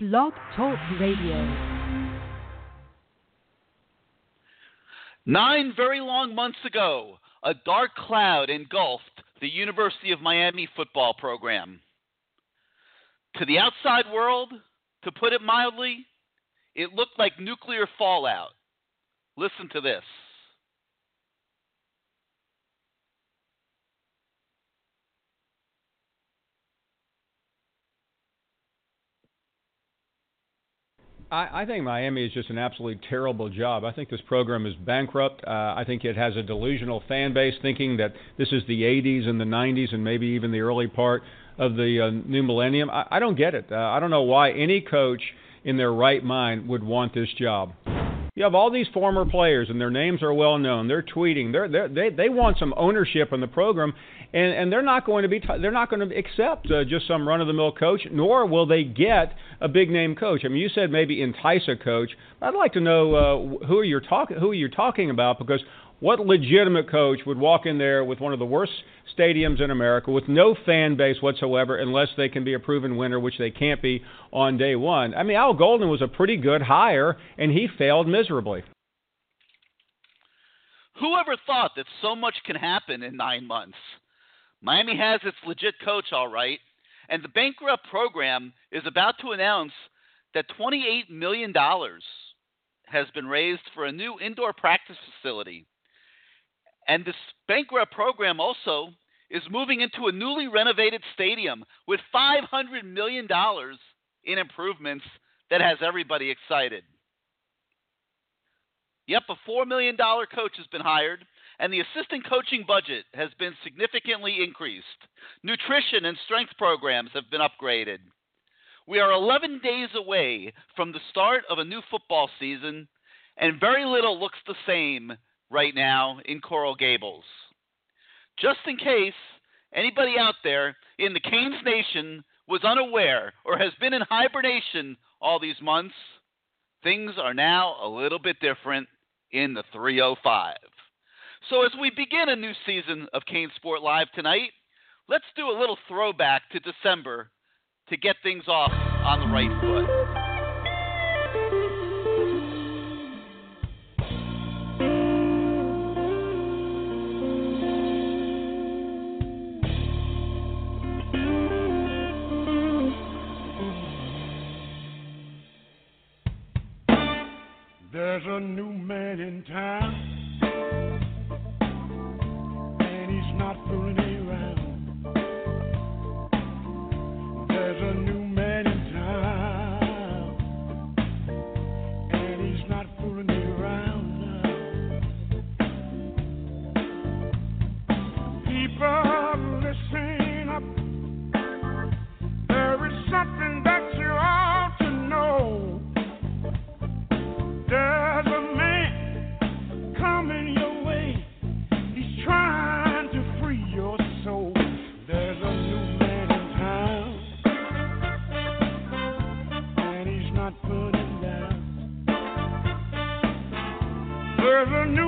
Blog Talk Radio. Nine very long months ago, a dark cloud engulfed the University of Miami football program. To the outside world, to put it mildly, it looked like nuclear fallout. Listen to this. I, I think Miami is just an absolutely terrible job. I think this program is bankrupt. Uh, I think it has a delusional fan base thinking that this is the 80s and the 90s and maybe even the early part of the uh, new millennium. I, I don't get it. Uh, I don't know why any coach in their right mind would want this job. You have all these former players, and their names are well known. They're tweeting. They're, they're, they they want some ownership in the program, and and they're not going to be they're not going to accept uh, just some run of the mill coach, nor will they get a big name coach. I mean, you said maybe entice a coach. I'd like to know uh, who are talking who are you talking about because what legitimate coach would walk in there with one of the worst stadiums in America with no fan base whatsoever unless they can be a proven winner, which they can't be on day one? I mean, Al Golden was a pretty good hire, and he failed miserably. Whoever thought that so much can happen in nine months? Miami has its legit coach, all right, and the bankrupt program is about to announce that $28 million has been raised for a new indoor practice facility. And this bankrupt program also is moving into a newly renovated stadium with $500 million in improvements that has everybody excited. Yep, a $4 million coach has been hired, and the assistant coaching budget has been significantly increased. Nutrition and strength programs have been upgraded. We are 11 days away from the start of a new football season, and very little looks the same right now in Coral Gables. Just in case anybody out there in the Canes Nation was unaware or has been in hibernation all these months, things are now a little bit different in the 305. So, as we begin a new season of CaneSport Live tonight, let's do a little throwback to December to get things off on the right foot. There's a new man in town, and he's not fooling There's a new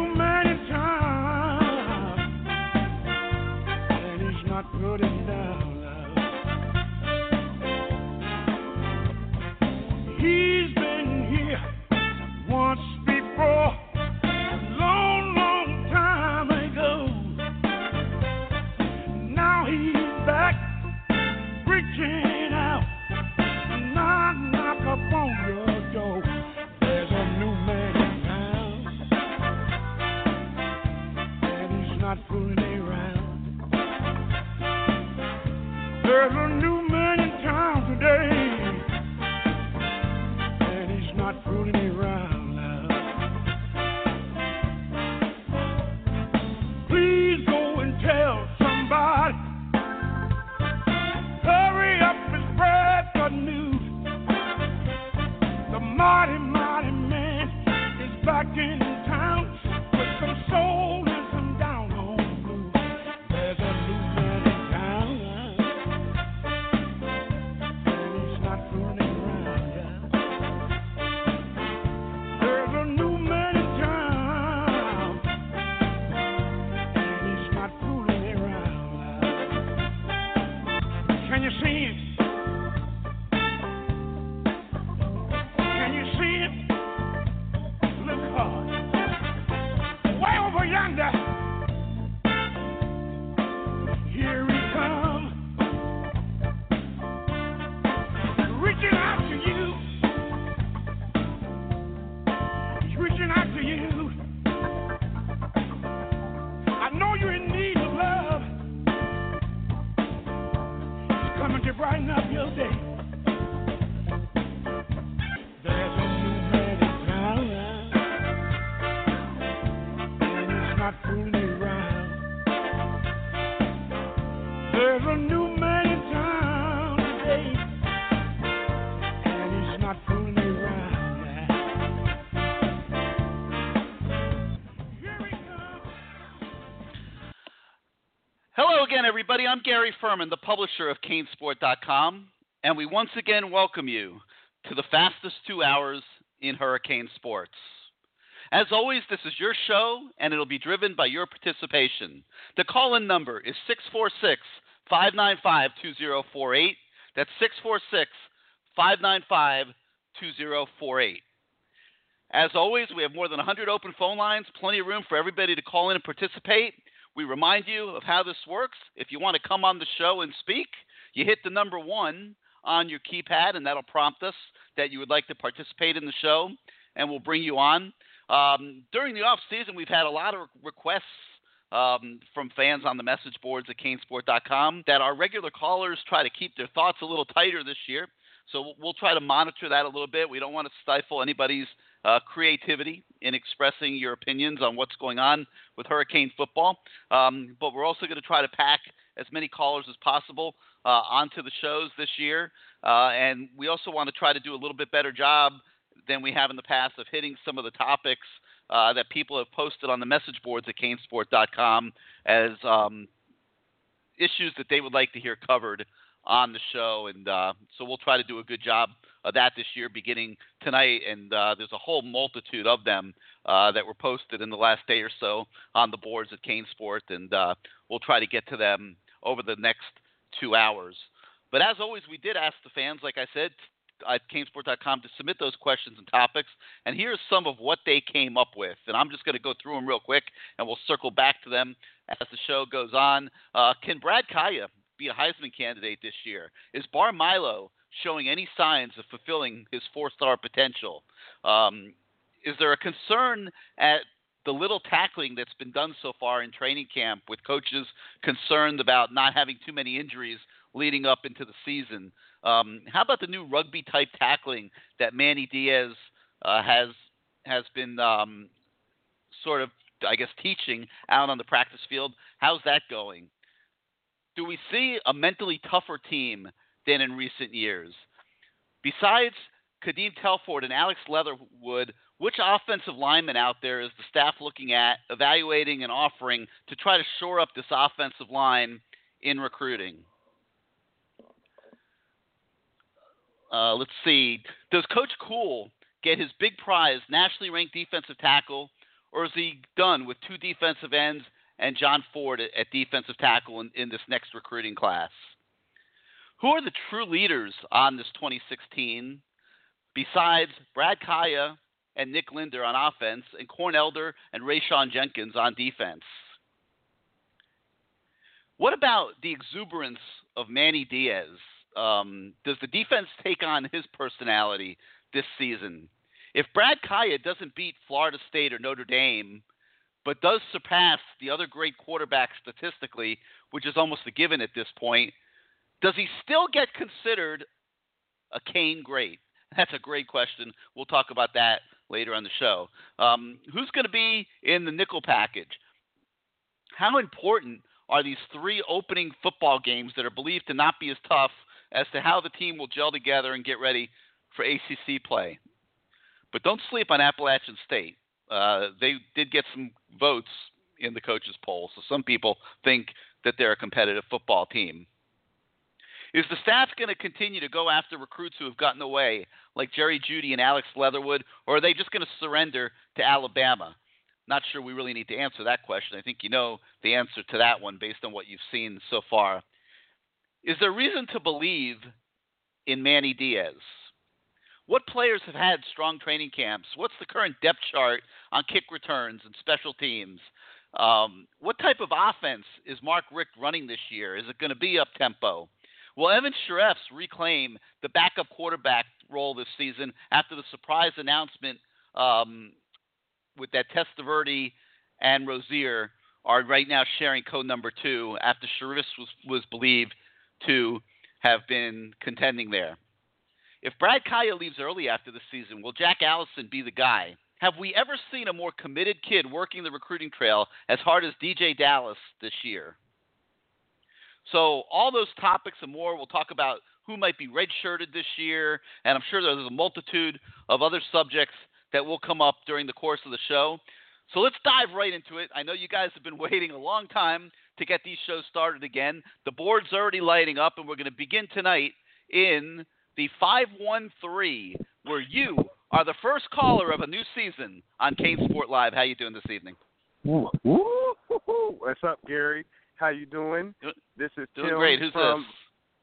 not fooling around everybody. I'm Gary Ferman, the publisher of Canesport.com, and we once again welcome you to the fastest two hours in hurricane sports. As always, this is your show, and it'll be driven by your participation. The call in number is 646 595 2048. That's 646 595 2048. As always, we have more than 100 open phone lines, plenty of room for everybody to call in and participate. We remind you of how this works. If you want to come on the show and speak, you hit the number one on your keypad, and that'll prompt us that you would like to participate in the show, and we'll bring you on. Um, during the off season, we've had a lot of requests um, from fans on the message boards at canesport.com that our regular callers try to keep their thoughts a little tighter this year. So we'll try to monitor that a little bit. We don't want to stifle anybody's uh, creativity in expressing your opinions on what's going on with Hurricane football. Um, but we're also going to try to pack as many callers as possible uh, onto the shows this year. Uh, and we also want to try to do a little bit better job than we have in the past of hitting some of the topics uh, that people have posted on the message boards at canesport.com as um, issues that they would like to hear covered on the show. And uh, so we'll try to do a good job of that this year, beginning tonight. And uh, there's a whole multitude of them uh, that were posted in the last day or so on the boards at CaneSport, and uh, we'll try to get to them over the next two hours. But as always, we did ask the fans, like I said, at canesport.com to submit those questions and topics. And here's some of what they came up with. And I'm just going to go through them real quick, and we'll circle back to them as the show goes on. Uh, can Brad Kaaya be a Heisman candidate this year? Is Bar Milo showing any signs of fulfilling his four-star potential? Um, is there a concern at the little tackling that's been done so far in training camp with coaches concerned about not having too many injuries leading up into the season? Um, how about the new rugby type tackling that Manny Diaz uh, has has been um, sort of, I guess, teaching out on the practice field? How's that going? Do we see a mentally tougher team than in recent years? Besides Kadeem Telfort and Alex Leatherwood, which offensive lineman out there is the staff looking at, evaluating, and offering to try to shore up this offensive line in recruiting? Uh, let's see. Does Coach Cool get his big prize, nationally ranked defensive tackle, or is he done with two defensive ends and John Ford at, defensive tackle in, in this next recruiting class? Who are the true leaders on this 2016 besides Brad Kaaya and Nick Linder on offense and Corn Elder and Rayshawn Jenkins on defense? What about the exuberance of Manny Diaz? Um, does the defense take on his personality this season? If Brad Kaaya doesn't beat Florida State or Notre Dame, but does surpass the other great quarterbacks statistically, which is almost a given at this point, does he still get considered a Cane great? That's a great question. We'll talk about that later on the show. Um, who's going to be in the nickel package? How important are these three opening football games that are believed to not be as tough as to how the team will gel together and get ready for ACC play. But don't sleep on Appalachian State. Uh, they did get some votes in the coaches' poll, so some people think that they're a competitive football team. Is the staff going to continue to go after recruits who have gotten away, like Jerry Jeudy and Alex Leatherwood, or are they just going to surrender to Alabama? Not sure we really need to answer that question. I think you know the answer to that one based on what you've seen so far. Is there reason to believe in Manny Diaz? What players have had strong training camps? What's the current depth chart on kick returns and special teams? Um, what type of offense is Mark Richt running this year? Is it going to be up tempo? Will Evan Shirreffs reclaim the backup quarterback role this season after the surprise announcement um, with that Testaverde and Rosier are right now sharing code number two after Shirreffs was, was believed to have been contending there. If Brad Kaaya leaves early after the season, will Jack Allison be the guy? Have we ever seen a more committed kid working the recruiting trail as hard as DJ Dallas this year? So, all those topics and more, we'll talk about who might be redshirted this year, and I'm sure there's a multitude of other subjects that will come up during the course of the show. So, let's dive right into it. I know you guys have been waiting a long time to get these shows started again. The board's already lighting up, and we're going to begin tonight in the 513, where you are the first caller of a new season on Kane Sport Live. How you doing this evening? What's up, Gary? How you doing? This is Doing Tim great. Who's from,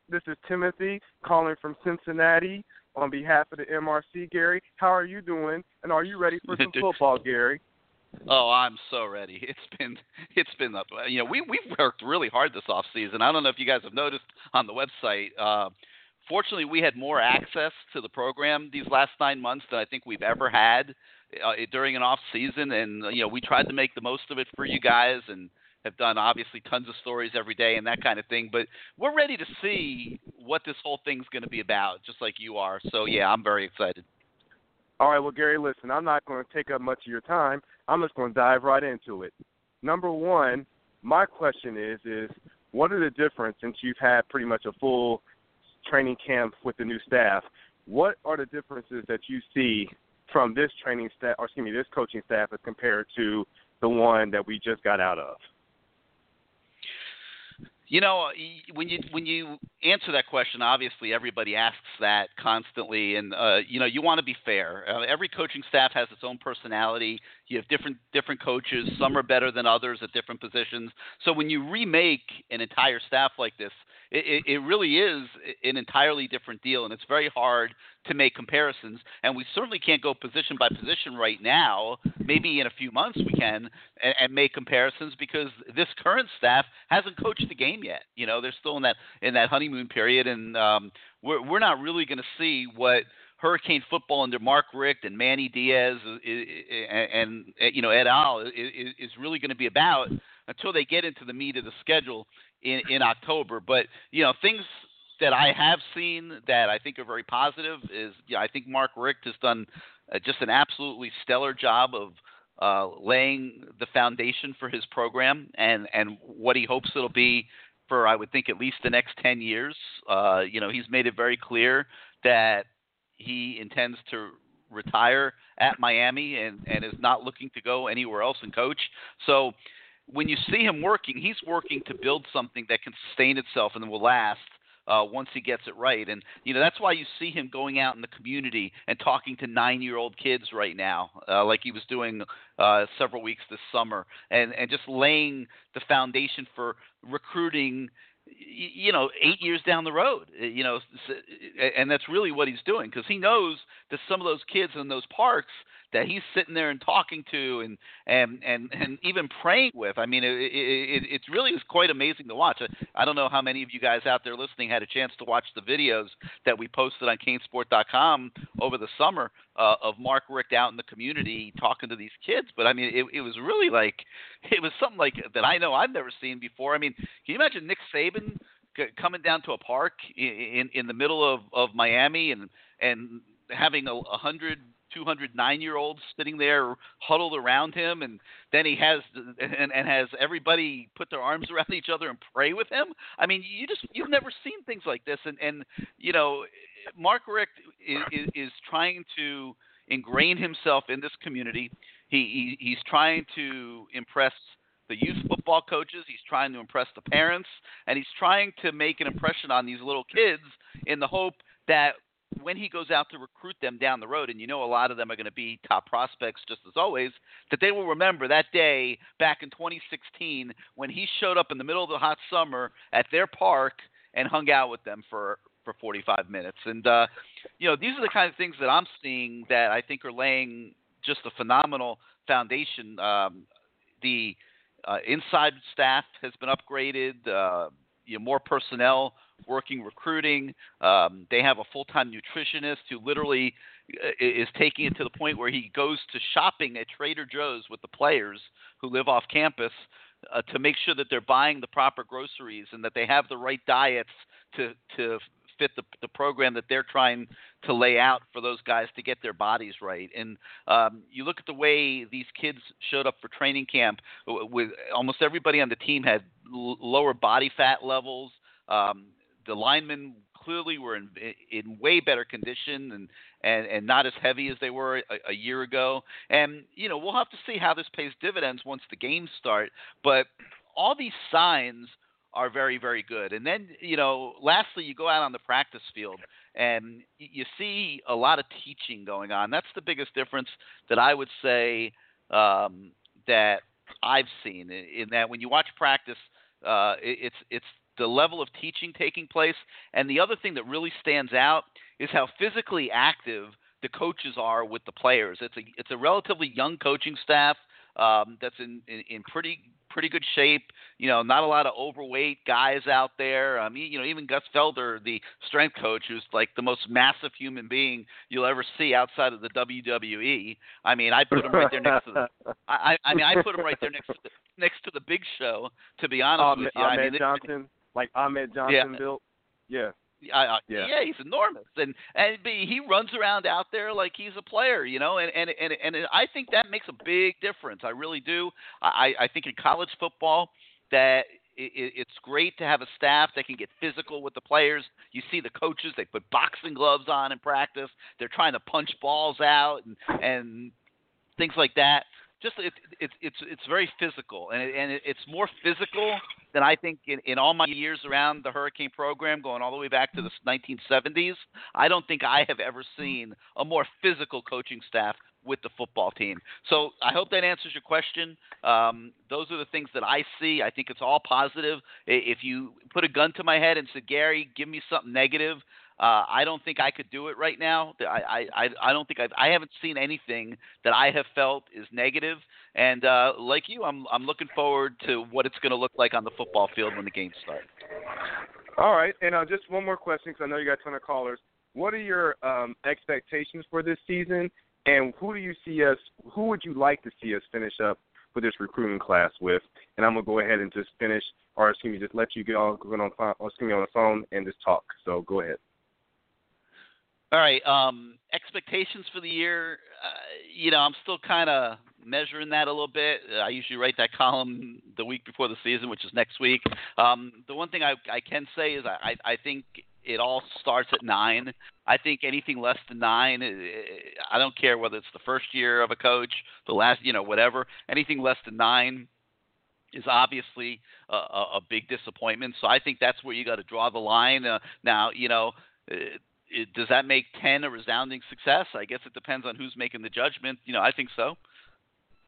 this? This is Timothy calling from Cincinnati on behalf of the MRC. Gary, how are you doing? And are you ready for some football, Gary? Oh, I'm so ready. It's been it's been up. You know, we we've worked really hard this off season. I don't know if you guys have noticed on the website. Uh, fortunately, we had more access to the program these last nine months than I think we've ever had uh, during an off season, and you know, we tried to make the most of it for you guys and have done obviously tons of stories every day and that kind of thing. But we're ready to see what this whole thing's going to be about, just like you are. So yeah, I'm very excited. All right, well, Gary, listen, I'm not going to take up much of your time. I'm just going to dive right into it. Number one, my question is, is what are the difference since you've had pretty much a full training camp with the new staff? What are the differences that you see from this training staff, or excuse me, this coaching staff as compared to the one that we just got out of? You know, when you when you answer that question, obviously everybody asks that constantly, and uh, you know you want to be fair. Uh, every coaching staff has its own personality. You have different different coaches. Some are better than others at different positions. So when you remake an entire staff like this, it, it, really is an entirely different deal, and it's very hard to make comparisons. And we certainly can't go position by position right now. Maybe in a few months we can and, and make comparisons because this current staff hasn't coached the game yet. You know, they're still in that in that honeymoon period, and um, we're we're not really going to see what. Hurricane football under Mark Richt and Manny Diaz and, and you know Ed al. is really going to be about until they get into the meat of the schedule in in October. But you know things that I have seen that I think are very positive is yeah, I think Mark Richt has done uh, just an absolutely stellar job of uh, laying the foundation for his program and and what he hopes it'll be for I would think at least the next 10 years. Uh, you know, he's made it very clear that he intends to retire at Miami and, and is not looking to go anywhere else and coach. So when you see him working, he's working to build something that can sustain itself and will last uh, once he gets it right. And you know that's why you see him going out in the community and talking to nine-year-old kids right now, uh, like he was doing uh, several weeks this summer, and and just laying the foundation for recruiting you know, eight years down the road, you know, and that's really what he's doing because he knows that some of those kids in those parks that he's sitting there and talking to and and and, and even praying with. I mean, it, it, it really is quite amazing to watch. I, I don't know how many of you guys out there listening had a chance to watch the videos that we posted on CaneSport.com over the summer uh, of Mark Richt out in the community talking to these kids. But I mean, it, it was really like it was something like that I know I've never seen before. I mean, can you imagine Nick Saban? coming down to a park in in the middle of of Miami and and having a, a hundred 209 year olds sitting there huddled around him and then he has and, and has everybody put their arms around each other and pray with him? I mean you just you've never seen things like this and and you know mark richt is, is, is trying to ingrain himself in this community. He, he he's trying to impress the youth football coaches. He's trying to impress the parents and he's trying to make an impression on these little kids in the hope that when he goes out to recruit them down the road, and you know a lot of them are going to be top prospects just as always, that they will remember that day back in 2016 when he showed up in the middle of the hot summer at their park and hung out with them for for 45 minutes. And uh, you know these are the kind of things that I'm seeing that I think are laying just a phenomenal foundation. Um, the uh, inside staff has been upgraded. Uh, you know, more personnel working recruiting. Um, they have a full time nutritionist who literally uh, is taking it to the point where he goes to shopping at Trader Joe's with the players who live off campus uh, to make sure that they're buying the proper groceries and that they have the right diets to to fit the, the program that they're trying to lay out for those guys to get their bodies right. And um, you look at the way these kids showed up for training camp. With almost everybody on the team had l- lower body fat levels. Um, the linemen clearly were in, in way better condition and, and, and not as heavy as they were a, a year ago. And, you know, we'll have to see how this pays dividends once the games start. But all these signs are very, very good. And then, you know, lastly, you go out on the practice field and you see a lot of teaching going on. That's the biggest difference that I would say um, that I've seen in that when you watch practice, uh, it's it's the level of teaching taking place. And the other thing that really stands out is how physically active the coaches are with the players. It's a it's a relatively young coaching staff um, that's in, in, in pretty pretty good shape. You know, not a lot of overweight guys out there. Um, you know, even Gus Felder, the strength coach, who's like the most massive human being you'll ever see outside of the WWE. I mean, I put him right there next to the. I, I mean, I put him right there next to the, next to the Big Show. To be honest Ahmed, with you, Ahmed I mean, Johnson, like Ahmed Johnson Yeah. built. Yeah. I, I, Yeah. yeah. he's enormous, and and he runs around out there like he's a player, you know, and and and and I think that makes a big difference. I really do. I I think in college football that it, it- it's great to have a staff that can get physical with the players. You see the coaches; they put boxing gloves on in practice. They're trying to punch balls out and and things like that. Just it, it's it's it's very physical, and it, and it, it's more physical than I think in, in all my years around the Hurricane program, going all the way back to the 1970s. I don't think I have ever seen a more physical coaching staff with the football team. So I hope that answers your question. Um, those are the things that I see. I think it's all positive. If you put a gun to my head and said, Gary, give me something negative, uh, I don't think I could do it right now. I I I, don't think I've, I haven't seen anything that I have felt is negative. And uh, like you, I'm I'm looking forward to what it's going to look like on the football field when the games start. All right, and uh, just one more question because I know you got a ton of callers. What are your um, expectations for this season, and who do you see us? Who would you like to see us finish up with this recruiting class with? And I'm gonna go ahead and just finish, or excuse me, just let you get on, go on, or excuse me, on the phone and just talk. So go ahead. All right. Um, expectations for the year. Uh, you know, I'm still kind of measuring that a little bit. Uh, I usually write that column the week before the season, which is next week. Um, the one thing I, I can say is I, I think it all starts at nine. I think anything less than nine, eh, I don't care whether it's the first year of a coach, the last, you know, whatever. Anything less than nine is obviously a, a, big disappointment. So I think that's where you got to draw the line. Uh, now, you know. Uh, it, does that make 10 a resounding success? I guess it depends on who's making the judgment. You know, I think so.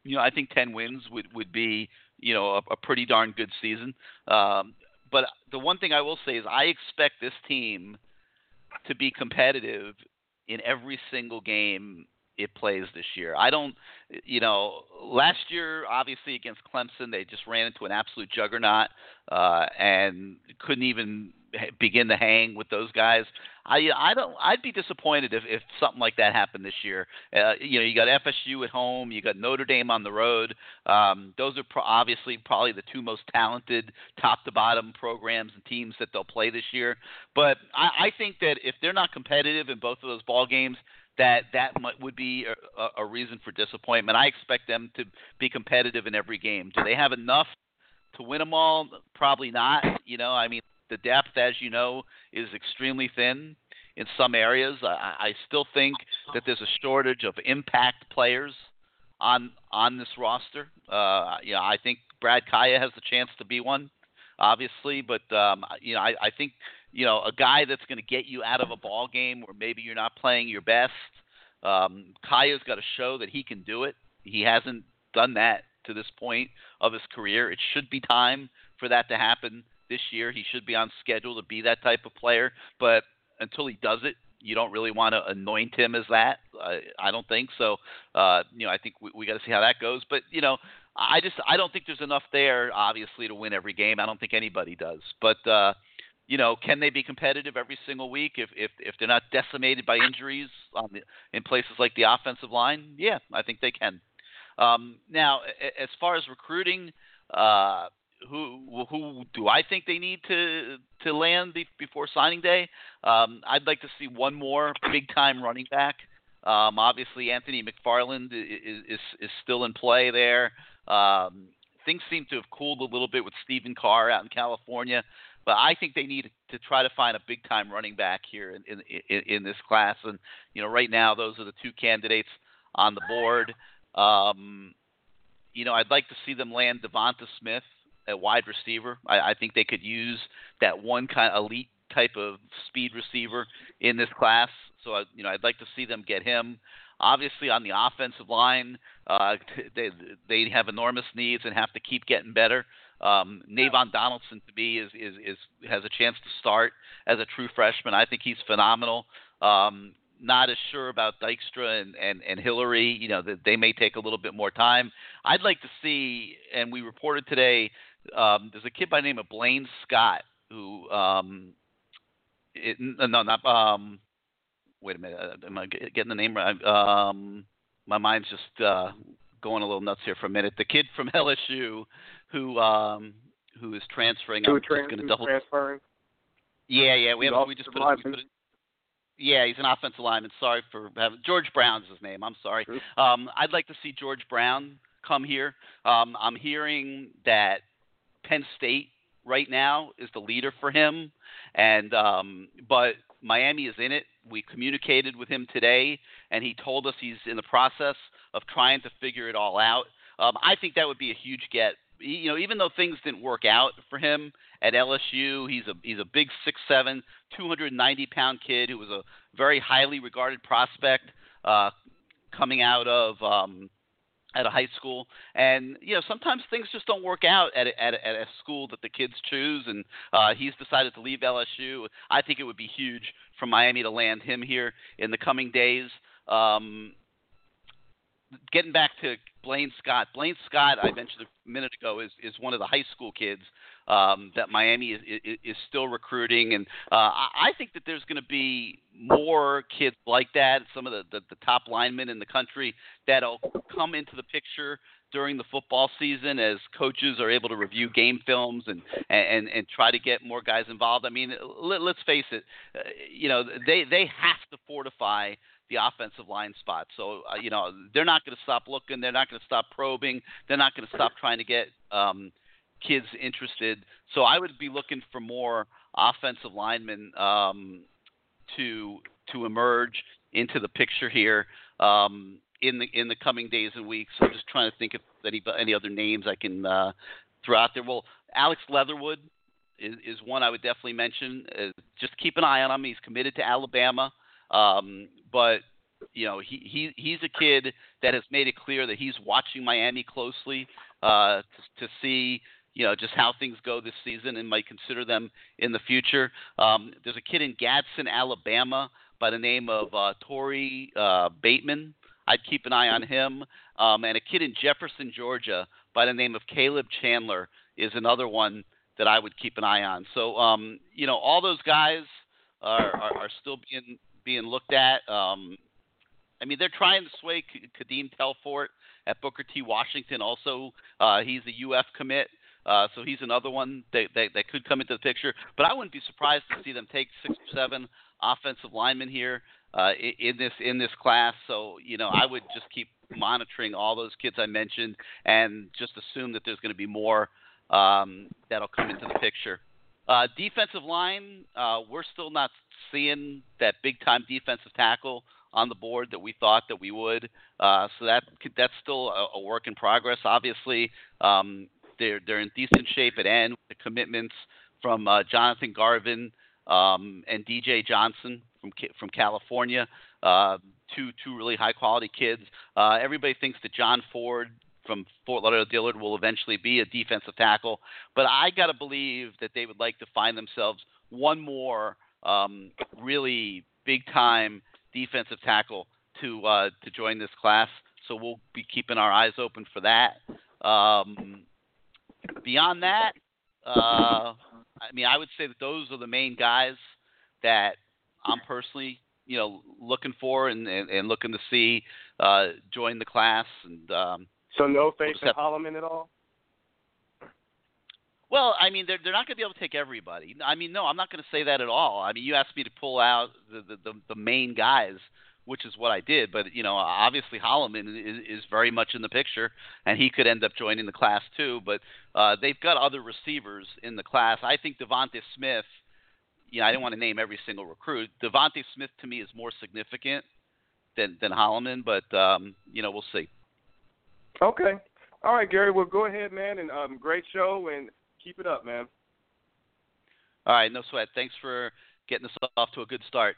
You know, I think 10 wins would, would be, you know, a, a pretty darn good season. Um, but the one thing I will say is I expect this team to be competitive in every single game it plays this year. I don't, you know, last year obviously against Clemson they just ran into an absolute juggernaut uh, and couldn't even begin to hang with those guys. I I don't I'd be disappointed if if something like that happened this year. Uh, you know, you got FSU at home, you got Notre Dame on the road. Um, those are pro- obviously probably the two most talented top to bottom programs and teams that they'll play this year. But I, I think that if they're not competitive in both of those ball games, that that would be a, a reason for disappointment. I expect them to be competitive in every game. Do they have enough to win them all? Probably not. You know, I mean, the depth, as you know, is extremely thin in some areas. I, I still think that there's a shortage of impact players on on this roster. Uh, you know, I think Brad Kaaya has the chance to be one, obviously, but um, you know, I, I think you know a guy that's going to get you out of a ball game where maybe you're not playing your best. Um, Kaaya's got to show that he can do it. He hasn't done that to this point of his career. It should be time for that to happen this year. He should be on schedule to be that type of player, but until he does it, you don't really want to anoint him as that. I, I don't think so. Uh, you know, I think we, we got to see how that goes. But you know, I just I don't think there's enough there, obviously, to win every game. I don't think anybody does. But uh, you know, can they be competitive every single week if if if they're not decimated by injuries on the, in places like the offensive line? Yeah, I think they can. Um, now, as far as recruiting, uh, who who do I think they need to to land be, before signing day? Um, I'd like to see one more big time running back. Um, obviously, Anthony McFarland is, is is still in play there. Um, things seem to have cooled a little bit with Stephen Carr out in California, but I think they need to try to find a big time running back here in in, in, this class. And you know, right now those are the two candidates on the board. Um, you know, I'd like to see them land Devonta Smith at wide receiver. I, I think they could use that one kind of elite type of speed receiver in this class. So I, you know, I'd like to see them get him. Obviously, on the offensive line, uh, they they have enormous needs and have to keep getting better. Um, Navaughn Donaldson to me is, is is has a chance to start as a true freshman. I think he's phenomenal. Um, not as sure about Dykstra and, and, and Hillary. You know, that they may take a little bit more time. I'd like to see, and we reported today, um, there's a kid by the name of Blaine Scott who, um, it, no, not, um, wait a minute, uh, am I getting the name right? Um, my mind's just uh, going a little nuts here for a minute. The kid from LSU who um, who is transferring. Who I'm trans- just going to double. transferring? Yeah, yeah, we have we just put, we put it. Yeah, he's an offensive lineman. Sorry for having George Brown's his name. I'm sorry. Sure. Um, I'd like to see George Brown come here. Um, I'm hearing that Penn State right now is the leader for him, and um, but Miami is in it. We communicated with him today, and he told us he's in the process of trying to figure it all out. Um, I think that would be a huge get. You know, even though things didn't work out for him at LSU, he's a he's a big six seven, 290 pound kid who was a very highly regarded prospect uh, coming out of um, at a high school. And you know, sometimes things just don't work out at a, at a, at a school that the kids choose. And uh, he's decided to leave LSU. I think it would be huge for Miami to land him here in the coming days. Um, getting back to Blaine Scott. Blaine Scott, I mentioned a minute ago, is is one of the high school kids um, that Miami is, is is still recruiting, and uh, I think that there's going to be more kids like that. Some of the, the the top linemen in the country that'll come into the picture during the football season as coaches are able to review game films and and and try to get more guys involved. I mean, let, let's face it, uh, you know they they have to fortify the offensive line spot. So uh, you know they're not going to stop looking. They're not going to stop probing. They're not going to stop trying to get um, kids interested. So I would be looking for more offensive linemen um, to to emerge into the picture here um, in the in the coming days and weeks. I'm just trying to think of any any other names I can uh, throw out there. Well, Alex Leatherwood is, is one I would definitely mention. Uh, just keep an eye on him. He's committed to Alabama. Um, but you know, he, he he's a kid that has made it clear that he's watching Miami closely uh, to, to see you know just how things go this season and might consider them in the future. Um, there's a kid in Gadsden, Alabama, by the name of uh, uh, Bateman. I'd keep an eye on him, um, and a kid in Jefferson, Georgia, by the name of Caleb Chandler is another one that I would keep an eye on. So um, you know, all those guys are, are, are still being being looked at. Um, I mean, they're trying to sway Kadeem Telfort at Booker T. Washington. Also, uh, he's a UF commit, uh, so he's another one that, that that could come into the picture. But I wouldn't be surprised to see them take six or seven offensive linemen here uh, in this in this class. So you know, I would just keep monitoring all those kids I mentioned, and just assume that there's going to be more um, that'll come into the picture. Uh, defensive line, uh, we're still not seeing that big time defensive tackle on the board that we thought that we would. Uh, so that that's still a, a work in progress. Obviously, um, they're they're in decent shape at end with the commitments from uh, Jonathan Garvin um, and DJ Johnson from from California. Uh, two two really high quality kids. Uh, everybody thinks that John Ford from Fort Lauderdale Dillard will eventually be a defensive tackle, but I got to believe that they would like to find themselves one more um, really big time defensive tackle to uh, to join this class. So we'll be keeping our eyes open for that. Um, beyond that, uh, I mean, I would say that those are the main guys that I'm personally, you know, looking for and, and, and looking to see uh, join the class. And um, So no faith in Except- Holloman at all? Well, I mean, they're they're not going to be able to take everybody. I mean, no, I'm not going to say that at all. I mean, you asked me to pull out the the, the, the main guys, which is what I did. But you know, obviously Holloman is, is very much in the picture, and he could end up joining the class too. But uh, they've got other receivers in the class. I think Devonta Smith. You know, I didn't want to name every single recruit. Devonta Smith to me is more significant than than Holloman, but um, you know, we'll see. Okay. All right, Gary. Well, go ahead, man, and um, great show. And Keep it up, man. All right, no sweat. Thanks for getting us off to a good start.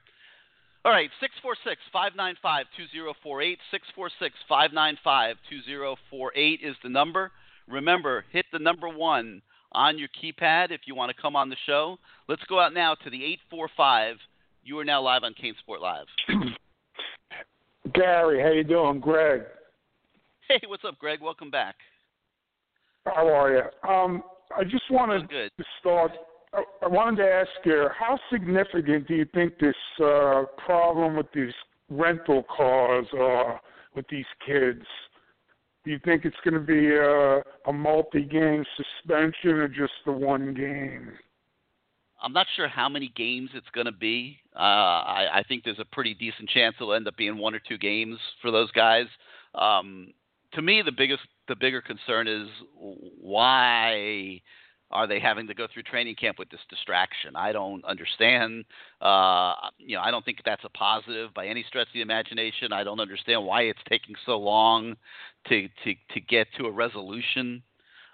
All right, 646 595 2048. 646 595 2048 is the number. Remember, hit the number one on your keypad if you want to come on the show. Let's go out now to the 845. You are now live on CaneSport Live. Gary, how you doing? Greg. Hey, what's up, Greg? Welcome back. How are you? Um, I just wanted to start. I- wanted to ask you, how significant do you think this uh, problem with these rental cars are with these kids? Do you think it's going to be a, a multi-game suspension or just the one game? I'm not sure how many games it's going to be. Uh, I, I think there's a pretty decent chance it'll end up being one or two games for those guys. Um, to me, the biggest, the bigger concern is why are they having to go through training camp with this distraction? I don't understand. Uh, you know, I don't think that's a positive by any stretch of the imagination. I don't understand why it's taking so long to to to get to a resolution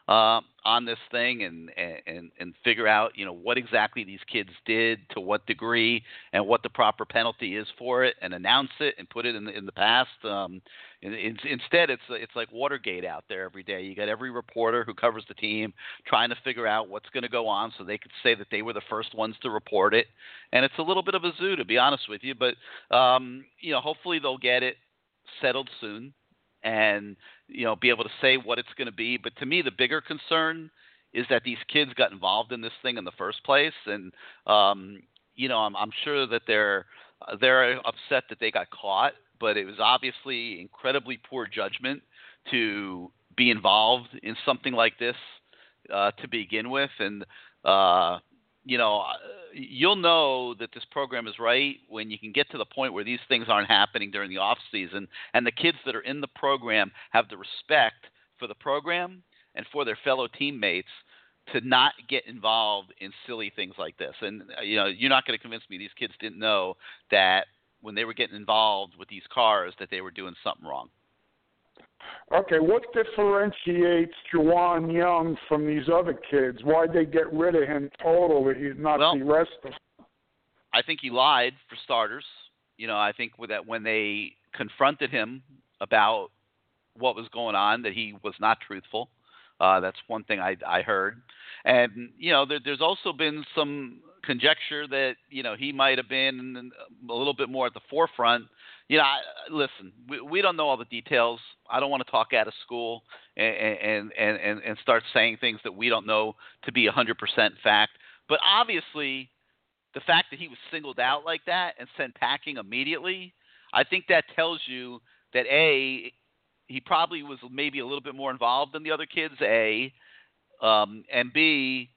uh, on this thing and, and and figure out you know what exactly these kids did to what degree and what the proper penalty is for it and announce it and put it in the in the past. Um, in, in, instead, it's it's like Watergate out there every day. You got every reporter who covers the team trying to figure out what's going to go on so they could say that they were the first ones to report it. And it's a little bit of a zoo to be honest with you, but um, you know hopefully they'll get it settled soon and you know be able to say what it's going to be. But to me, the bigger concern is that these kids got involved in this thing in the first place, and um, you know I'm, I'm sure that they're they're upset that they got caught, but it was obviously incredibly poor judgment to be involved in something like this uh, to begin with, and uh, you know, uh, you'll know that this program is right when you can get to the point where these things aren't happening during the off season, and the kids that are in the program have the respect for the program and for their fellow teammates to not get involved in silly things like this. And uh, you know, you're not going to convince me these kids didn't know that when they were getting involved with these cars that they were doing something wrong. Okay, what differentiates Juwon Young from these other kids? Why'd they get rid of him totally, He's not Well, the rest of them? I think he lied for starters. You know, I think with that when they confronted him about what was going on, that he was not truthful. Uh, that's one thing I, I heard, and you know, there, there's also been some conjecture that you know he might have been a little bit more at the forefront. You know, I, listen, we, we don't know all the details. I don't want to talk out of school and and and and start saying things that we don't know to be 100% fact. But obviously, the fact that he was singled out like that and sent packing immediately, I think that tells you that a he probably was maybe a little bit more involved than the other kids. A um, and B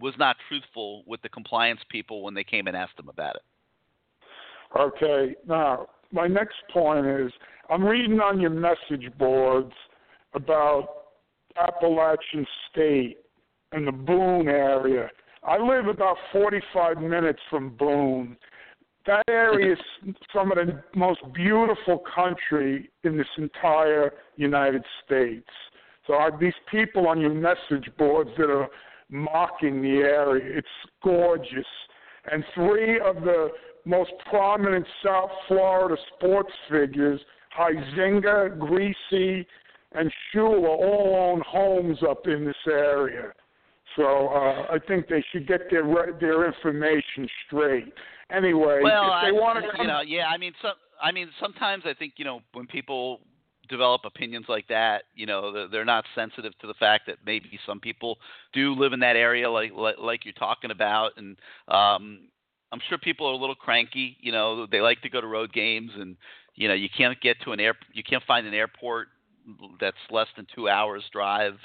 was not truthful with the compliance people when they came and asked him about it. Okay, now my next point is I'm reading on your message boards about Appalachian State and the Boone area. I live about 45 minutes from Boone. That area is some of the most beautiful country in this entire United States. So are these people on your message boards that are mocking the area, it's gorgeous. And three of the most prominent South Florida sports figures, Huizenga, Griese, and Shula, all own homes up in this area. So uh, I think they should get their their information straight. Anyway, well, if they I, want to come, you know, yeah, I mean, some, I mean, sometimes I think you know when people develop opinions like that, you know, they're, they're not sensitive to the fact that maybe some people do live in that area, like like, like you're talking about, and um, I'm sure people are a little cranky. You know, they like to go to road games, and you know, you can't get to an air, you can't find an airport that's less than two hours drive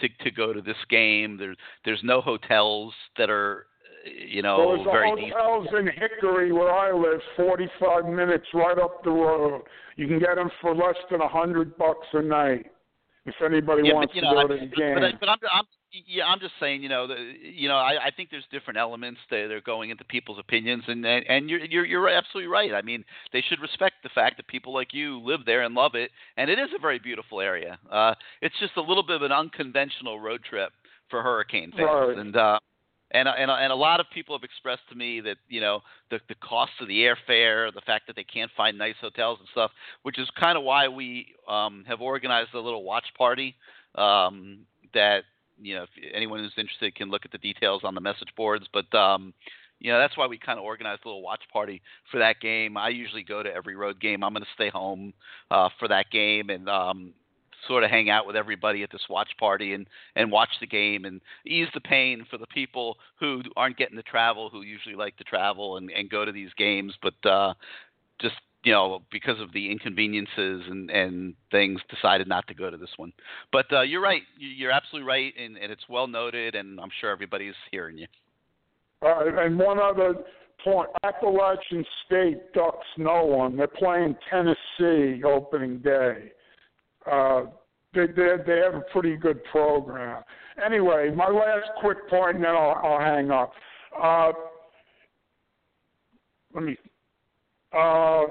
to to go to this game. There's there's no hotels that are you know Those very decent. hotels in Hickory, where I live, 45 minutes right up the road. You can get them for less than a hundred bucks a night. If anybody Yeah, wants but, to know, go I- to the game. but, but I'm, I'm yeah, I'm just saying, you know, the, you know, I, I think there's different elements that are going into people's opinions, and and, you're, you're you're absolutely right. I mean, they should respect the fact that people like you live there and love it, and it is a very beautiful area. Uh, it's just a little bit of an unconventional road trip for Hurricane fans, Right. and uh, and and and a lot of people have expressed to me that you know the the cost of the airfare, the fact that they can't find nice hotels and stuff, which is kind of why we um, have organized a little watch party um, that you know if anyone who's interested can look at the details on the message boards, but. Um, you know that's why we kind of organized a little watch party for that game. I usually go to every road game. I'm going to stay home uh, for that game and um, sort of hang out with everybody at this watch party and and watch the game and ease the pain for the people who aren't getting to travel, who usually like to travel and and go to these games, but uh, just you know because of the inconveniences and and things decided not to go to this one. But uh, you're right. You- You're absolutely right, and, and it's well noted, and I'm sure everybody's hearing you. And one other point: Appalachian State ducks no one. They're playing Tennessee opening day. Uh, they they they have a pretty good program. Anyway, my last quick point, and then I'll, I'll hang up. Uh, let me. Uh,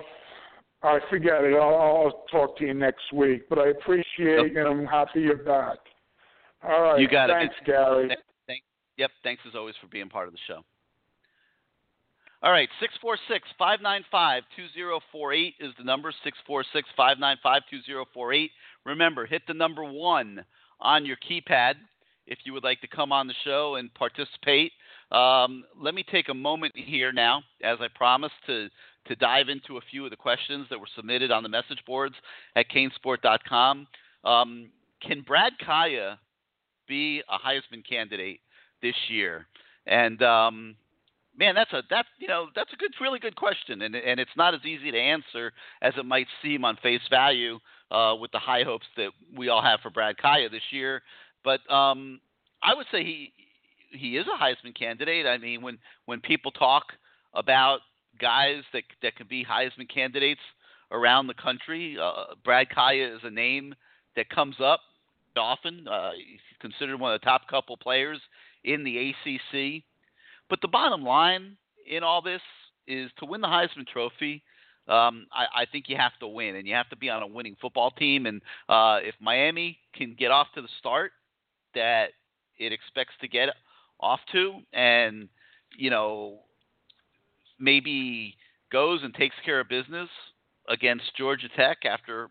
I forget it. I'll, I'll talk to you next week. But I appreciate it, and I'm happy you're back. All right. You got it. Thanks, Gary. Yep. Thanks as always for being part of the show. All right, 646 595 2048 is the number. 646 595 2048. Remember, hit the number one on your keypad if you would like to come on the show and participate. Um, let me take a moment here now, as I promised, to, to dive into a few of the questions that were submitted on the message boards at canesport.com. Um, can Brad Kaaya be a Heisman candidate this year? And um, man, that's a that's you know that's a good, really good question, and and it's not as easy to answer as it might seem on face value uh, with the high hopes that we all have for Brad Kaaya this year. But um, I would say he he is a Heisman candidate. I mean, when when people talk about guys that that can be Heisman candidates around the country, uh, Brad Kaaya is a name that comes up often. Uh, he's considered one of the top couple players in the ACC. But the bottom line in all this is to win the Heisman Trophy. Um, I, I think you have to win, and you have to be on a winning football team. And uh, if Miami can get off to the start that it expects to get off to, and you know maybe goes and takes care of business against Georgia Tech after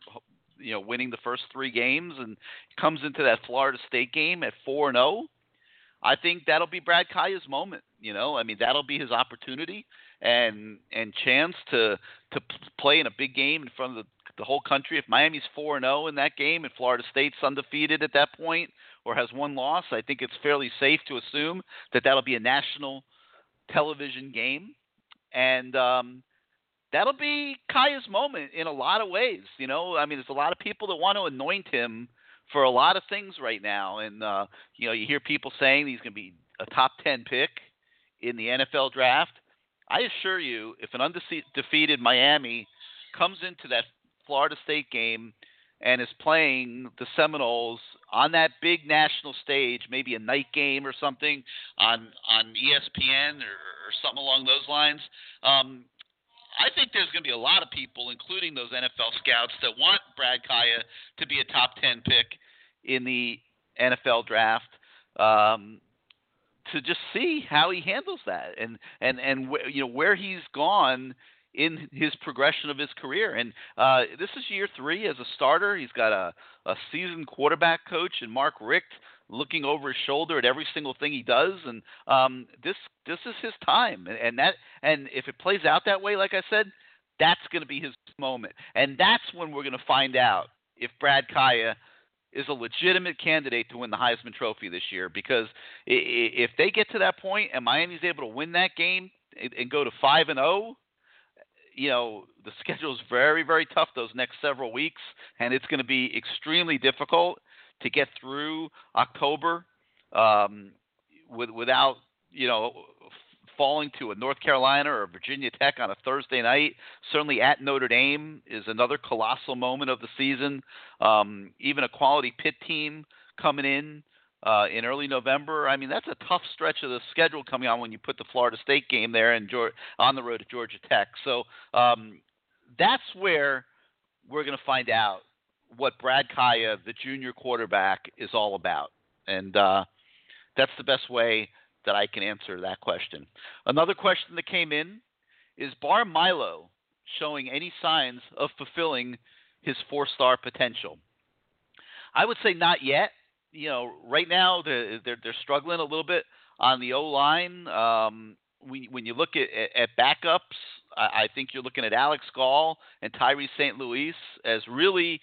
you know winning the first three games and comes into that Florida State game at four and zero. I think that'll be Brad Kaaya's moment. You know, I mean that'll be his opportunity and and chance to to play in a big game in front of the, the whole country. If Miami's four and zero in that game and Florida State's undefeated at that point or has one loss, I think it's fairly safe to assume that that'll be a national television game, and um, that'll be Kaaya's moment in a lot of ways. You know, I mean, there's a lot of people that want to anoint him for a lot of things right now, and uh, you know, you hear people saying he's going to be a top ten pick in the NFL draft. I assure you, if an undefeated Miami comes into that Florida State game and is playing the Seminoles on that big national stage, maybe a night game or something on on ESPN or, or something along those lines, um, I think there's going to be a lot of people, including those NFL scouts, that want Brad Kaaya to be a top 10 pick in the NFL draft um, to just see how he handles that and and and wh- you know where he's gone in his progression of his career. And uh, this is year three as a starter. He's got a, a seasoned quarterback coach and Mark Richt looking over his shoulder at every single thing he does. And um, this this is his time. And, and that and if it plays out that way, like I said, that's going to be his moment. And that's when we're going to find out if Brad Kaaya is a legitimate candidate to win the Heisman Trophy this year. Because if they get to that point and Miami's able to win that game and- and go to five and zero, you know the schedule is very very tough those next several weeks, and it's going to be extremely difficult to get through October um, with, without you know falling to a North Carolina or Virginia Tech on a Thursday night. Certainly at Notre Dame is another colossal moment of the season. Um, even a quality Pitt team coming in uh, in early November. I mean, that's a tough stretch of the schedule coming on when you put the Florida State game there and on the road to Georgia Tech. So um, that's where we're going to find out what Brad Kaaya, the junior quarterback, is all about. And uh, That's the best way that I can answer that question. Another question that came in is Bar Milo showing any signs of fulfilling his four star potential? I would say not yet. You know, right now they're they're, they're struggling a little bit on the O line. Um, when, when you look at, at backups, I, I think you're looking at Alex Gall and Tyree St. Louis as really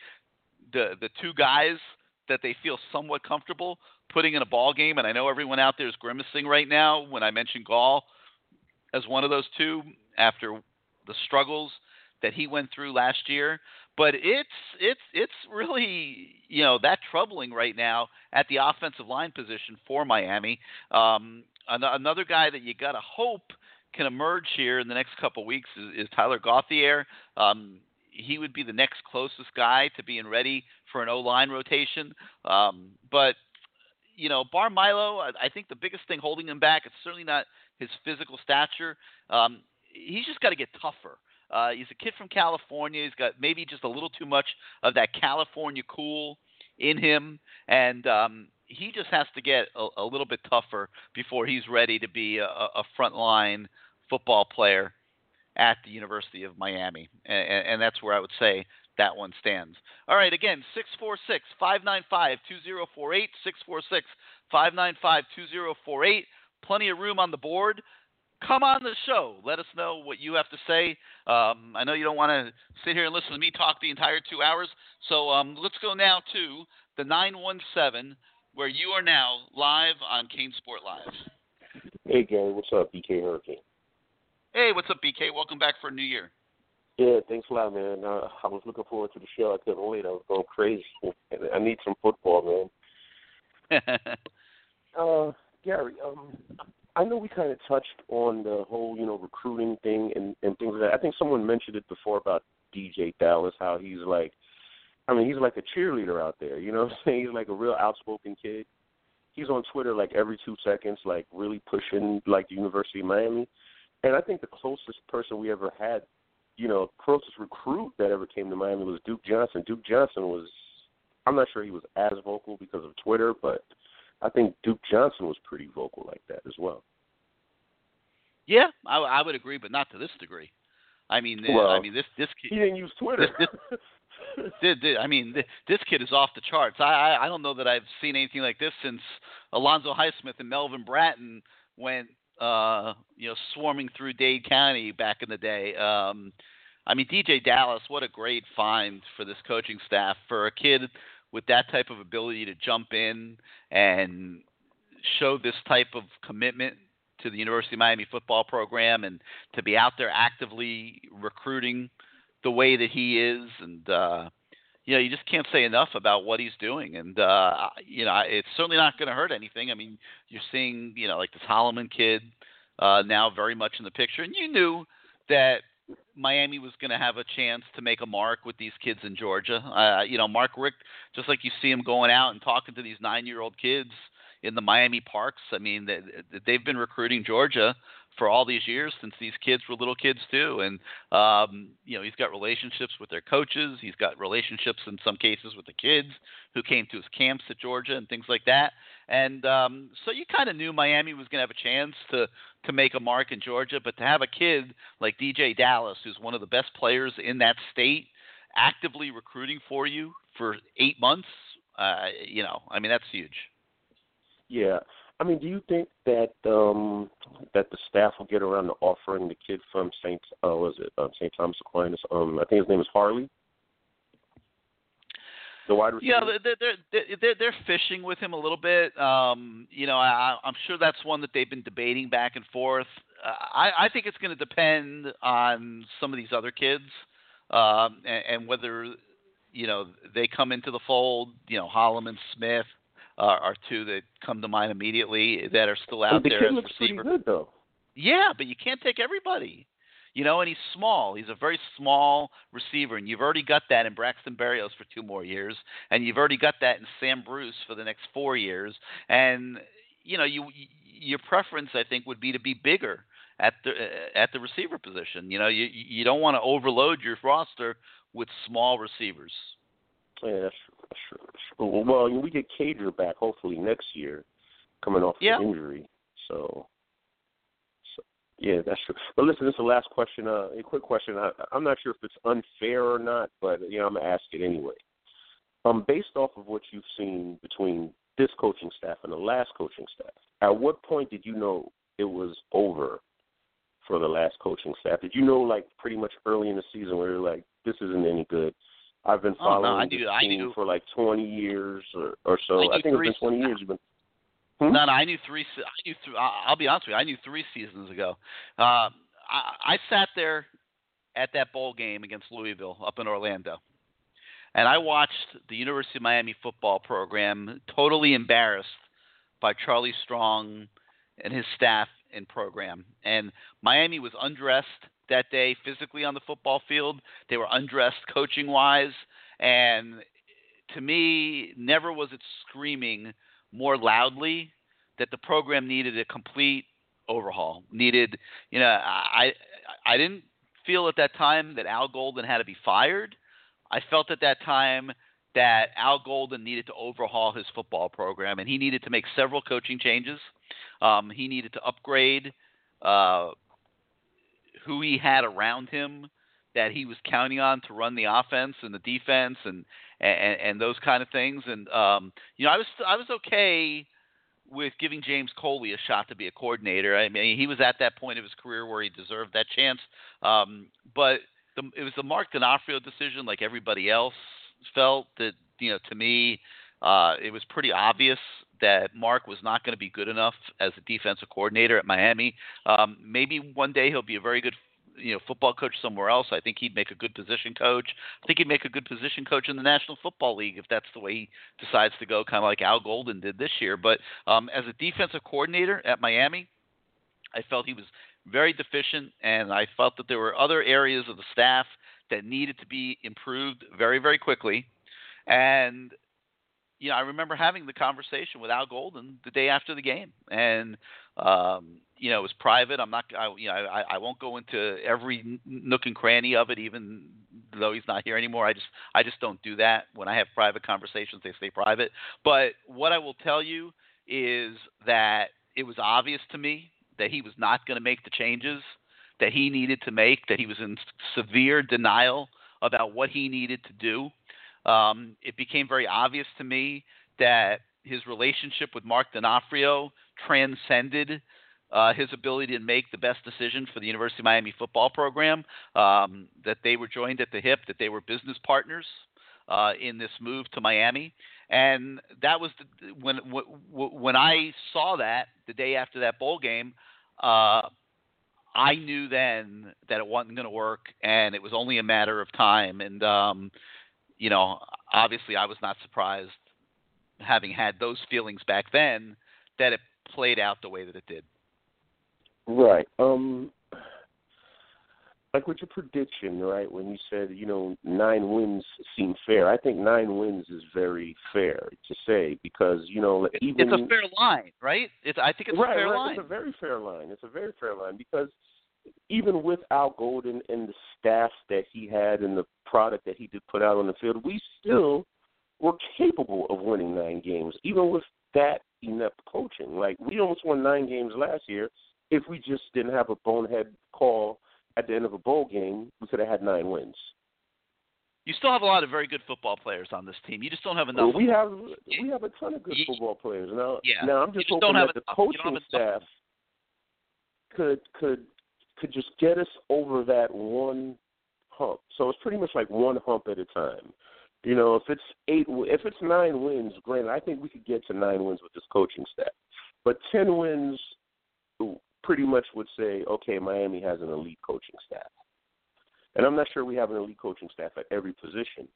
the the two guys that they feel somewhat comfortable putting in a ball game. And I know everyone out there is grimacing right now when I mention Gall as one of those two after the struggles that he went through last year. But it's it's it's really you know that troubling right now at the offensive line position for Miami. Um, another guy that you got to hope can emerge here in the next couple weeks is, is Tyler Gauthier. Um, he would be the next closest guy to being ready for an O line rotation. Um, but you know, Bar Milo, I, I think the biggest thing holding him back is certainly not his physical stature. Um, he's just got to get tougher. Uh, he's a kid from California. He's got maybe just a little too much of that California cool in him, and um, he just has to get a, a little bit tougher before he's ready to be a, a frontline football player at the University of Miami, and, and that's where I would say that one stands. All right, again, 646 595 2048, 646 595 2048. Plenty of room on the board come on the show. Let us know what you have to say. Um, I know you don't want to sit here and listen to me talk the entire two hours. So um, let's go now to the 917, where you are now live on CaneSport Live. Hey, Gary. What's up, BK Hurricane? Hey, what's up, BK? Welcome back for a new year. Yeah, thanks a lot, man. Uh, I was looking forward to the show. I couldn't wait. I was going crazy. I need some football, man. uh, Gary, um, I know we kind of touched on the whole, you know, recruiting thing and and things like that. I think someone mentioned it before about DJ Dallas, how he's like, I mean, he's like a cheerleader out there. You know what I'm saying? He's like a real outspoken kid. He's on Twitter like every two seconds, like really pushing like the University of Miami. And I think the closest person we ever had, you know, closest recruit that ever came to Miami was Duke Johnson. Duke Johnson was, I'm not sure he was as vocal because of Twitter, but I think Duke Johnson was pretty vocal like that as well. Yeah, I, I would agree, but not to this degree. I mean, well, I mean this this kid. He didn't use Twitter. This, this, this, this, I mean, this, this kid is off the charts. I, I I don't know that I've seen anything like this since Alonzo Highsmith and Melvin Bratton went uh you know swarming through Dade County back in the day. Um I mean, DJ Dallas, what a great find for this coaching staff for a kid with that type of ability to jump in and show this type of commitment to the University of Miami football program and to be out there actively recruiting the way that he is. And uh you know you just can't say enough about what he's doing. And uh you know it's certainly not going to hurt anything. I mean you're seeing you know like this holloman kid uh now very much in the picture. And you knew that Miami was going to have a chance to make a mark with these kids in Georgia. Uh, you know, Mark Richt, just like you see him going out and talking to these nine-year-old kids in the Miami parks. I mean, they, they've been recruiting Georgia for all these years since these kids were little kids too. And um, you know, he's got relationships with their coaches. He's got relationships in some cases with the kids who came to his camps at Georgia and things like that. And um, so you kind of knew Miami was going to have a chance to to make a mark in Georgia, but to have a kid like DJ Dallas, who's one of the best players in that state, actively recruiting for you for eight months, uh, you know, I mean that's huge. Yeah. I mean, do you think that um that the staff will get around to offering the kid from Saint uh was it uh, Saint Thomas Aquinas? Um, I think his name is Harley. The wide receiver. Yeah, they're they're they're, they're fishing with him a little bit. Um, you know, I, I'm sure that's one that they've been debating back and forth. Uh, I I think it's going to depend on some of these other kids, um, and, and whether you know they come into the fold. You know, Holloman, Smith, uh, are two that come to mind immediately that are still out the there as receiver. good though. Yeah, but you can't take everybody. You know, and he's small. He's a very small receiver, and you've already got that in Braxton Berrios for two more years, and you've already got that in Sam Bruce for the next four years. And you know, you your preference, I think, would be to be bigger at the at the receiver position. You know, you you don't want to overload your roster with small receivers. Yeah, that's. That's. Well, we get Cager back hopefully next year. coming off yeah. injury. So, yeah, that's true. But listen, this is the last question. Uh, a quick question. I, I'm not sure if it's unfair or not, but you know, I'm gonna ask it anyway. Um, based off of what you've seen between this coaching staff and the last coaching staff, at what point did you know it was over for the last coaching staff? Did you know like pretty much early in the season where you're like, this isn't any good? I've been following oh, no, I this knew, team I for like 20 years or, or so. I, I think it's been 20 years. You've been. Hmm? No, no, I knew three. I knew. Th- I'll be honest with you. I knew three seasons ago. Uh, I, I sat there at that bowl game against Louisville up in Orlando, and I watched the University of Miami football program totally embarrassed by Charlie Strong and his staff and program. And Miami was undressed that day physically on the football field. They were undressed coaching wise. And to me, never was it screaming more loudly that the program needed a complete overhaul. Needed, you know, I I didn't feel at that time that Al Golden had to be fired. I felt at that time that Al Golden needed to overhaul his football program, and he needed to make several coaching changes. Um, he needed to upgrade uh, who he had around him that he was counting on to run the offense and the defense and and, and those kind of things. And um, you know, I was I was okay with giving James Coley a shot to be a coordinator. I mean, he was at that point of his career where he deserved that chance. Um, but the, it was the Mark D'Onofrio decision, like everybody else felt that you know to me uh, it was pretty obvious that Mark was not going to be good enough as a defensive coordinator at Miami. Um, maybe one day he'll be a very good you know football coach somewhere else. I think he'd make a good position coach. I think he'd make a good position coach in the National Football League if that's the way he decides to go, kind of like Al Golden did this year. But um, as a defensive coordinator at Miami, I felt he was very deficient, and I felt that there were other areas of the staff that needed to be improved very, very quickly. And you know, I remember having the conversation with Al Golden the day after the game, and um, you know, it was private. I'm not, I, you know, I, I won't go into every nook and cranny of it, even though he's not here anymore. I just, I just don't do that. When I have private conversations, they stay private. But what I will tell you is that it was obvious to me that he was not going to make the changes that he needed to make. That he was in severe denial about what he needed to do um, it became very obvious to me that his relationship with Mark D'Onofrio transcended uh, his ability to make the best decision for the University of Miami football program. Um, that they were joined at the hip, that they were business partners uh, in this move to Miami, and that was the, when when I saw that the day after that bowl game. Uh, I knew then that it wasn't going to work, and it was only a matter of time. And um, you know, obviously I was not surprised having had those feelings back then that it played out the way that it did. Right. Um like with your prediction, right, when you said, you know, nine wins seem fair, I think nine wins is very fair to say because, you know, even It's a fair line, right? It's I think it's right, a fair right. line. It's a very fair line. It's a very fair line because even with Al Golden and the staff that he had and the product that he did put out on the field, we still were capable of winning nine games, even with that inept coaching. Like we almost won nine games last year. If we just didn't have a bonehead call at the end of a bowl game, we could have had nine wins. You still have a lot of very good football players on this team. You just don't have enough. Well, we have we have a ton of good you, football players now. Yeah. Now I'm just, just hoping that the coaching staff could could could just get us over that one hump. So it's pretty much like one hump at a time. You know, if it's eight, if it's nine wins, granted, I think we could get to nine wins with this coaching staff. But ten wins, pretty much would say, okay, Miami has an elite coaching staff. And I'm not sure we have an elite coaching staff at every position.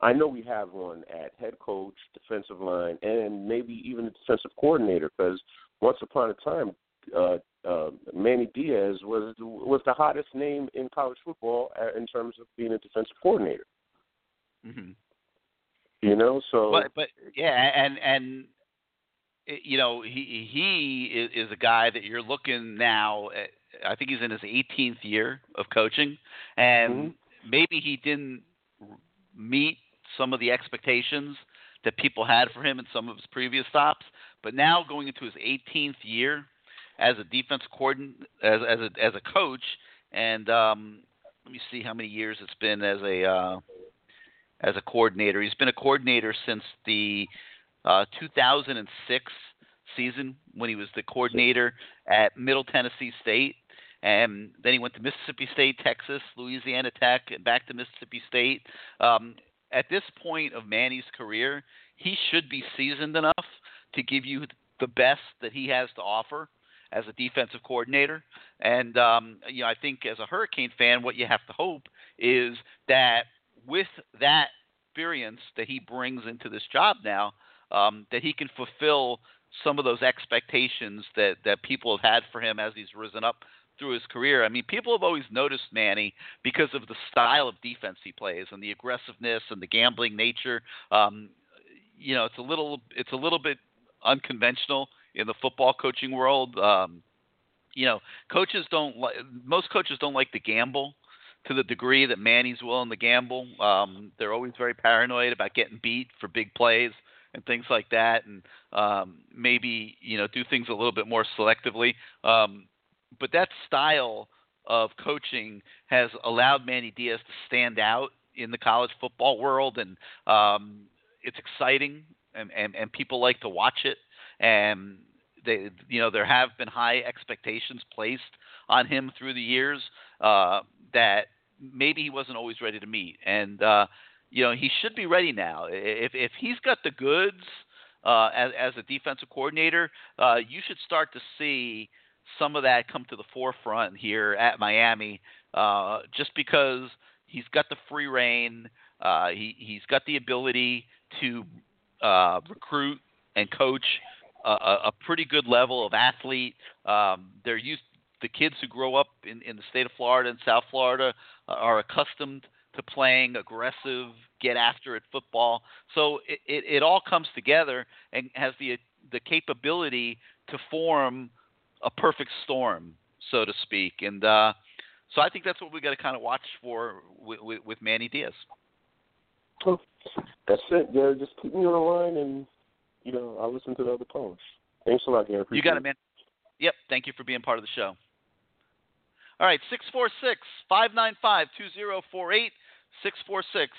I know we have one at head coach, defensive line, and maybe even a defensive coordinator. Because once upon a time, uh, uh, Manny Diaz was was the hottest name in college football uh, in terms of being a defensive coordinator. Mm-hmm. You know, so but but yeah, and and you know he he is, is a guy that you're looking now. At, I think he's in his 18th year of coaching, and mm-hmm. maybe he didn't meet some of the expectations that people had for him in some of his previous stops. but now going into his 18th year as a defense coordinator, as as a as a coach, and um, let me see how many years it's been as a uh, as a coordinator. He's been a coordinator since the uh, 2006 season when he was the coordinator at Middle Tennessee State. And then he went to Mississippi State, Texas, Louisiana Tech, and back to Mississippi State. Um, at this point of Manny's career, he should be seasoned enough to give you the best that he has to offer as a defensive coordinator. And um, you know, I think as a Hurricane fan, what you have to hope is that with that experience that he brings into this job now, um, that he can fulfill some of those expectations that that people have had for him as he's risen up through his career. I mean, people have always noticed Manny because of the style of defense he plays and the aggressiveness and the gambling nature. Um, you know, it's a little it's a little bit unconventional in the football coaching world. Um, you know, coaches don't most coaches don't like to gamble to the degree that Manny's willing to gamble. Um, they're always very paranoid about getting beat for big plays and things like that, and um, maybe you know do things a little bit more selectively. Um, but that style of coaching has allowed Manny Diaz to stand out in the college football world, and um, it's exciting, and, and and people like to watch it. And they, you know, there have been high expectations placed on him through the years uh, that maybe he wasn't always ready to meet, and uh, you know he should be ready now. If if he's got the goods uh, as as a defensive coordinator, uh, you should start to see some of that come to the forefront here at Miami, uh, just because he's got the free reign. Uh, he he's got the ability to uh, recruit and coach a, a pretty good level of athlete. Um, they're used the kids who grow up in, in the state of Florida and South Florida uh, are accustomed to playing aggressive, get after it football. So it, it, it all comes together and has the the capability to form a perfect storm, so to speak. And uh, so I think that's what we got to kind of watch for with, with, with Manny Diaz. Well, that's it. Yeah, just keep me on the line, and you know I'll listen to the other callers. Thanks a lot, Gary. You got it, man. Yep. Thank you for being part of the show. All right, 646 595 2048. 646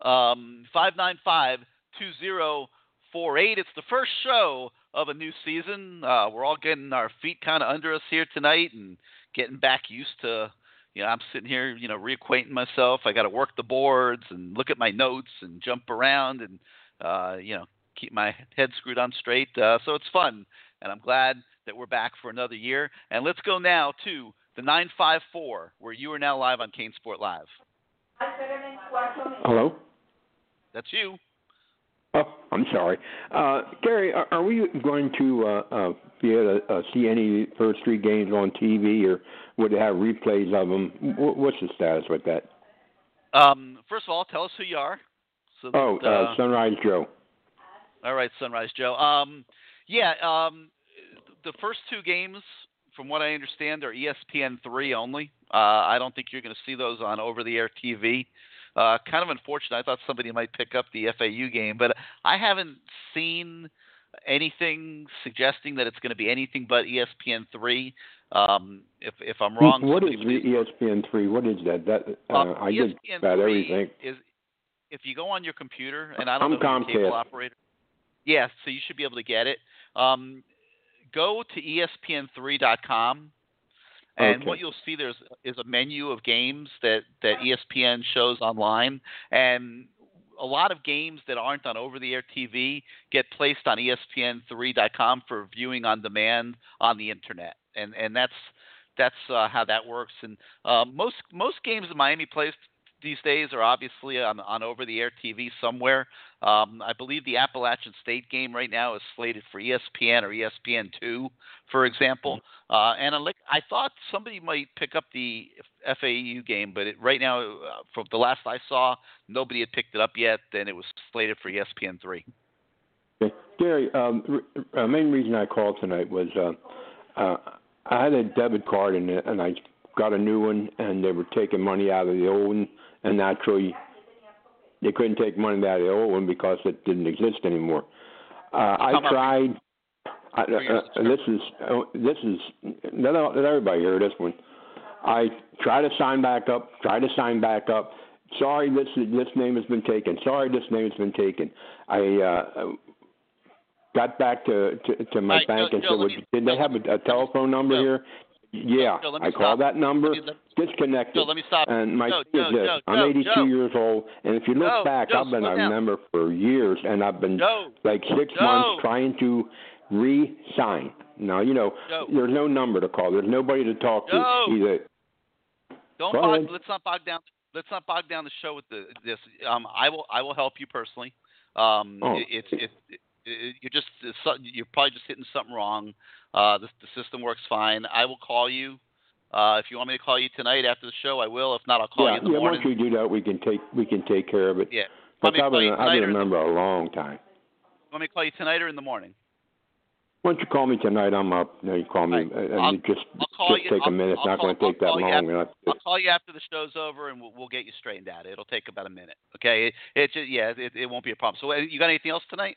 595 2048. It's the first show of a new season. Uh, we're all getting our feet kind of under us here tonight and getting back used to. You know, I'm sitting here, you know, reacquainting myself. I got to work the boards and look at my notes and jump around and, uh, you know, keep my head screwed on straight. Uh, so it's fun, and I'm glad that we're back for another year. And let's go now to the 954, where you are now live on CaneSport Live. Hello. That's you. Oh, I'm sorry, uh, Gary. Are, are, we going to uh, uh, be able to uh, see any first three games on TV, or would it have replays of them? what's the status with that? Um, first of all, tell us who you are. So that, oh, uh, Sunrise Joe. All right, Sunrise Joe. Um, yeah, um, the first two games, from what I understand, are ESPN three only. I don't think you're going to see those on over-the-air TV. Uh, kind of unfortunate. I thought somebody might pick up the FAU game, but I haven't seen anything suggesting that it's going to be anything but ESPN three. Um, if if I'm wrong, what is the ESPN three? What is that? That uh, uh, I ESPN get about everything. Is if you go on your computer, and I don't I'm know a cable operator. Yes, yeah, so you should be able to get it. Um, go to ESPN3.com and okay. what you'll see there's is a menu of games that that ESPN shows online, and a lot of games that aren't on over-the-air TV get placed on ESPN3.com for viewing on demand on the internet, and and that's that's uh, how that works. And uh, most most games that Miami plays these days are obviously on on over-the-air TV somewhere. Um, I believe the Appalachian State game right now is slated for ESPN or ESPN2, for example. Mm-hmm. Uh, and I, I thought somebody might pick up the FAU game, but it, right now, uh, from the last I saw, nobody had picked it up yet, and it was slated for ESPN3. Okay. Gary, um, the uh, main reason I called tonight was uh, uh, I had a debit card and, and I got a new one, and they were taking money out of the old one, and naturally they couldn't take money out of the old one because it didn't exist anymore. Uh, I tried. I, uh, this is uh, this is let, let everybody hear this one. I try to sign back up. Try to sign back up. Sorry, this this name has been taken. Sorry, this name has been taken. I uh, got back to to, to my right, bank Joe, and Joe, said, well, me, "Did they have a, a telephone number Joe, here?" Yeah, Joe, I stop. called that number, Let, disconnected. Joe, let me stop. And my Joe, thing Joe, is this: Joe, I'm 82 Joe. years old, and if you look back, I've been a down. member for years, and I've been like six months trying to re-sign. Now you know there's no number to call. There's nobody to talk to. Either Don't Go bog, ahead. let's not bog down. Let's not bog down the show with the, this. Um, I will. I will help you personally. Um, Oh. it, it, it, you're just you're probably just hitting something wrong. Uh, the, the system works fine. I will call you. Uh, if you want me to call you tonight after the show, I will. If not, I'll call yeah, you in the yeah. morning. Once we do that, we can take we can take care of it. Yeah. Me I've been I've been a member a long time. Want me call you tonight or in the morning? Once you call me tonight, I'm up. Then you call me, Right. and I'll- you just just you- take a I'll- minute. It's not going to take that long. We're not- I'll call you after the show's over, and we'll, we'll get you straightened out. It'll take about a minute. Okay? It, it just, yeah, it, it won't be a problem. So, uh, you got anything else tonight?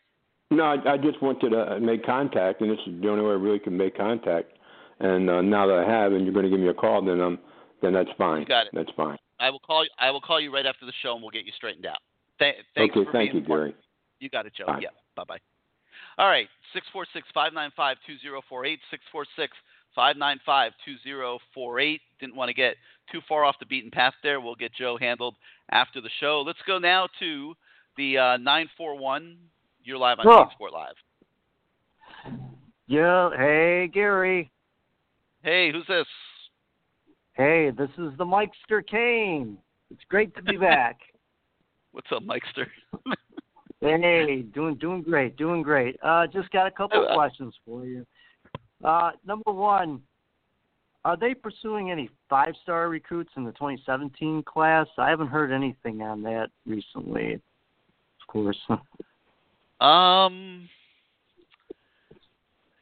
No, I, I just wanted to uh, make contact, and this is the only way I really can make contact. And uh, now that I have, and you're going to give me a call, then um, then that's fine. You got it. That's fine. I will call you. I will call you right after the show, and we'll get you straightened out. Th- thanks okay, for thank being you, Gary. You got it, Joe. Bye. Yeah. Bye bye. All right. Six four six five nine five two zero four eight. Six four six five nine five two zero four eight. Didn't want to get too far off the beaten path there. We'll get Joe handled after the show. Let's go now to the uh, nine four one. You're live on Huh. Sport Live. Yeah. Hey, Gary. Hey, who's this? Hey, this is the Mikester Kane. It's great to be back. What's up, Mikester? hey, doing doing great, doing great. Uh, just got a couple of questions for you. Uh, number one, are they pursuing any five-star recruits in the 2017 class? I haven't heard anything on that recently. Of course. Um,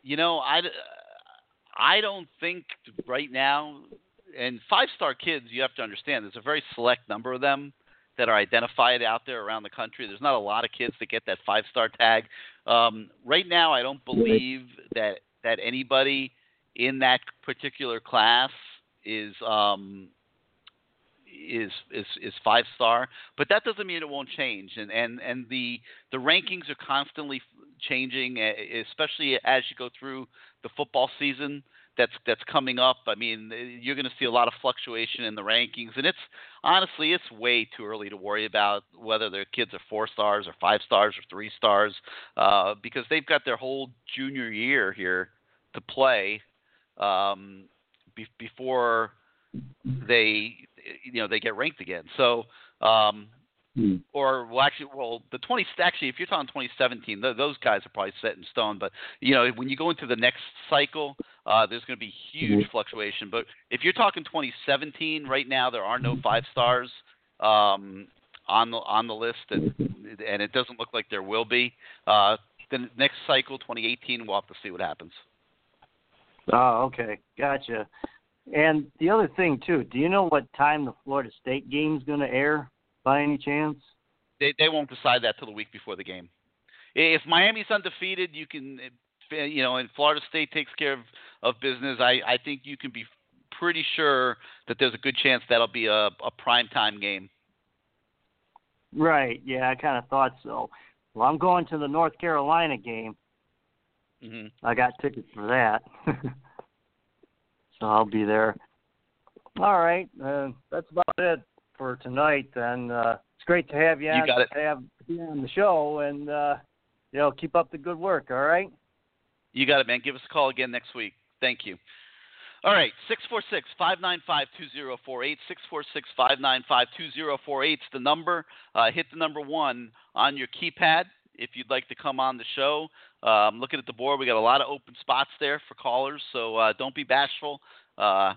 you know, I, I don't think right now, and five star kids, you have to understand, there's a very select number of them that are identified out there around the country. There's not a lot of kids that get that five star tag. Um, right now, I don't believe that that anybody in that particular class is um, is is is five star, but that doesn't mean it won't change. And and and the the rankings are constantly changing, e- especially as you go through the football season that's that's coming up. I mean, you're going to see a lot of fluctuation in the rankings, and it's honestly it's way too early to worry about whether their kids are four stars or five stars or three stars uh, because they've got their whole junior year here to play um, be- before they you know they get ranked again. So um, or well actually well the 20 actually if you're talking 2017 th- those guys are probably set in stone. But you know when you go into the next cycle uh, there's going to be huge fluctuation. But if you're talking 2017 right now there are no five stars um, on the on the list and and it doesn't look like there will be. Uh, the next cycle 2018 we'll have to see what happens. Oh, okay, gotcha. And the other thing too, do you know what time the Florida State game's going to air by any chance? they they won't decide that till the week before the game. If Miami's undefeated, you can, eh, you know, and Florida State takes care of of business. I I think you can be pretty sure that there's a good chance that'll be a a prime time game. Right. Yeah, I kind of thought so. Well, I'm going to the North Carolina game. hmm I got tickets for that, I'll be there. All right, uh, that's about it for tonight. And uh, it's great to have you, You on, got it. have you on the show, and uh, you know, keep up the good work. All right. You got it, man. Give us a call again next week. Thank you. All right, 646 595 2048. 646 595 2048 is the number. Uh, hit the number one on your keypad if you'd like to come on the show. Um, looking at the board, we got a lot of open spots there for callers, so uh, don't be bashful. Uh,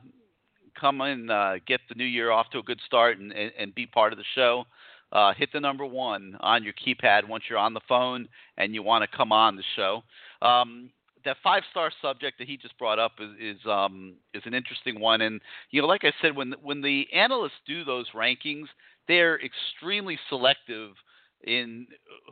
come and uh, get the new year off to a good start, and, and, and be part of the show. Uh, hit the number one on your keypad once you're on the phone and you want to come on the show. Um, that five star subject that he just brought up is is, um, is an interesting one, and you know, like I said, when when the analysts do those rankings, they're extremely selective in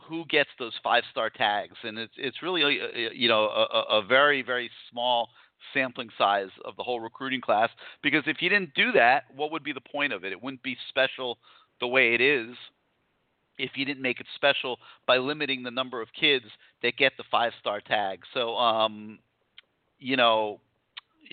who gets those five star tags, and it's it's really a, you know a, a very very small sampling size of the whole recruiting class because if you didn't do that, what would be the point of it? It wouldn't be special the way it is if you didn't make it special by limiting the number of kids that get the five star tag. So, um, you know,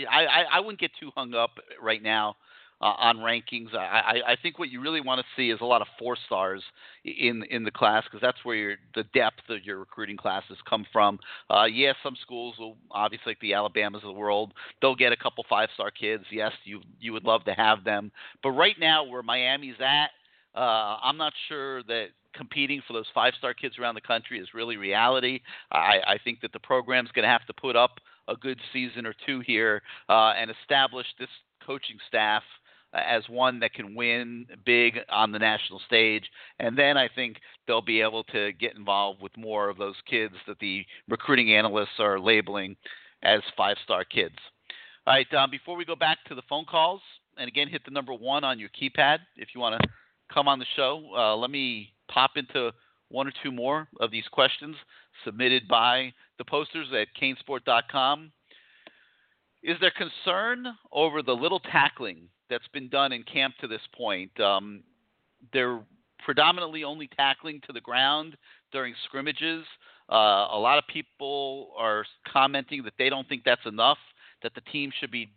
I, I, I wouldn't get too hung up right now uh, on rankings. I, I think what you really want to see is a lot of four stars in in the class because that's where your the depth of your recruiting classes come from. Uh, yes, some schools will obviously like the Alabamas of the world, they'll get a couple five star kids. Yes, you you would love to have them, but right now where Miami's at. Uh, I'm not sure that competing for those five star kids around the country is really reality. I, I think that the program's going to have to put up a good season or two here uh, and establish this coaching staff as one that can win big on the national stage. And then I think they'll be able to get involved with more of those kids that the recruiting analysts are labeling as five star kids. All right, um, before we go back to the phone calls, and again, hit the number one on your keypad if you want to come on the show. Uh, let me pop into one or two more of these questions submitted by the posters at canesport.com. Is there concern over the little tackling that's been done in camp to this point. Um, they're predominantly only tackling to the ground during scrimmages. Uh, a lot of people are commenting that they don't think that's enough. That the team should be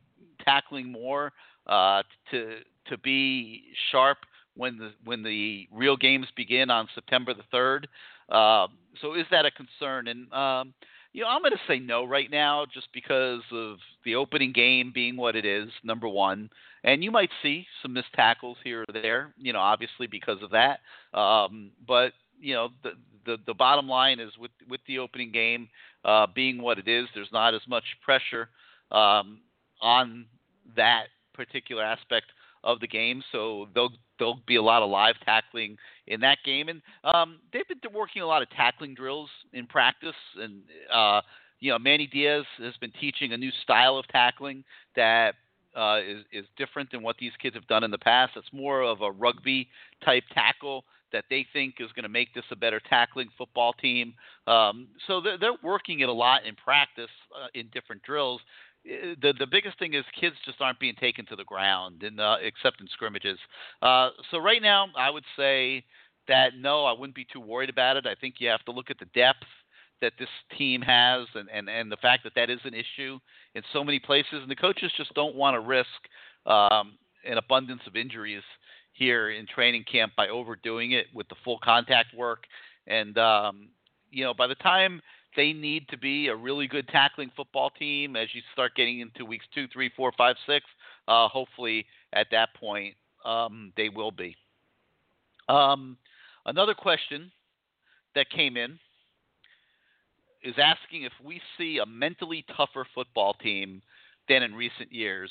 tackling more uh, to to be sharp when the when the real games begin on September the third. Uh, so is that a concern? And um, you know, I'm going to say no right now, just because of the opening game being what it is. Number one, and you might see some missed tackles here or there. You know, obviously because of that. Um, but you know, the, the the bottom line is with with the opening game uh, being what it is, there's not as much pressure um, on that particular aspect of the game. So there'll there'll be a lot of live tackling in that game, and um, they've been working a lot of tackling drills in practice. And uh, you know, Manny Diaz has been teaching a new style of tackling that uh, is is different than what these kids have done in the past. It's more of a rugby type tackle that they think is going to make this a better tackling football team. Um, so they're, they're working it a lot in practice uh, in different drills the the biggest thing is kids just aren't being taken to the ground, in, uh, except in scrimmages. Uh, so right now, I would say that no, I wouldn't be too worried about it. I think you have to look at the depth that this team has, and and and the fact that that is an issue in so many places, and the coaches just don't want to risk um, an abundance of injuries here in training camp by overdoing it with the full contact work, and um, you know by the time they need to be a really good tackling football team as you start getting into weeks two, three, four, five, six. Uh, hopefully, at that point, um, they will be. Um, another question that came in is asking if we see a mentally tougher football team than in recent years.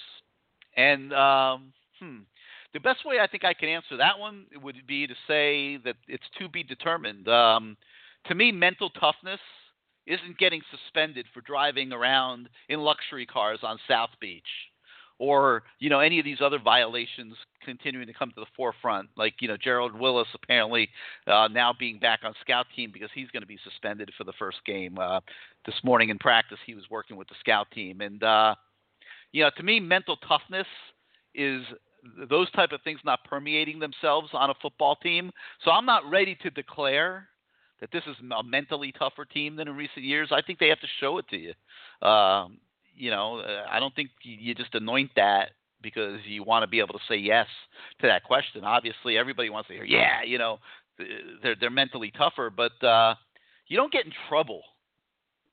And um, hmm, the best way I think I can answer that one would be to say that it's to be determined. Um, to me, mental toughness isn't getting suspended for driving around in luxury cars on South Beach or you know any of these other violations continuing to come to the forefront like you know Gerald Willis apparently uh, now being back on scout team because he's going to be suspended for the first game uh, this morning in practice he was working with the scout team and uh, you know to me mental toughness is those type of things not permeating themselves on a football team so I'm not ready to declare that this is a mentally tougher team than in recent years. I think they have to show it to you. Um, you know, uh, I don't think you just anoint that because you want to be able to say yes to that question. Obviously, everybody wants to hear, yeah, you know, they're they're mentally tougher, but uh, you don't get in trouble.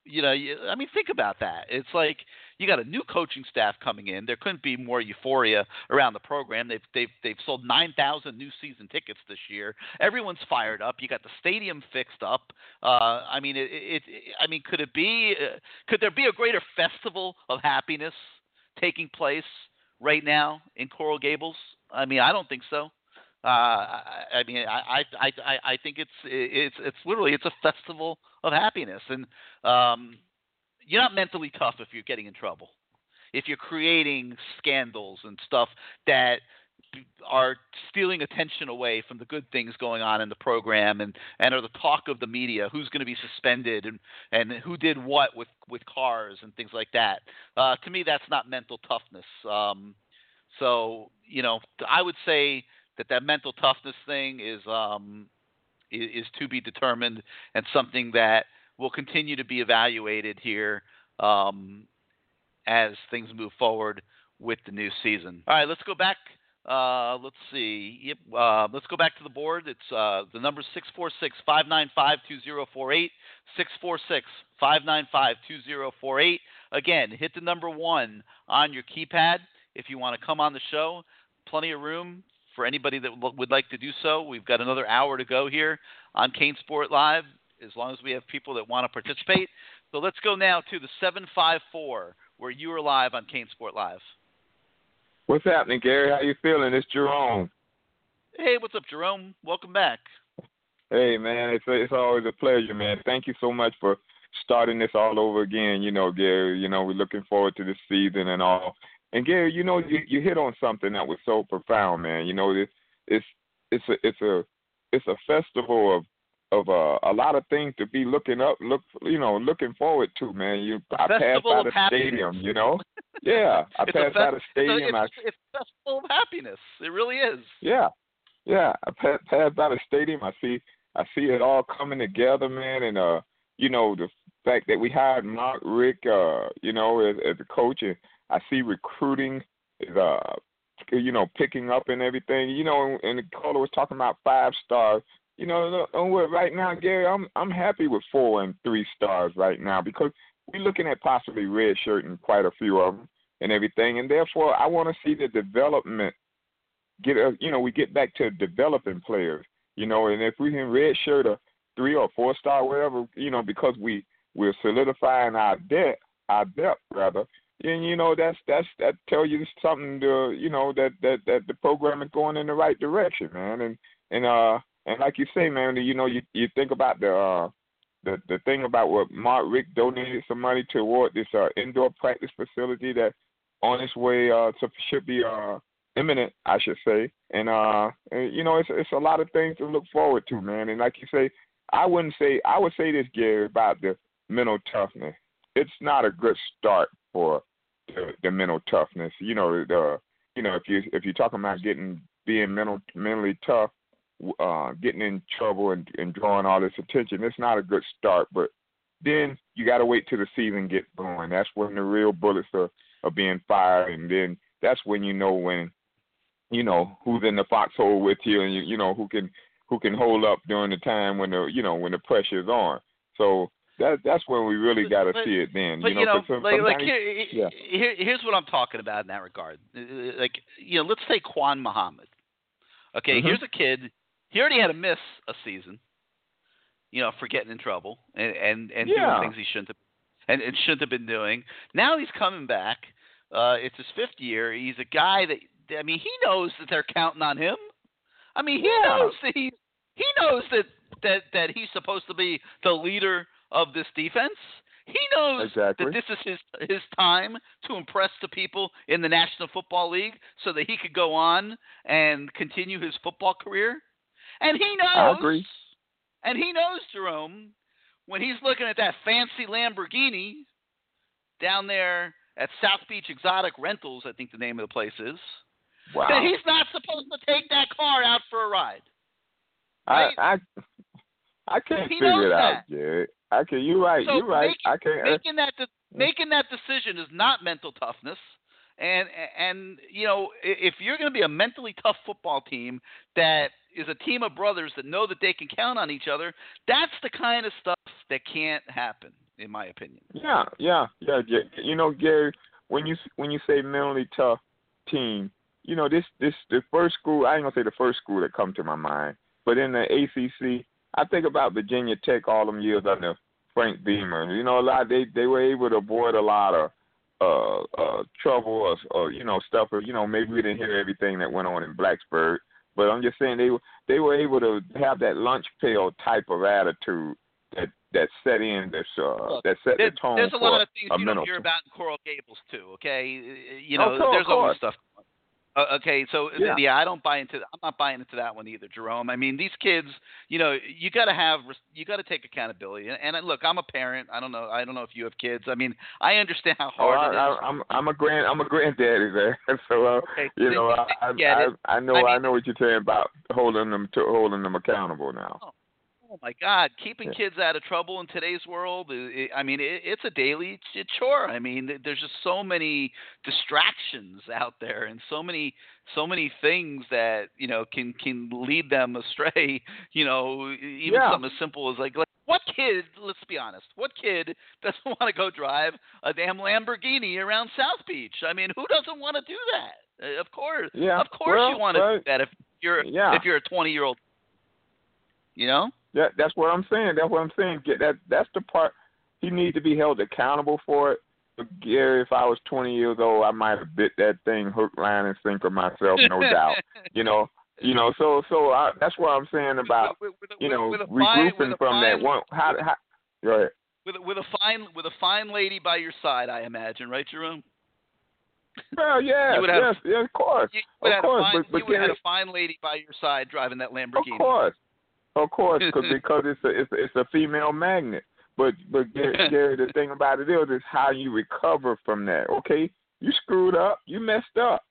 You know, you, I mean, think about that. It's like you got a new coaching staff coming in. There couldn't be more euphoria around the program. They've they've they've sold 9,000 new season tickets this year. Everyone's fired up. You got the stadium fixed up. Uh, I mean, it, it, it I mean, could it be? Uh, could there be a greater festival of happiness taking place right now in Coral Gables? I mean, I don't think so. Uh, I mean, I, I, I, I think it's, it's, it's literally, it's a festival of happiness, and um, you're not mentally tough if you're getting in trouble. If you're creating scandals and stuff that are stealing attention away from the good things going on in the program and and are the talk of the media who's going to be suspended and and who did what with with cars and things like that uh, to me that's not mental toughness um, so you know i would say that that mental toughness thing is um, is, is to be determined and something that will continue to be evaluated here um, as things move forward with the new season. All right, let's go back. Uh, let's see. Yep. Uh, let's go back to the board. It's uh, the number six four six five nine five two zero four eight. Six four six five nine five two zero four eight. Again, hit the number one on your keypad if you want to come on the show. Plenty of room for anybody that would like to do so. We've got another hour to go here on CaneSport Live, as long as we have people that want to participate. So let's go now to the 754, where you are live on CaneSport Live. What's happening, Gary? How you feeling? It's Jerome. Hey, what's up, Jerome? Welcome back. Hey, man, it's it's always a pleasure, man. Thank you so much for starting this all over again. You know, Gary. You know, we're looking forward to this season and all. And Gary, you know, you you hit on something that was so profound, man. You know, it's it's it's a it's a it's a festival of of uh, a lot of things to be looking up, look, you know, looking forward to, man. You, I passed by the stadium, you know. Yeah, I passed by the stadium. It's, I, it's festival of happiness. It really is. Yeah, yeah. I passed, passed by the stadium. I see, I see it all coming together, man. And uh, you know, the fact that we hired Mark Richt, uh, you know, as, as a coach, and I see recruiting is uh, you know, picking up and everything. You know, and the caller was talking about five stars you know, right now, Gary, I'm I'm happy with four and three stars right now because we're looking at possibly red shirt and quite a few of them and everything, and therefore I want to see the development get a, you know we get back to developing players, you know, and if we can red shirt a three or four star whatever, you know, because we we're solidifying our debt, our depth rather, and you know that's that's that tell you something to you know that that that the program is going in the right direction, man, and and uh and like you say, man, you know, you you think about the uh, the the thing about what Mark Richt donated some money toward this uh, indoor practice facility that on its way uh, to should be uh, imminent, I should say. And uh, and, you know, it's it's a lot of things to look forward to, man. And like you say, I wouldn't say I would say this, Gary, about the mental toughness. It's not a good start for the, the mental toughness. You know, the you know if you if you're talking about getting being mental mentally tough, uh, getting in trouble and, and drawing all this attention. It's not a good start, but then you got to wait till the season gets going. That's when the real bullets are, are being fired, and then that's when you know when you know who's in the foxhole with you, and you, you know who can who can hold up during the time when the you know when the pressure's on. So that that's when we really got to see it then. But you know, you know some, like, like here, yeah. here, here's what I'm talking about in that regard. Uh, like you know, let's say Quan Muhammad. Okay, mm-hmm. here's a kid he already had to miss a season, you know, for getting in trouble and and, and yeah. doing things he shouldn't have and, and shouldn't have been doing. Now he's coming back. Uh, it's his fifth year. He's a guy that I mean, he knows that they're counting on him. I mean, he yeah. knows that he he knows that that that he's supposed to be the leader of this defense. He knows exactly. that this is his his time to impress the people in the National Football League so that he could go on and continue his football career. And he knows. I agree. And he knows, Jerome, when he's looking at that fancy Lamborghini down there at South Beach Exotic Rentals, I think the name of the place is, wow. that he's not supposed to take that car out for a ride. Right? I I, I can't he figure it that. out, Jared. I can. You're right. So you're right. Making, I can't. Uh, making that de- making that decision is not mental toughness. And and you know if you're going to be a mentally tough football team that is a team of brothers that know that they can count on each other, that's the kind of stuff that can't happen, in my opinion. Yeah, yeah, yeah. You know, Gary, when you when you say mentally tough team, you know this this the first school. I ain't gonna say the first school that come to my mind, but in the ACC, I think about Virginia Tech all them years under Frank Beamer. You know, a lot they they were able to avoid a lot of uh, uh, trouble or, or you know stuff. Or, you know, maybe we didn't hear everything that went on in Blacksburg, but I'm just saying they they were able to have that lunch pail type of attitude that that set in this uh Look, that set there, the tone There's a lot of things you don't hear about in Coral Gables too. Okay, you know, oh, course, there's always stuff. Uh, okay, so Yeah. yeah. I don't buy into. I'm not buying into that one either, Jerome. I mean, these kids, you know, you got to have, res- you got to take accountability. And, and look, I'm a parent. I don't know. I don't know if you have kids. I mean, I understand how Oh, hard I, it is. I, I'm I'm a grand I'm a granddaddy there, so uh, Okay, you know I I. I I know I I, know what you're saying about holding them to holding them accountable now. Oh my God, keeping kids out of trouble in today's world. i I mean, it, it's a daily chore. I mean, there's just so many distractions out there, and so many, so many things that you know can can lead them astray. You know, even Yeah. something as simple as like, like what kid? Let's be honest. What kid doesn't want to go drive a damn Lamborghini around South Beach? I mean, who doesn't want to do that? Uh, Of course, Yeah, of course well, you want to well, do that if you're yeah. if you're a 20 year old. You know. That that's what I'm saying. That's what I'm saying. Get that that's the part he needs to be held accountable for it. But Gary, if I was 20 years old, I might have bit that thing hook, line, and sinker myself, no doubt. You know, you know. So so I, that's what I'm saying about with, with, you know with a fine, regrouping with from fine, that one. How how? Go ahead. with a, with a fine with a fine lady by your side, I imagine, right, Jerome? Well, yeah, You would have- yes, yeah, of course, You would of course. fine, but but you would have had a fine lady by your side driving that Lamborghini. Of course, of course, cause, because it's a it's a, it's a female magnet. But but Gary, Gary, the thing about it is, is how you recover from that. Okay, you screwed up, you messed up,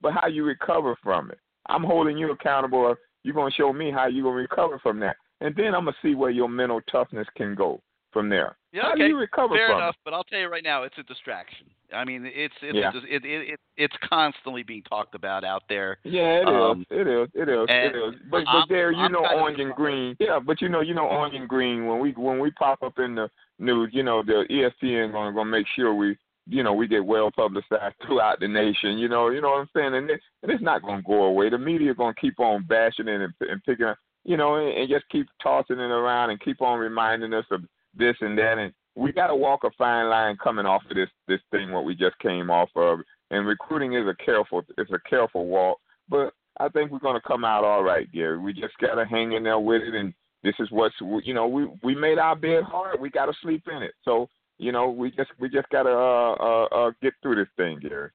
but how you recover from it? I'm holding you accountable. You're gonna show me how you're gonna recover from that, and then I'm gonna see where your mental toughness can go from there. Yeah, how okay. do you recover Fair enough, but I'll tell you right now, it's a distraction. I mean, it's it's Yeah. it, it it it's constantly being talked about out there. Yeah, it is. Um, It is. It is. It is. But I'm- but Gary, you I'm know orange and green. Yeah, but you know you know orange and green when we when we pop up in the news, you know the ESPN gonna gonna make sure we you know we get well publicized throughout the nation. You know you know what I'm saying, and it, and it's not gonna go away. The media is gonna keep on bashing it and, and picking, up, you know, and, and just keep tossing it around and keep on reminding us of this and that. And we got to walk a fine line coming off of this this thing what we just came off of. And recruiting is a careful it's a careful walk, but I think we're gonna come out all right, Gary. We just gotta hang in there with it, and this is what's you know we we made our bed hard. We gotta sleep in it. So you know we just we just gotta uh uh, uh get through this thing, Gary.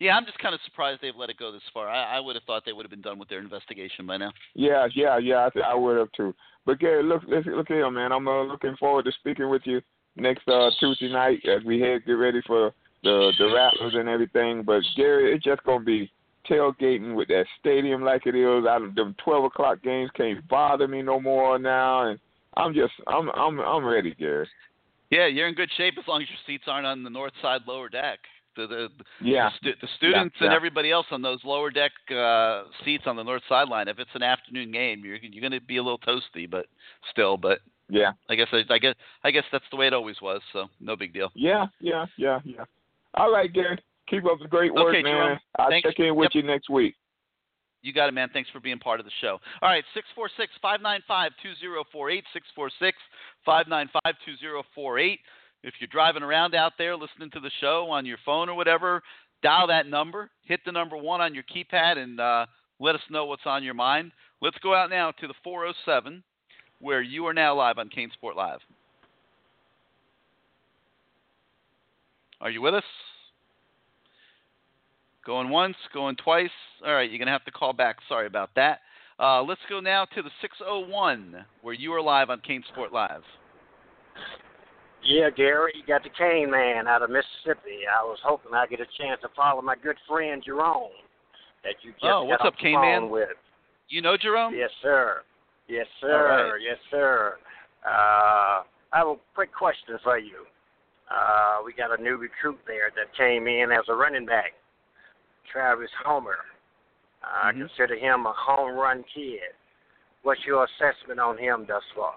Yeah, I'm just kind of surprised they've let it go this far. I, I would have thought they would have been done with their investigation by now. Yeah, yeah, yeah. I, th- I would have too. But Gary, look, look, here, man. I'm uh, looking forward to speaking with you next uh, Tuesday night as we head get ready for the the Rattlers and everything. But Gary, it's just gonna be tailgating with that stadium like it is. Out of them 12 o'clock games can't bother me no more now, and I'm just I'm I'm I'm ready, Gary. Yeah, you're in good shape as long as your seats aren't on the north side lower deck. The the yeah. the, stu- the students yeah, yeah. and everybody else on those lower deck uh, seats on the north sideline. If it's an afternoon game, you're you're going to be a little toasty, but still, but yeah. I guess I, I guess I guess that's the way it always was. So no big deal. Yeah, yeah, yeah, yeah. All right, Gary. Keep up the great work, okay, man. Jerome, I'll thanks. check in with yep. you next week. You got it, man. Thanks for being part of the show. All right, 646 595 2048. 646 595 2048. If you're driving around out there listening to the show on your phone or whatever, dial that number, hit the number one on your keypad, and uh, let us know what's on your mind. Let's go out now to the 407, where you are now live on CaneSport Live. Are you with us? Going once, going twice. All right, you're going to have to call back. Sorry about that. Uh, let's go now to the 601, where you are live on CaneSport Live. Yeah, Gary, you got the Cane Man out of Mississippi. I was hoping I'd get a chance to follow my good friend Jerome that you just Oh, what's up, Cane Man? with. You know Jerome? Yes, sir. Yes, sir. right. Yes, sir. Uh, I have a quick question for you. Uh, we got a new recruit there that came in as a running back, Travis Homer. I Mhm. consider him a home run kid. What's your assessment on him thus far?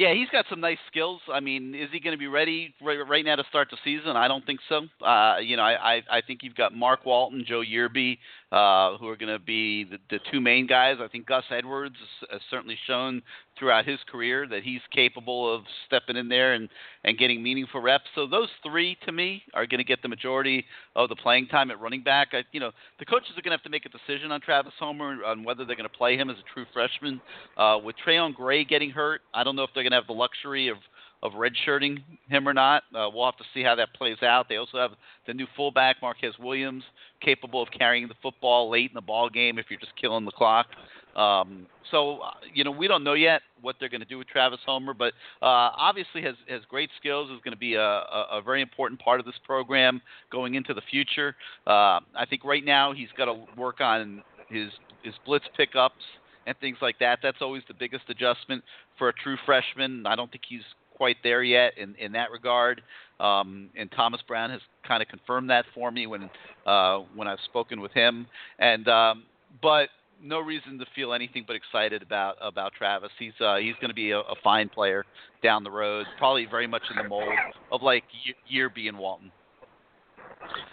Yeah, he's got some nice skills. I mean, is he going to be ready right, right now to start the season? I don't think so. Uh, you know, I, I I think you've got Mark Walton, Joe Yearby, uh, who are going to be the, the two main guys. I think Gus Edwards has, has certainly shown throughout his career that he's capable of stepping in there and and getting meaningful reps. So those three, to me, are going to get the majority of the playing time at running back. I, you know, the coaches are going to have to make a decision on Travis Homer on whether they're going to play him as a true freshman. Uh, with Trayone Gray getting hurt, I don't know if they're going to have the luxury of of redshirting him or not. Uh, we'll have to see how that plays out. They also have the new fullback Marquez Williams, capable of carrying the football late in the ball game if you're just killing the clock. Um, so uh, you know we don't know yet what they're going to do with Travis Homer, but uh, obviously has has great skills. Is going to be a, a, a very important part of this program going into the future. Uh, I think right now he's got to work on his his blitz pickups and things like that. That's always the biggest adjustment for a true freshman. I don't think he's quite there yet in, in that regard. Um, and Thomas Brown has kind of confirmed that for me when uh, when I've spoken with him. And um, but no reason to feel anything but excited about about Travis. He's uh, he's going to be a, a fine player down the road. Probably very much in the mold of like Yearby and Walton.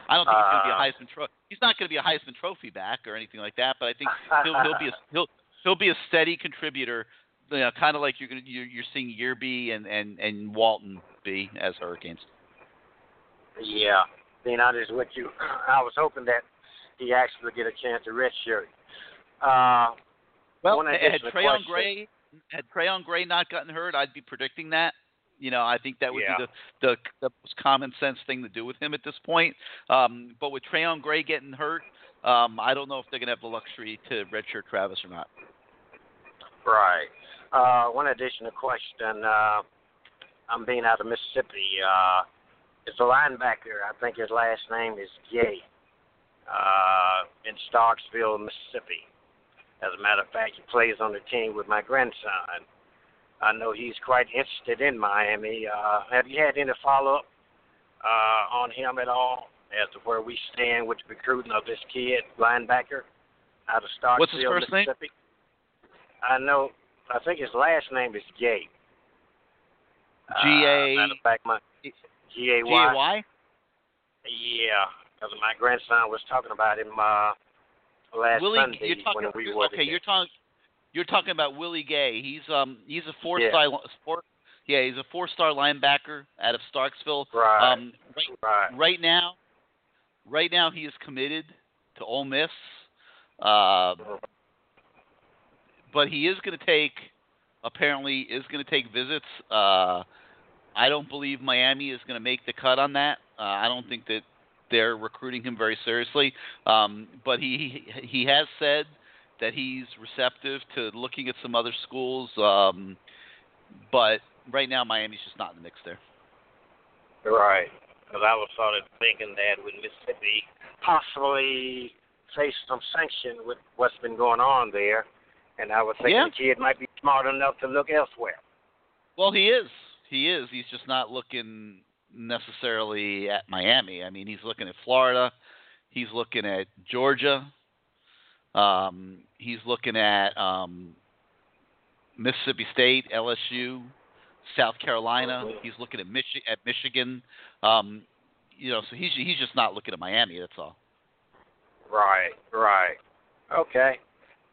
I don't think he's going to be a uh. Heisman trophy. He's not going to be a Heisman Trophy back or anything like that. But I think he'll, he'll be a he'll he'll be a steady contributor you know, kind of like you're gonna you're, you're seeing Yearby and and and Walton be as Hurricanes. Yeah, being honest with you, I was hoping that he actually get a chance to redshirt. Uh, well, had Trayone Gray had Trayone Gray not gotten hurt, I'd be predicting that. You know, I think that would yeah. be the, the the most common sense thing to do with him at this point. Um, but with Trayone Gray getting hurt, um, I don't know if they're going to have the luxury to redshirt Travis or not. Right. Uh, one additional question. Uh, I'm being out of Mississippi. Uh, it's a linebacker. I think his last name is Gay. Uh, in Starkville, Mississippi. As a matter of fact, he plays on the team with my grandson. I know he's quite interested in Miami. Uh, have you had any follow up uh, on him at all as to where we stand with the recruiting of this kid linebacker out of Starkville, What's his first Mississippi? Name? I know I think his last name is Gay. G A. Uh, matter of fact, my G A Y. G A Y. Yeah, because my grandson was talking about him uh, last Willie, Sunday you're talking, we you're, okay. You're talking. You're talking about Willie Gay. He's um he's a four Yeah. star four, yeah he's a four star linebacker out of Starkville. Right. Um, right, right. right now, right now he is committed to Ole Miss. Uh, but he is going to take apparently is going to take visits. Uh, I don't believe Miami is going to make the cut on that. Uh, I don't think that they're recruiting him very seriously. Um, but he he has said that he's receptive to looking at some other schools. Um, but right now, Miami's just not in the mix there. Right. Because I was sort of thinking that with Mississippi possibly face some sanction with what's been going on there, and I was thinking Yeah. the kid might be smart enough to look elsewhere. Well, he is. He is. He's just not looking necessarily at Miami. I mean, he's looking at Florida. He's looking at Georgia. Um, he's looking at um, Mississippi State, LSU, South Carolina. He's looking at Michi- at Michigan. Um, you know, so he's he's just not looking at Miami. That's all. Right, right. Okay.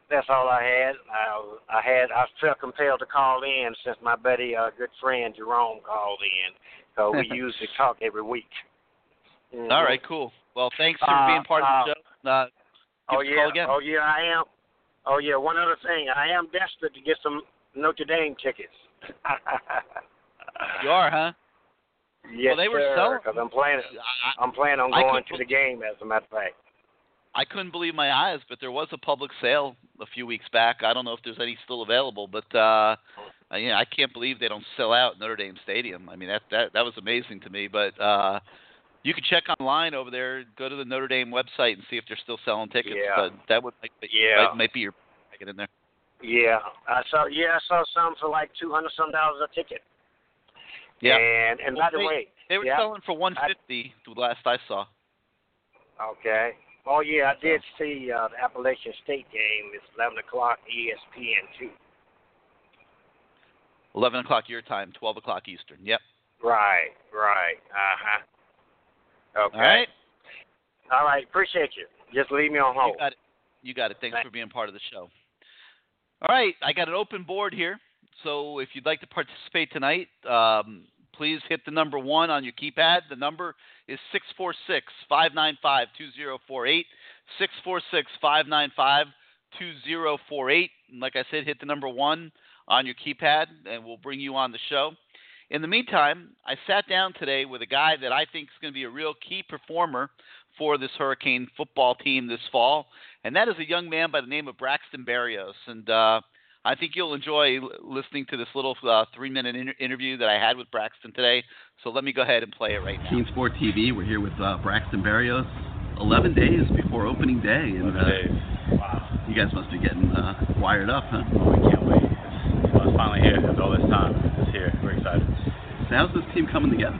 That's all I had. I, I had. I felt compelled to call in since my buddy, uh, good friend Jerome, called in. So we usually talk every week. Mhm. All right, cool. Well, thanks for Uh, being part of the show. Uh, Oh yeah. call again. Oh yeah, I am. Oh yeah. One other thing, I am desperate to get some Notre Dame tickets. You are, huh? Yes, well, they were sir. Because I'm planning. I'm planning on going to the game. As a matter of fact. I couldn't believe my eyes, but there was a public sale a few weeks back. I don't know if there's any still available, but uh I- yeah, I can't believe they don't sell out Notre Dame Stadium. I mean, that that that was amazing to me, but uh you can check online over there, go to the Notre Dame website and see if they're still selling tickets. Yeah. But that would might, Yeah. might, might be your get in there. Yeah, I saw. Yeah, I saw some for like two hundred some dollars a ticket. Yeah. And and by the They- way, They were yeah, selling for 150 the last I saw. Okay. Oh yeah, I did see uh, the Appalachian State game. It's eleven o'clock ESPN two. 11 o'clock your time, 12 o'clock Eastern. Yep. Right, right. Uh huh. Okay. All right. All right. Appreciate you. Just leave me on hold. You got it. You got it. Thanks for being part of the show. All right, I got an open board here. So if you'd like to participate tonight, um, please hit the number one on your keypad. The number is 646 595 2048. 646 595 2048. And like I said, hit the number one on your keypad, and we'll bring you on the show. In the meantime, I sat down today with a guy that I think is going to be a real key performer for this Hurricane football team this fall, and that is a young man by the name of Braxton Berrios. And uh, I think you'll enjoy listening to this little uh, three-minute inter- interview that I had with Braxton today. So let me go ahead and play it right now. Team Sport TV. We're here with uh, Braxton Berrios. 11 days before opening day, and uh, wow. you guys must be getting uh, wired up, huh? Oh, we can't wait. It's, well, it's finally here after all this time. It's here. We're excited. So how's this team coming together?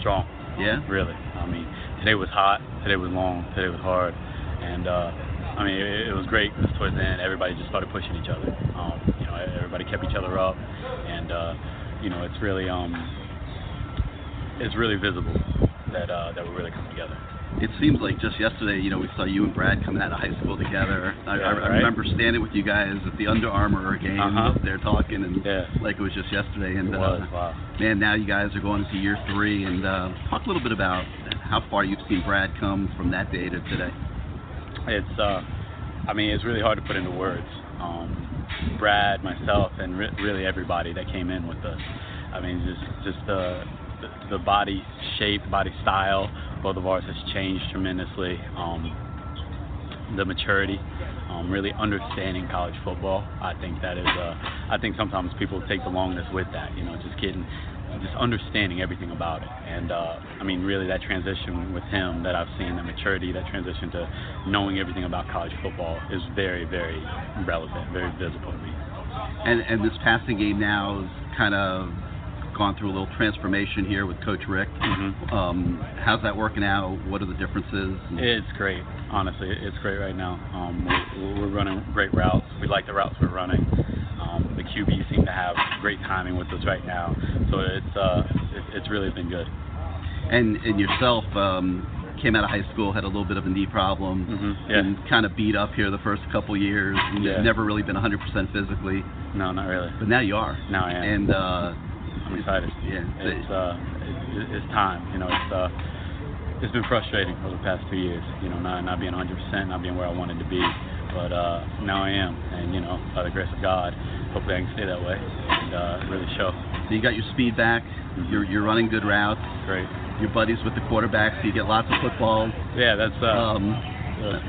Strong. Yeah. Really. I mean, today was hot. Today was long. Today was hard, and uh, I mean, it, it was great because towards the end, everybody just started pushing each other. Um, you know, everybody kept each other up, and uh, you know, it's really um, it's really visible that uh, that we're really coming together. It seems like just yesterday, you know, we saw you and Brad coming out of high school together. I, Yeah, I, I right? remember standing with you guys at the Under Armour game Uh-huh. up there talking, and Yeah. like it was just yesterday. And It was, uh, wow. man, now you guys are going into year three, and uh, talk a little bit about how far you've seen Brad come from that day to today. It's, uh, I mean, it's really hard to put into words. Um, Brad, myself, and re- really everybody that came in with us. I mean, just just the the, the body shape, body style, both of ours has changed tremendously. Um, the maturity, um, really understanding college football. I think that is. Uh, I think sometimes people take the longness with that. You know, just getting, just understanding everything about it. And uh, I mean, really, that transition with him that I've seen, the maturity, that transition to knowing everything about college football is very, very relevant, very visible to me. And and this passing game now is kind of gone through a little transformation here with Coach Richt. Mm-hmm. Um, how's that working out? What are the differences? It's great. Honestly, it's great right now. Um, we're, we're running great routes. We like the routes we're running. QB seem to have great timing with us right now, so it's uh, it, it's really been good. And and yourself um, came out of high school, had a little bit of a knee problem, Mhm, yeah. and kind of beat up here the first couple years. And Yeah. You've never really been 100% physically, No, not really. but now you are. Now I am. And uh, I'm excited. Yeah, It's uh, it, it's time. You know, it's uh, it's been frustrating over the past two years. You know, not not being 100%, not being where I wanted to be. But uh, now I am, and you know, by the grace of God, hopefully I can stay that way and uh, really show. So you got your speed back. You're you're running good routes. Great. Your buddies with the quarterback, so you get lots of footballs. Yeah, that's uh, Um,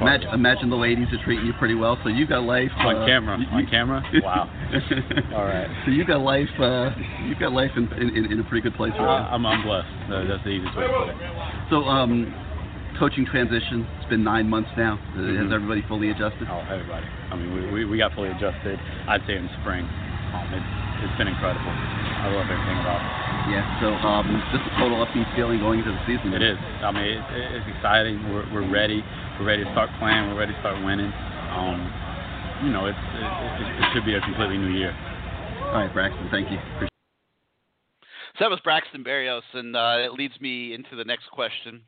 imagine, imagine the ladies are treating you pretty well. So you got life On uh, camera. you- On camera? Wow. All right. So you got life. Uh, you got life in, in in a pretty good place Uh, right now. I'm, I'm blessed. Uh, that's the easiest way to put it. So, um, coaching transition. It's been nine months now. Uh, Has everybody fully adjusted? Oh, everybody. I mean, we, we, we got fully adjusted. I'd say in spring. Um, it's it's been incredible. I love everything about it. Yeah. So, um, just a total upbeat feeling going into the season. It is. I mean, it, it, it's exciting. We're, we're ready. We're ready to start playing. We're ready to start winning. Um, you know, it's, it, it, it should be a completely new year. All right, Braxton. Thank you. Appreciate So that was Braxton Berrios, and uh, it leads me into the next question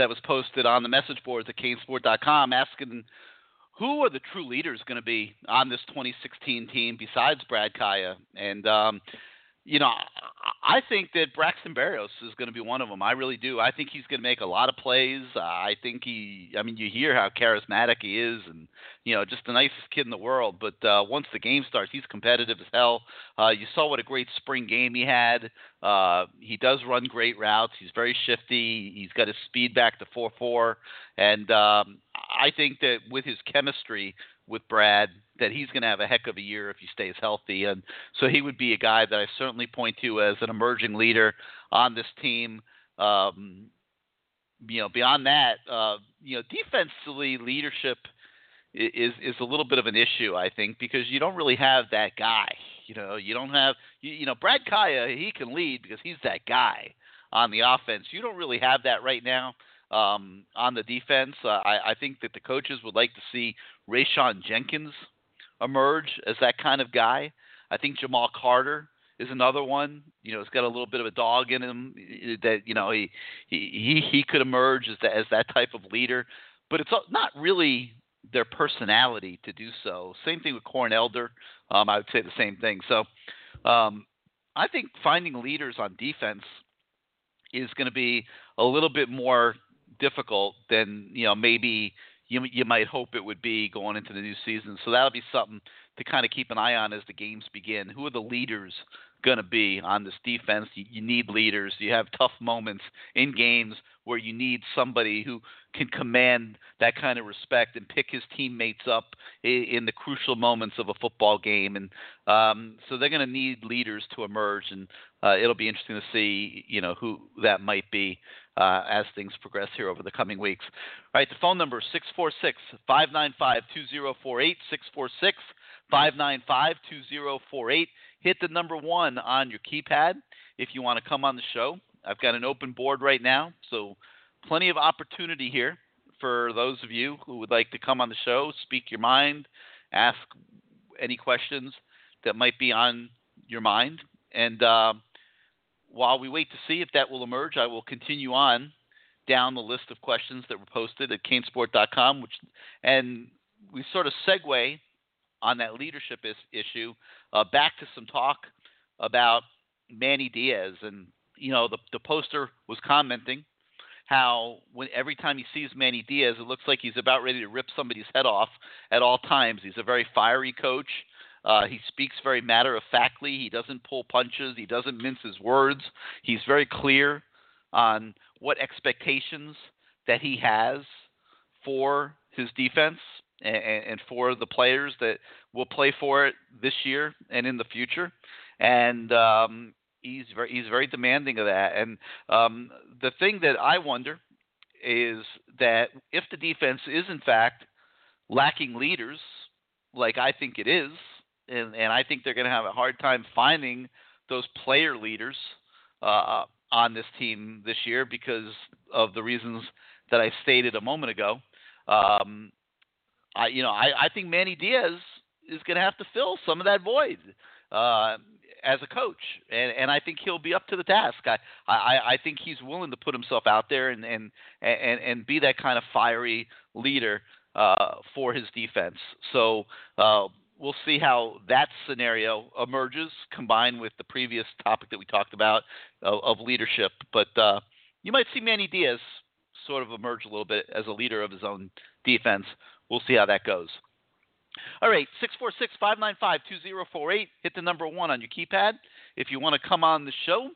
that was posted on the message boards at canesport.com asking who are the true leaders going to be on this 2016 team besides Brad Kaaya? And, um, you know, I- think that Braxton Berrios is going to be one of them. I really do. I think he's going to make a lot of plays. I think he, I mean, you hear how charismatic he is and, you know, just the nicest kid in the world. But uh, once the game starts, he's competitive as hell. Uh, you saw what a great spring game he had. Uh, he does run great routes. He's very shifty. He's got his speed back to 4 4. And um, I think that with his chemistry with Brad, that he's going to have a heck of a year if he stays healthy. And so he would be a guy that I certainly point to as an emerging leader on this team. Um, you know, beyond that, uh, you know, defensively leadership is is a little bit of an issue, I think, because you don't really have that guy. You know, you don't have you, you know Brad Kaaya. He can lead because he's that guy on the offense. You don't really have that right now um, on the defense. Uh, I, I think that the coaches would like to see Rayshawn Jenkins emerge as that kind of guy. I think Jamal Carter is another one. You know, he's got a little bit of a dog in him eh, that you know he he he could emerge as that as that type of leader. But it's not really their personality to do so. Same thing with Corn Elder. Um, I would say the same thing. So um, I think finding leaders on defense is going to be a little bit more difficult than you know maybe you you might hope it would be going into the new season. So that'll be something to kind of keep an eye on as the games begin. Who are the leaders going to be on this defense. You, you need leaders. You have tough moments in games where you need somebody who can command that kind of respect and pick his teammates up in, in the crucial moments of a football game. And um, so they're going to need leaders to emerge, and uh, it'll be interesting to see, you know, who that might be uh, as things progress here over the coming weeks. All right, the phone number is 646 595 2048. 646 595 2048. Hit the number one on your keypad if you want to come on the show. I've got an open board right now, so plenty of opportunity here for those of you who would like to come on the show, speak your mind, ask any questions that might be on your mind. And uh, while we wait to see if that will emerge, I will continue on down the list of questions that were posted at canesport.com, which and we sort of segue on that leadership is, issue uh, back to some talk about Manny Diaz and you know, the the poster was commenting how when every time he sees Manny Diaz, it looks like he's about ready to rip somebody's head off at all times. He's a very fiery coach. Uh, he speaks very matter of factly. He doesn't pull punches. He doesn't mince his words. He's very clear on what expectations that he has for his defense and, and for the players that will play for it this year and in the future. And um, he's very he's very demanding of that. And um, the thing that I wonder is that if the defense is in fact lacking leaders, like I think it is, and, and I think they're going to have a hard time finding those player leaders uh, on this team this year because of the reasons that I stated a moment ago. Um, I you know I, I think Manny Diaz is going to have to fill some of that void. Uh, as a coach, and and I think he'll be up to the task. I I, I think he's willing to put himself out there and and and and be that kind of fiery leader uh, for his defense. So. Uh, we'll see how that scenario emerges combined with the previous topic that we talked about of, of leadership. But uh, you might see Manny Diaz sort of emerge a little bit as a leader of his own defense. We'll see how that goes. All right, 646 595 2048. Hit the number one on your keypad if you want to come on the show.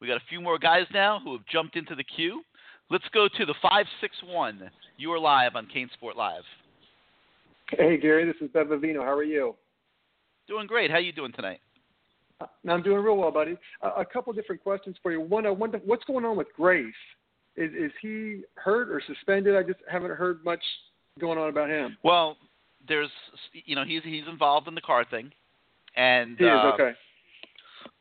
We got a few more guys now who have jumped into the queue. Let's go to the 561. You are live on CaneSport Live. Hey, Gary, this is Bev Vivino. How are you? Doing great. How are you doing tonight? Uh, I'm doing real well, buddy. A couple different questions for you. One, I wonder what's going on with Grace. Is is he hurt or suspended? I just haven't heard much going on about him. Well, there's you know he's he's involved in the car thing, and he is uh, okay.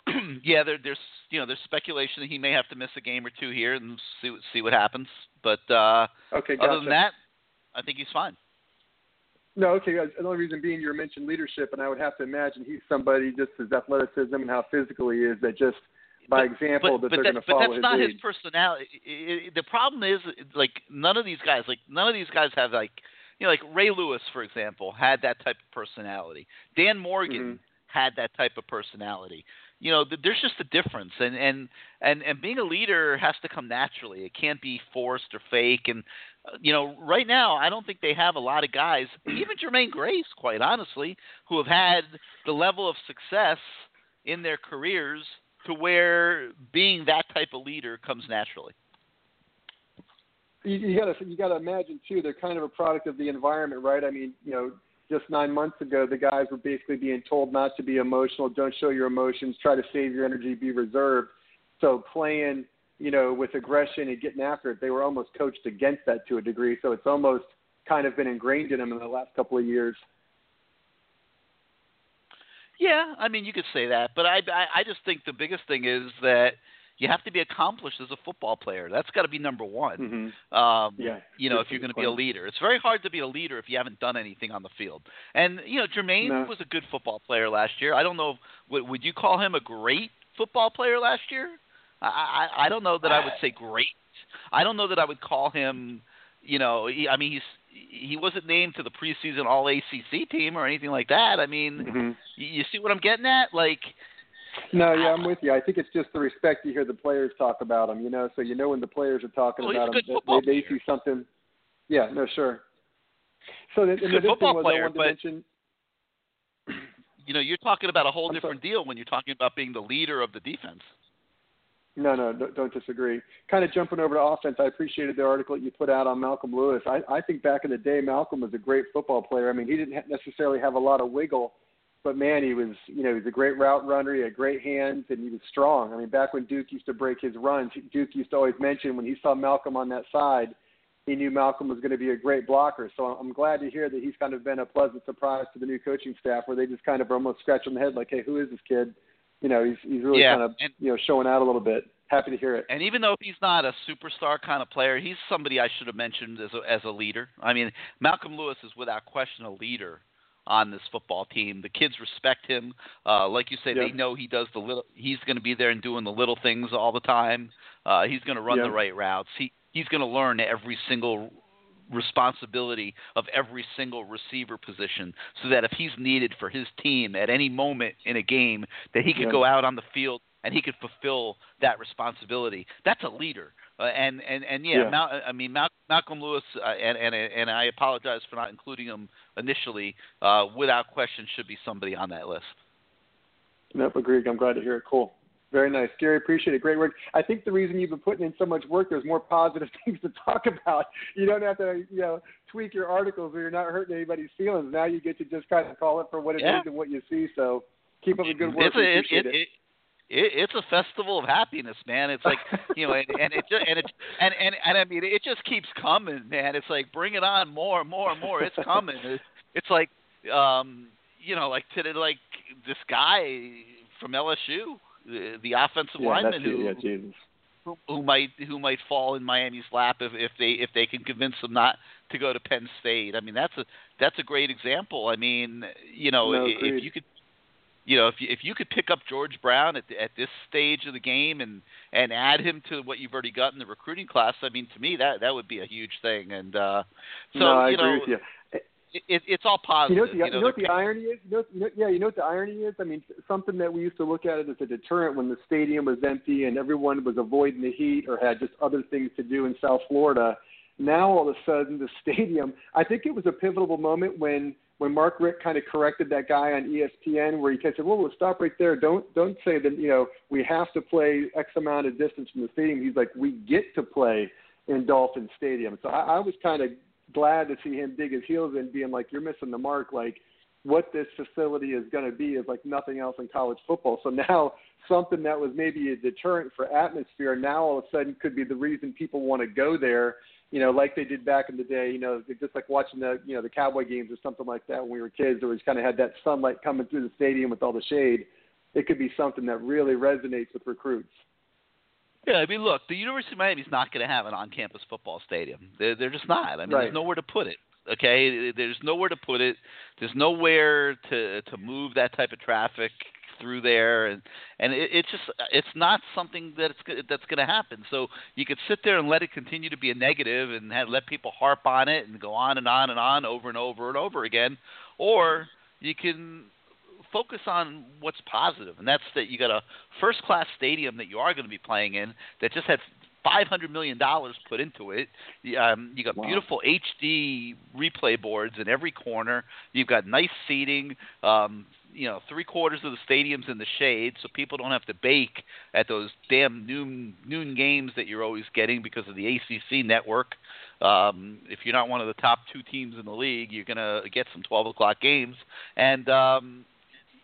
yeah, there, there's you know there's speculation that he may have to miss a game or two here and see see what happens. But uh, okay, gotcha. other than that, I think he's fine. No, okay. The only reason being you mentioned leadership, and I would have to imagine he's somebody just his athleticism and how physical he is that just by example but, that but they're going to follow But that's his not lead. his personality. It, it, the problem is like none of these guys, like none of these guys have like you know, like Ray Lewis, for example, had that type of personality. Dan Morgan Mm-hmm. had that type of personality. You know, th- there's just a difference, and and and and being a leader has to come naturally. It can't be forced or fake. And uh, you know, right now, I don't think they have a lot of guys, even Jermaine Grace, quite honestly, who have had the level of success in their careers to where being that type of leader comes naturally. you, you got to you got to imagine too. They're kind of a product of the environment, right? I mean, you know, just nine months ago, the guys were basically being told not to be emotional, don't show your emotions, try to save your energy, be reserved. So playing, you know, with aggression and getting after it, they were almost coached against that to a degree. So it's almost kind of been ingrained in them in the last couple of years. Yeah, I mean you could say that, but I, I I just think the biggest thing is that you have to be accomplished as a football player. That's got to be number one. Mm-hmm. Um, Yeah, you know, if you're going to be a leader, it's very hard to be a leader if you haven't done anything on the field. And you know, Jermaine No. was a good football player last year. I don't know, would, would you call him a great football player last year? I I, I don't know that I would say great. I don't know that I would call him. You know, he, I mean, he's he wasn't named to the preseason All ACC team or anything like that. I mean, Mm-hmm. you, see what I'm getting at? Like, No, yeah, I'm with you. I think it's just the respect you hear the players talk about him, you know. So you know when the players are talking Well, about him, they, they see something. Yeah, no, sure. So the, good the football player, but- mention. You know, you're talking about a whole I'm different deal when you're talking about being the leader of the defense. No, no, don't, disagree. Kind of jumping over to offense, I appreciated the article you put out on Malcolm Lewis. I, I think back in the day, Malcolm was a great football player. I mean, he didn't necessarily have a lot of wiggle, but man, he was, you know, he was a great route runner. He had great hands, and he was strong. I mean, back when Duke used to break his runs, Duke used to always mention when he saw Malcolm on that side, he knew Malcolm was going to be a great blocker. So I'm glad to hear that he's kind of been a pleasant surprise to the new coaching staff, where they just kind of are almost scratching the head, like, hey, who is this kid? You know, he's he's really Yeah, kind of and- you know showing out a little bit. Happy to hear it. And even though he's not a superstar kind of player, he's somebody I should have mentioned as a, as a leader. I mean, Malcolm Lewis is without question a leader on this football team. The kids respect him. Uh, like you say, Yeah. they know he does the little. He's going to be there and doing the little things all the time. Uh, he's going to run Yeah. the right routes. He he's going to learn every single responsibility of every single receiver position so that if he's needed for his team at any moment in a game that he could Yeah. go out on the field and he could fulfill that responsibility that's a leader uh, and and and yeah, Yeah. Mal- I mean Mal- Malcolm Lewis uh, and and and I apologize for not including him initially uh, without question should be somebody on that list Nope, agreed. I'm glad to hear it. Cool. Very nice. Gary, appreciate it. Great work. I think the reason you've been putting in so much work, there's more positive things to talk about. You don't have to, you know, tweak your articles or you're not hurting anybody's feelings. Now you get to just kind of call it for what it is Yeah. and what you see. So keep up the good work. it's a, it, appreciate it, it, it, it's a festival of happiness, man. It's like you know, and, and it just, and it and, and and I mean, it just keeps coming, man. It's like bring it on, more, and more, and more. It's coming. It's, it's like, um, you know, like today, like this guy from LSU, the, the offensive yeah, lineman who yeah, who, who might who might fall in Miami's lap if, if they if they can convince them not to go to Penn State. I mean, that's a that's a great example. I mean, you know, No, if you could you know, if you, if you could pick up George Brown at at this stage of the game and and add him to what you've already got in the recruiting class, I mean, to me that that would be a huge thing. And uh, so no, I you agree know, with you. It, it, it's all positive. You know what the, you you know, know what the irony is? You know, you know, yeah, you know what the irony is? I mean, something that we used to look at it as a deterrent when the stadium was empty and everyone was avoiding the heat or had just other things to do in South Florida. Now all of a sudden the stadium, I think it was a pivotal moment when when Mark Richt kind of corrected that guy on ESPN where he kind of said, "Well, we'll stop right there. Don't don't say that you know we have to play X amount of distance from the stadium." He's like, "We get to play in Dolphin Stadium." So I, I was kind of glad to see him dig his heels in, being like, "You're missing the mark." Like what this facility is going to be is like nothing else in college football. So now something that was maybe a deterrent for atmosphere now all of a sudden could be the reason people want to go there. You know, like they did back in the day. You know, just like watching the you know the Cowboy games or something like that when we were kids. Where we kind of had that sunlight coming through the stadium with all the shade. It could be something that really resonates with recruits. Yeah, I mean, look, the University of Miami's not going to have an on-campus football stadium. They're, they're just not. I mean, Right. there's nowhere to put it. Okay, there's nowhere to put it. There's nowhere to to move that type of traffic through there, and and it, it's just it's not something that's that's going to happen. So you could sit there and let it continue to be a negative, and have, let people harp on it and go on and on and on over and over and over again, or you can focus on what's positive, and that's that you got a first class stadium that you are going to be playing in that just had five hundred million dollars put into it. You, Um, you got Wow. beautiful HD replay boards in every corner. You've got nice seating. Um, you know, three quarters of the stadium's in the shade, so people don't have to bake at those damn noon noon games that you're always getting because of the ACC network. Um, if you're not one of the top two teams in the league, you're gonna get some 12 o'clock games, and um,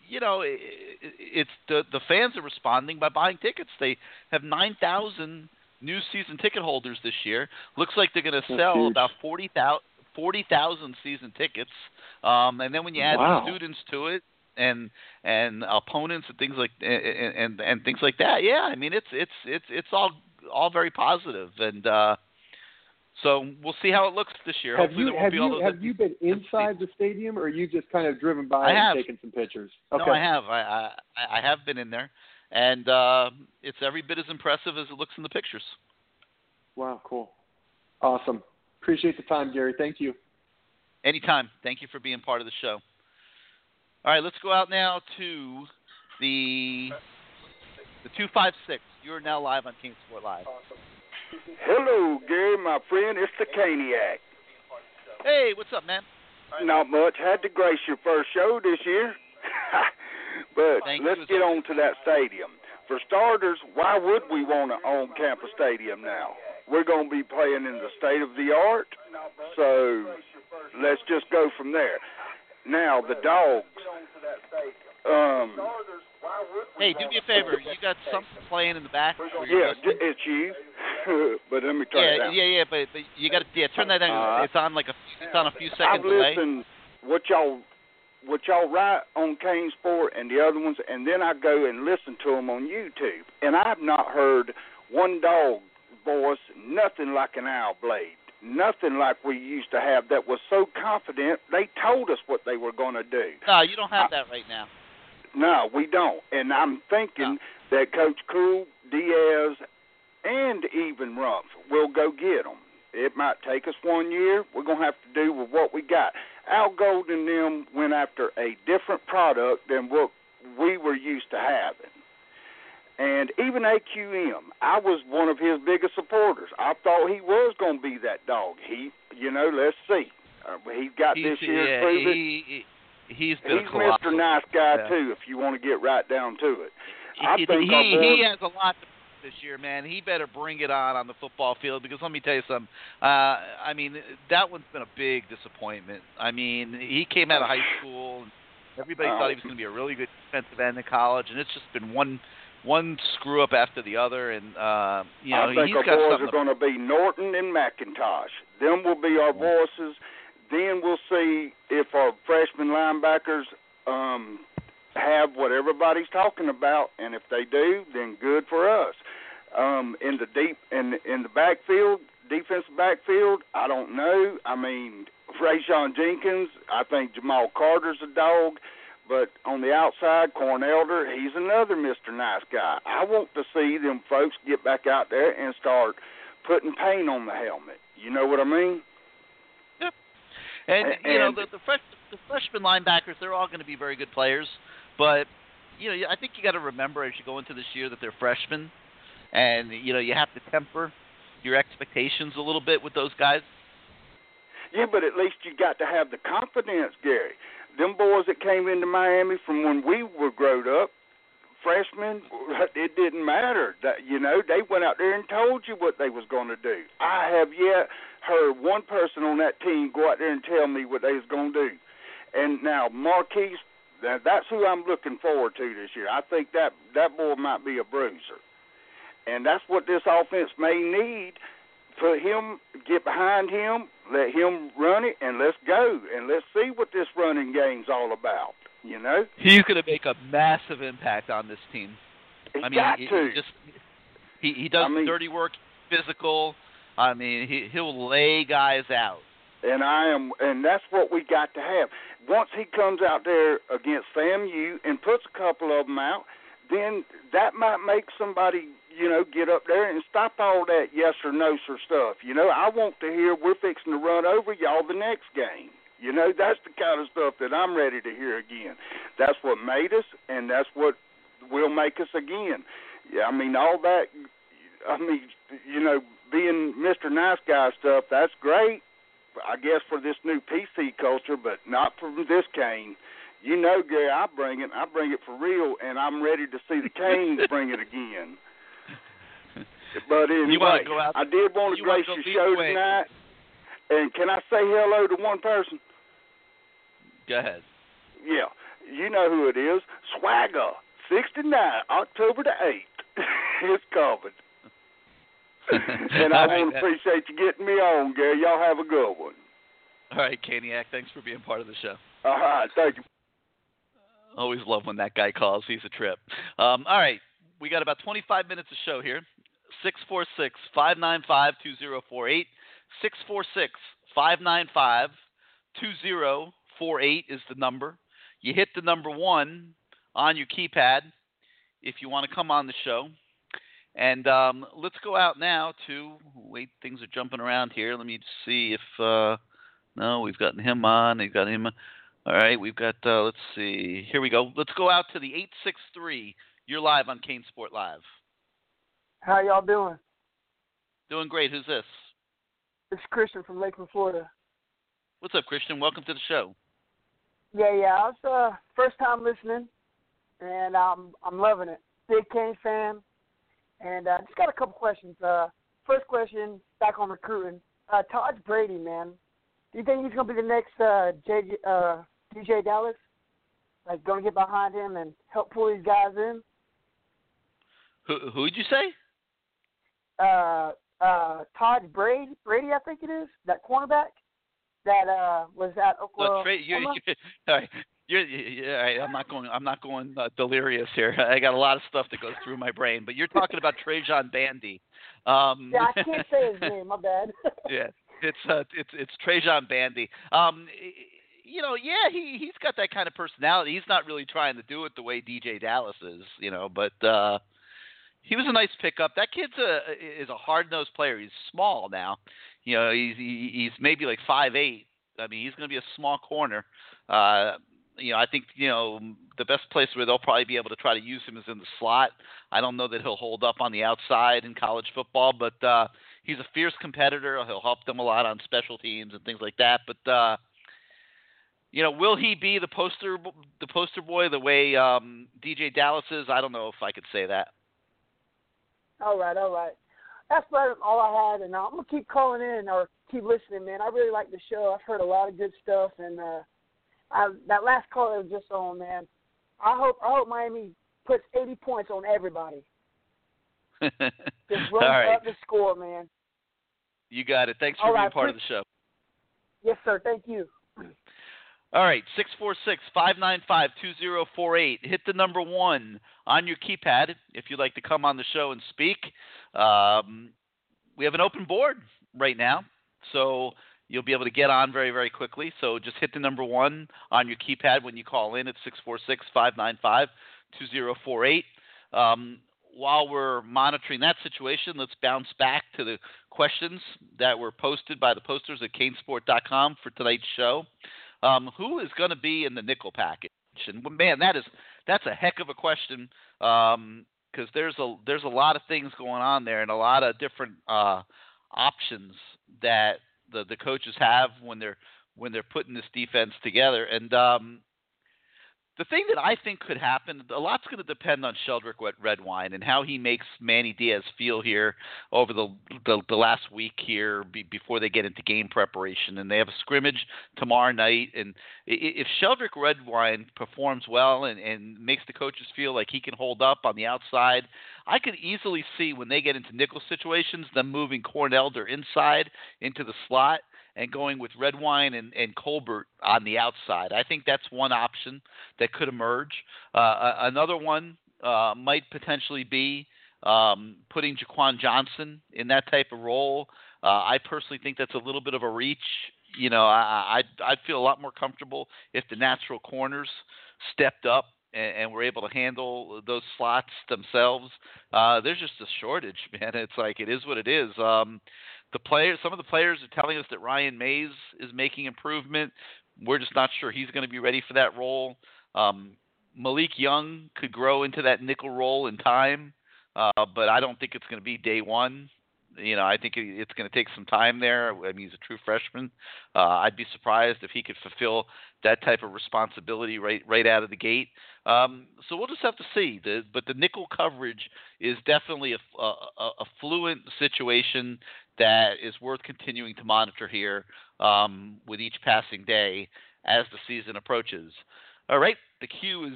you know, i i- it's the the fans are responding by buying tickets. They have 9,000 new season ticket holders this year. Looks like they're going to sell huge. about 40,000 40,000 season tickets. Um, and then when you add Wow. students to it and and opponents and things like and, and and things like that, yeah, I mean it's it's it's it's all all very positive and uh so we'll see how it looks this year. Have Hopefully you there won't have be all you those have you been inside the stadium, or you just kind of driven by I and have. taken some pictures? No, I have. I, I I have been in there, and uh, it's every bit as impressive as it looks in the pictures. Wow, cool, awesome. Appreciate the time, Gary. Thank you. Anytime. Thank you for being part of the show. All right, let's go out now to the the two five six. You are now live on King Sport Live. Hello, Gary, my friend. It's the Caniac. Hey, what's up, man? Not much. Had to grace your first show this year. But Thank let's get on to that stadium. For starters, why would we want to own campus stadium now? We're going to be playing in the state of the art, so let's just go from there. Now the dogs. Um, Hey, do me a favor. You got something playing in the back? yeah, it's you. but let me turn yeah, it down. yeah, yeah, but, but you got to yeah, turn that down. Uh, it's on like a it's on a few I've seconds delay. listened what y'all what y'all write on CaneSport and the other ones, and then I go and listen to them on YouTube, and I've not heard one dog voice, nothing like an owl blade, nothing like we used to have that was so confident. They told us what they were going to do. No, you don't have that right now. No, we don't. And I'm thinking that Coach Cool, Diaz, and even Rumph will go get them. It might take us one year. We're going to have to do with what we got. Al Gold and them went after a different product than what we were used to having. And even AQM, I was one of his biggest supporters. I thought he was going to be that dog. He, you know, let's see. Uh, he got He's, this year to yeah, prove it. he, he, he's been He's a. Mr. Nice Guy Yeah. too, if you want to get right down to it. He, I think he, he has a lot to this year, man. He better bring it on on the football field because let me tell you something. Uh, I mean, that one's been a big disappointment. I mean, he came out of high school. and Everybody Oh. thought he was going to be a really good defensive end in college, and it's just been one one screw up after the other. And uh, you know, I think he's our got boys are going to be Norton and McIntosh. Them will be our voices. Then we'll see if our freshman linebackers um, have what everybody's talking about, and if they do, then good for us. Um, in the deep in in the backfield, defensive backfield, I don't know. I mean, Rayshawn Jenkins, I think Jamal Carter's a dog. But on the outside, Corn Elder, he's another Mr. Nice Guy. I want to see them folks get back out there and start putting paint on the helmet. You know what I mean? And, And- you know the the, fresh, the freshman linebackers, they're all going to be very good players, but you know I think you got to remember as you go into this year that they're freshmen, and you know you have to temper your expectations a little bit with those guys. Yeah, but at least you got to have the confidence, Gary. Them boys that came into Miami from when we were growed up, freshmen, it didn't matter. That you know, they went out there and told you what they was going to do. I have yet heard one person on that team go out there and tell me what they was going to do. And now Marquise, that, that's who I'm looking forward to this year. I think that that boy might be a bruiser, and that's what this offense may need. For him, get behind him, let him run it, and let's go, and let's see what this running game's all about. You know, He's going to make a massive impact on this team. he I mean, got he, to. he just he he does I mean- dirty work, physical. I mean, he he'll lay guys out. and I am, and that's what we got to have. Once he comes out there against FAMU and puts a couple of them out, then that might make somebody, you know, get up there and stop all that yes or no sir stuff. You know, I want to hear we're fixing to run over y'all the next game. You know, that's the kind of stuff that I'm ready to hear again. That's what made us, and that's what will make us again. Yeah, I mean, all that. I mean, you know, being Mr. Nice Guy stuff, that's great. I guess for this new PC culture, but not for this Cane. You know, Gary, I bring it. I bring it for real, and I'm ready to see the Canes bring it again. But anyway, You wanna go out- I did want to grace your show Wayne. tonight. And can I say hello to one person? Go ahead. Yeah, you know who it is. Swagger, 69, October the 8th. it's coming. and I right, want to appreciate you getting me on, Gary. Y'all have a good one. All right, Caniac, thanks for being part of the show. All right, thank you. Always love when that guy calls. He's a trip. Um, all right, we got about 25 minutes of show here. 646 595 2048. 646 595 2048 is the number. You hit the number one on your keypad if you want to come on the show. And um, let's go out now to wait. Things are jumping around here. Let me see if uh, no, we've gotten him on. We've got him. All right, we've got. Uh, let's see. Here we go. Let's go out to the eight six three. You're live on CaneSport Live. How y'all doing? Doing great. Who's this? It's Christian from Lakeland, Florida. What's up, Christian? Welcome to the show. Yeah, yeah. I was uh first time listening. and I'm I'm loving it. Big Cane fan, and uh, just got a couple questions. Uh, first question, back on recruiting. Uh, Todd Brady, man, do you think he's gonna be the next uh, JJ, uh, DeeJay Dallas? Like, gonna get behind him and help pull these guys in? Who who'd you say? Uh, uh, Todd Brady, Brady, I think it is that cornerback that uh was at Oklahoma. Look, you're, you're, all right. You're, you're, I'm not going. I'm not going uh, delirious here. I got a lot of stuff that goes through my brain. But you're talking about Trajan Bandy. Um, yeah, I can't say his name. My bad. yeah, it's uh, it's it's Trajan Bandy. Um, you know, yeah, he he's got that kind of personality. He's not really trying to do it the way DeeJay Dallas is, you know, but uh he was a nice pickup. That kid's a is a hard nosed player. He's small now. You know, he's he's maybe like five eight. I mean, he's going to be a small corner. Uh, you know, I think you know the best place where they'll probably be able to try to use him is in the slot. I don't know that he'll hold up on the outside in college football, but uh, he's a fierce competitor. He'll help them a lot on special teams and things like that. But uh, you know, will he be the poster the poster boy the way um, DeeJay Dallas is? I don't know if I could say that. All right, all right. That's about all I had, and I'm gonna keep calling in or keep listening, man. I really like the show. I've heard a lot of good stuff, and uh, I, that last call was just on, man. I hope I hope Miami puts 80 points on everybody. just run right. up the score, man. You got it. Thanks for All being right, part of the show. Yes, sir. Thank you. All right, six four six five nine five two zero four eight. Hit the number one on your keypad if you'd like to come on the show and speak. Um, we have an open board right now, so you'll be able to get on very, very quickly. So just hit the number one on your keypad when you call in at six four six five nine five two zero four eight. Um, while we're monitoring that situation, let's bounce back to the questions that were posted by the posters at canesport.com for tonight's show. Um, who is going to be in the nickel package? And man, that is that's a heck of a question because um, there's a there's a lot of things going on there and a lot of different uh, options that the the coaches have when they're when they're putting this defense together. And um, the thing that I think could happen, a lot's going to depend on Sheldrick Redwine and how he makes Manny Diaz feel here over the the, the last week here be, before they get into game preparation. And they have a scrimmage tomorrow night. And if Sheldrick Redwine performs well and, and makes the coaches feel like he can hold up on the outside, I could easily see when they get into nickel situations them moving Cornell Corn Elder inside into the slot and going with Redwine and, and Colbert on the outside. I think that's one option that could emerge. Uh, another one uh, might potentially be um, putting Jaquan Johnson in that type of role. Uh, I personally think that's a little bit of a reach. You know, I, I'd, I'd feel a lot more comfortable if the natural corners stepped up and, and were able to handle those slots themselves. Uh, there's just a shortage, man. It's like it is what it is. Um, the players, some of the players are telling us that Ryan Mays is making improvement. We're just not sure he's going to be ready for that role. Um, Malik Young could grow into that nickel role in time, uh, but I don't think it's going to be day one. You know, I think it's going to take some time there. I mean, he's a true freshman. Uh, I'd be surprised if he could fulfill that type of responsibility right right out of the gate. Um, so we'll just have to see. The, but the nickel coverage is definitely a, a, a fluent situation that is worth continuing to monitor here um, with each passing day as the season approaches. All right, the queue is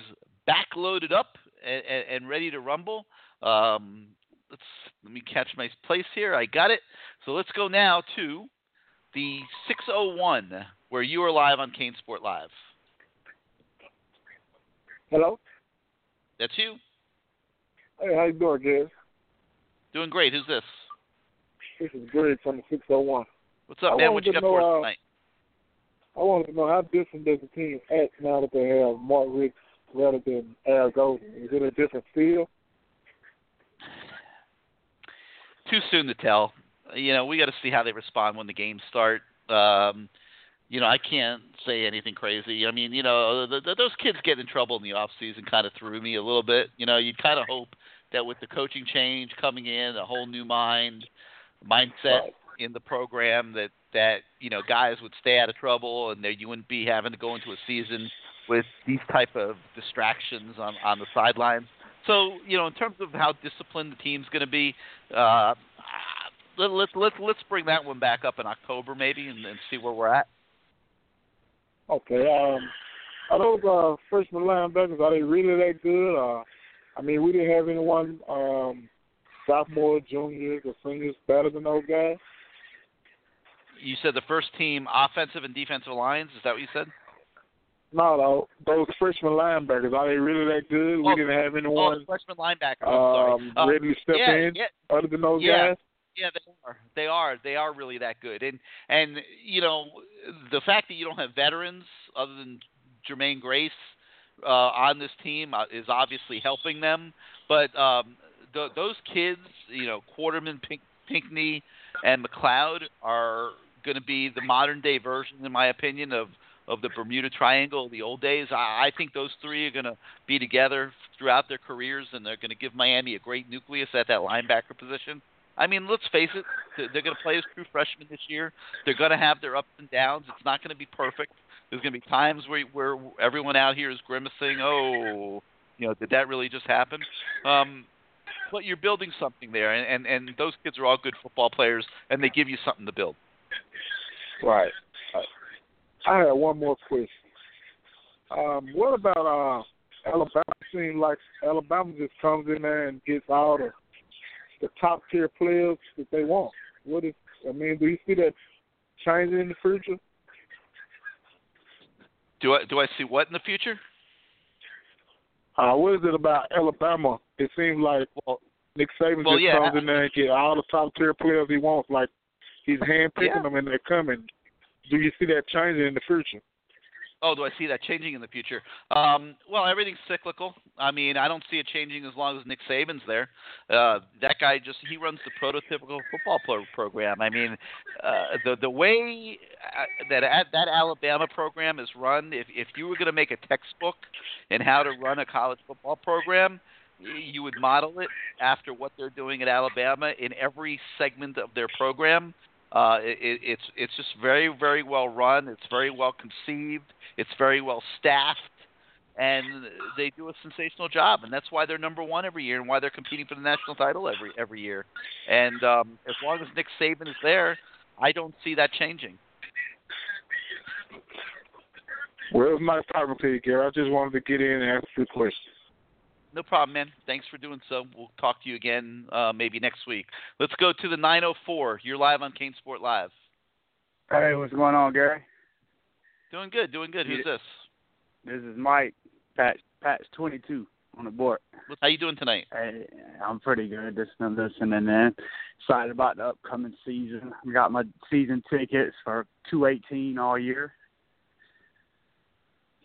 backloaded up and, and, ready to rumble. Um, let's let me catch my place here. I got it. So let's go now to the 601 where you are live on CaneSport Live. Hello. That's you. Hey, how you doing, Jez? Doing great. Who's this? This is Greg from the 601. What's up, I man? What you got for us uh, tonight? I wanted to know how different does the team act now that they have Mark Richt rather than Al Golden? Is it a different feel? too soon to tell. You know, we got to see how they respond when the games start. Um, you know, I can't say anything crazy. I mean, you know, the, the, those kids getting in trouble in the off season kind of threw me a little bit. You know, you'd kind of hope that with the coaching change coming in, a whole new mind mindset in the program, that that you know guys would stay out of trouble and that you wouldn't be having to go into a season with these type of distractions on on the sidelines. So you know, in terms of how disciplined the team's going to be, uh, let, let, let, let's bring that one back up in October maybe and, and see where we're at. Okay. Um, are those uh, freshman linebackers are they really that good? Uh, I mean, we didn't have anyone um, sophomore, juniors, or seniors better than those guys. You said the first team offensive and defensive lines. Is that what you said? No, no, those freshman linebackers are they really that good? Oh, we didn't have anyone oh, freshman linebacker. Oh, um, sorry. Uh, ready to step yeah, in yeah, other than those yeah. guys. Yeah, they are. They are. They are really that good. And and you know the fact that you don't have veterans other than Jermaine Grace uh, on this team uh, is obviously helping them. But um, th- those kids, you know, Quarterman, Pink- Pinckney, and McCloud are going to be the modern day version, in my opinion, of of the Bermuda Triangle the old days. I, I think those three are going to be together throughout their careers, and they're going to give Miami a great nucleus at that linebacker position. I mean, let's face it, they're going to play as true freshmen this year. They're going to have their ups and downs. It's not going to be perfect. There's going to be times where where everyone out here is grimacing, "Oh, you know, did that really just happen?" Um, but you're building something there, and, and and those kids are all good football players, and they give you something to build. Right. I have one more question. Um, what about uh, Alabama? Seems like Alabama just comes in there and gets all the the top tier players that they want. What is? I mean, do you see that changing in the future? Do I do I see what in the future? Uh, what is it about Alabama? It seems like well, Nick Saban well, just yeah, comes in there and get all the top tier players he wants. Like he's handpicking Yeah. them and they're coming. Do you see that changing in the future? Oh, do I see that changing in the future? Um, well, everything's cyclical. I mean, I don't see it changing as long as Nick Saban's there. Uh, that guy just he runs the prototypical football pro- program. I mean, uh, the the way uh, that at, that Alabama program is run, if if you were going to make a textbook in how to run a college football program, you would model it after what they're doing at Alabama in every segment of their program. Uh, it, it's it's just very very well run. It's very well conceived. It's very well staffed, and they do a sensational job. And that's why they're number one every year, and why they're competing for the national title every every year. And um, as long as Nick Saban is there, I don't see that changing. Was nice talking Gary. I just wanted to get in and ask a few questions. No problem, man. Thanks for doing so. We'll talk to you again uh, maybe next week. Let's go to the 904. You're live on CaneSport Live. Hey, what's going on, Gary? Doing good, doing good. Who's this? This is Mike. Patch Patch twenty two on the board. How you doing tonight? Hey, I'm pretty good. Just been listening in. Excited about the upcoming season. I got my season tickets for two eighteen all year.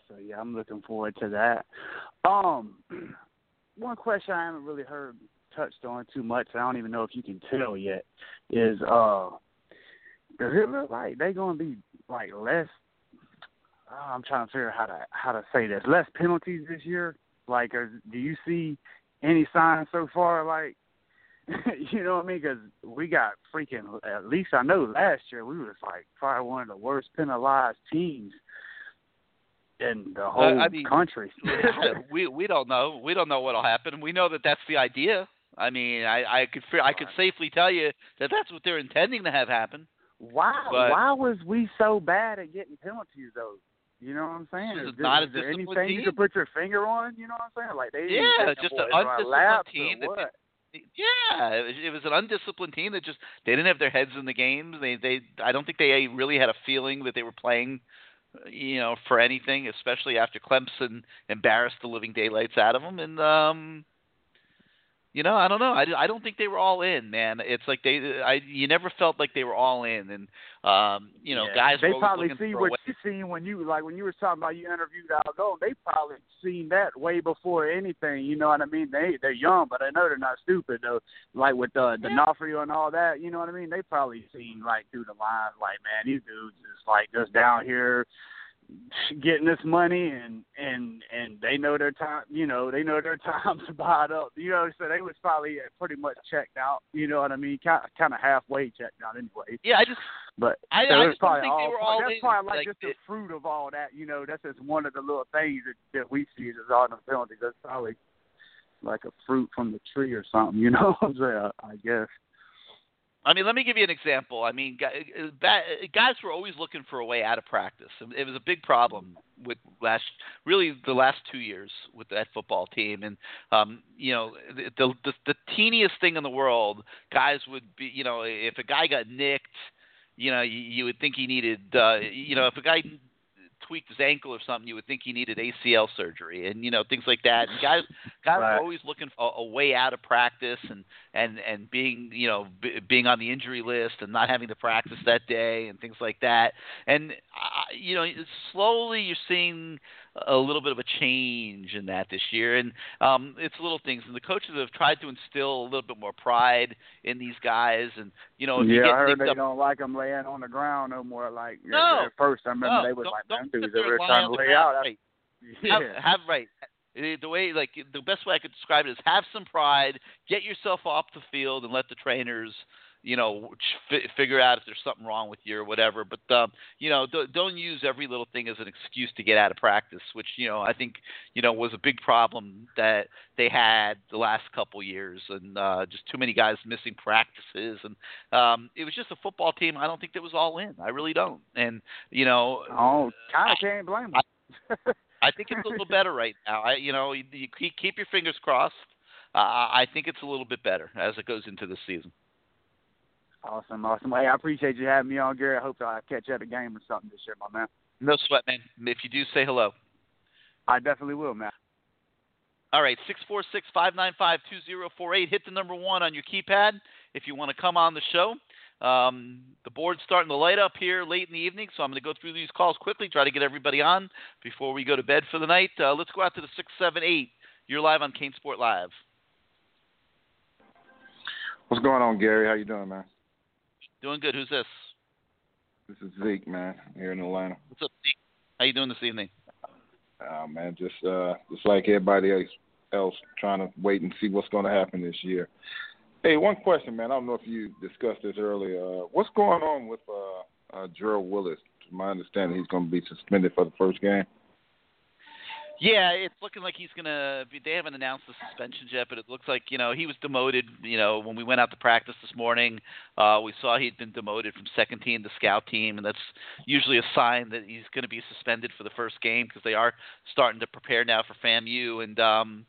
So yeah, I'm looking forward to that. Um, one question I haven't really heard touched on too much. I don't even know if you can tell yet. Is uh, does it look like they're gonna be like less? Uh, I'm trying to figure out how to how to say this. Less penalties this year. Like, or do you see any signs so far? Like, you know what I mean? Because we got freaking. At least I know last year we was like probably one of the worst penalized teams in the whole Uh, I mean, country. we we don't know. We don't know what'll happen. We know that that's the idea. I mean, I I could I could safely tell you that that's what they're intending to have happen. Why But- why was we so bad at getting penalties though? You know what I'm saying? This Is, is not a is there anything you team. can put your finger on? You know what I'm saying? Like they Yeah, just an undisciplined team that what? Yeah, it was, it was an undisciplined team that just they didn't have their heads in the games. They they I don't think they really had a feeling that they were playing, you know, for anything, especially after Clemson embarrassed the living daylights out of them. And um, you know, I don't know. I, I don't think they were all in, man. It's like they I you never felt like they were all in, and um, you know, Yeah. guys they were probably see what you seen when you like when you were talking about you interviewed Al Golden. They probably seen that way before anything. You know what I mean? They they're young, but I know they're not stupid though. Like with uh, D'Onofrio and all that. You know what I mean? They probably seen like through the lines, like man, these dudes is like just down here getting this money and and and they know their time you know they know their time's about up you know so they was probably pretty much checked out you know what i mean? Kind of, kind of halfway checked out anyway. Yeah i just but i, I just probably think all, they were all that's in, probably like, like just the fruit of all that you know that's just one of the little things that, that we see as all the penalties. That's probably like a fruit from the tree or something you know what i'm saying i guess I mean, let me give you an example. I mean, guys were always looking for a way out of practice. It was a big problem with last, really, the last two years with that football team. And um, you know, the, the the teeniest thing in the world, guys would be, you know, if a guy got nicked, you know, you, you would think he needed, uh, you know, if a guy tweaked his ankle or something, you would think he needed ACL surgery and you know things like that. And guys, guys right. are always looking for a, way out of practice and and and being you know b- being on the injury list and not having to practice that day and things like that. And uh, you know, slowly you're seeing a little bit of a change in that this year, and um, it's little things. And the coaches have tried to instill a little bit more pride in these guys. And you know, if yeah, you get I heard they up, don't like them laying on the ground no more. Like no, at first, I remember no, they was like, "Man, dudes there there trying to lay out." Right. Yeah. Have, have right. The way, like the best way I could describe it is, have some pride, get yourself off the field, and let the trainers you know f- figure out if there's something wrong with you or whatever but um you know don't, don't use every little thing as an excuse to get out of practice which you know i think you know was a big problem that they had the last couple years and uh just too many guys missing practices and um it was just a football team i don't think that was all in i really don't and you know oh kind of can't blame them I think it's a little better right now. I, you know, you, you keep your fingers crossed. Uh, I think it's a little bit better as it goes into the season. Awesome, awesome. Hey, I appreciate you having me on, Gary. I hope I catch you at a game or something this year, my man. No sweat, man. If you do, say hello. I definitely will, man. All right, six four six five nine five two zero four eight. Hit the number one on your keypad if you want to come on the show. Um, the board's starting to light up here late in the evening, so I'm going to go through these calls quickly, try to get everybody on before we go to bed for the night. Uh, let's go out to the six seven eight. You're live on CaneSport Live. What's going on, Gary? How you doing, man? Doing good. Who's this? This is Zeke, man, here in Atlanta. What's up, Zeke? How you doing this evening? Uh, man, just uh, just like everybody else, else, trying to wait and see what's going to happen this year. Hey, one question, man. I don't know if you discussed this earlier. Uh, what's going on with uh, uh, Gerald Willis? To my understanding, he's going to be suspended for the first game. Yeah, it's looking like he's gonna. They haven't announced the suspensions yet, but it looks like you know he was demoted. You know, when we went out to practice this morning, uh, we saw he'd been demoted from second team to scout team, and that's usually a sign that he's going to be suspended for the first game because they are starting to prepare now for FAMU. And um,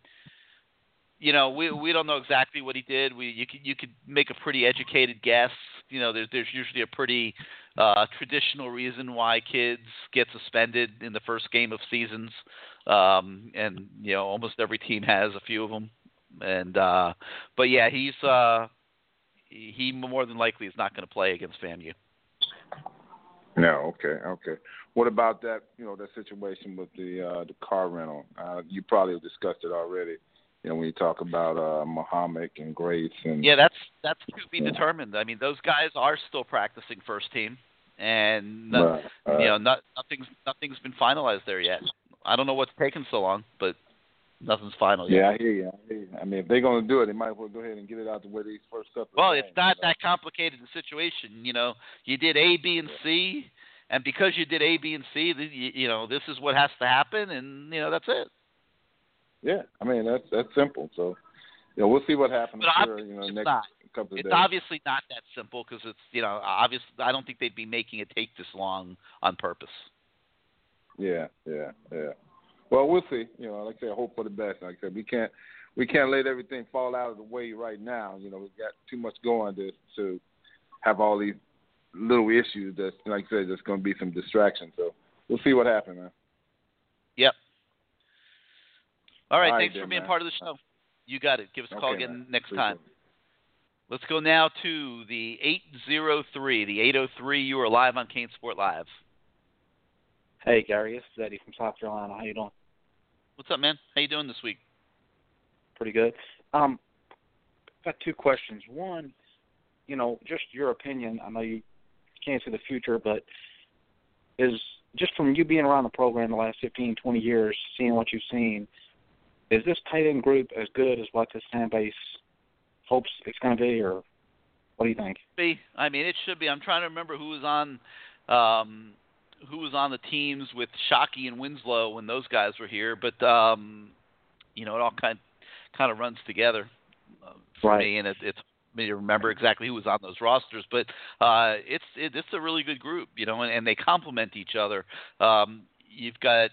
you know, we we don't know exactly what he did. We you could you could make a pretty educated guess. You know, there's there's usually a pretty uh, traditional reason why kids get suspended in the first game of seasons um, and you know almost every team has a few of them. And uh, but yeah, he's uh, he more than likely is not going to play against FAMU. No, okay, okay. What about that? You know, that situation with the uh, the car rental. Uh, you probably have discussed it already. You know, when you talk about uh, Muhammad and Grace and yeah, that's that's to be yeah. determined. I mean, those guys are still practicing first team, and right. you know, not, nothing's nothing's been finalized there yet. I don't know what's taking so long, but nothing's final yeah, yet. I hear you. I, hear you. I mean, if they're going to do it, they might as well go ahead and get it out the way these first couple. Well, it's not you know? that complicated a situation. You know, you did A, B, and C, and because you did A, B, and C, you, know, this is what has to happen, and you know, that's it. Yeah, I mean that's that's simple. So, you know, we'll see what happens. But sure, you know, it's next not. couple of It's days. obviously not that simple because it's you know obviously I don't think they'd be making it take this long on purpose. Yeah, yeah, yeah. Well, we'll see. You know, like I said, hope for the best. Like I said, we can't we can't let everything fall out of the way right now. You know, we've got too much going to to have all these little issues. That, like I said, there's going to be some distraction. So we'll see what happens, man. Yep. All right, All right thanks then, for being man. part of the show. You got it. Give us a call Okay, again man. next Appreciate time. Let's go now to the 803. The 803, you are live on CaneSport Live. Hey Gary, it's Eddie from South Carolina. How you doing? What's up, man? How you doing this week? Pretty good. Um, got two questions. One, you know, just your opinion. I know you can't see the future, but is just from you being around the program the last 15, 20 years, seeing what you've seen, is this tight end group as good as what this fan base hopes it's going to be, or what do you think? Be, I mean, it should be. I'm trying to remember who was on, um, who was on the teams with Shockey and Winslow when those guys were here, but um, you know, it all kind kind of runs together uh, for Right. me, and it, it's me to remember exactly who was on those rosters, but uh, it's it, it's a really good group, you know, and, and they complement each other. Um, you've got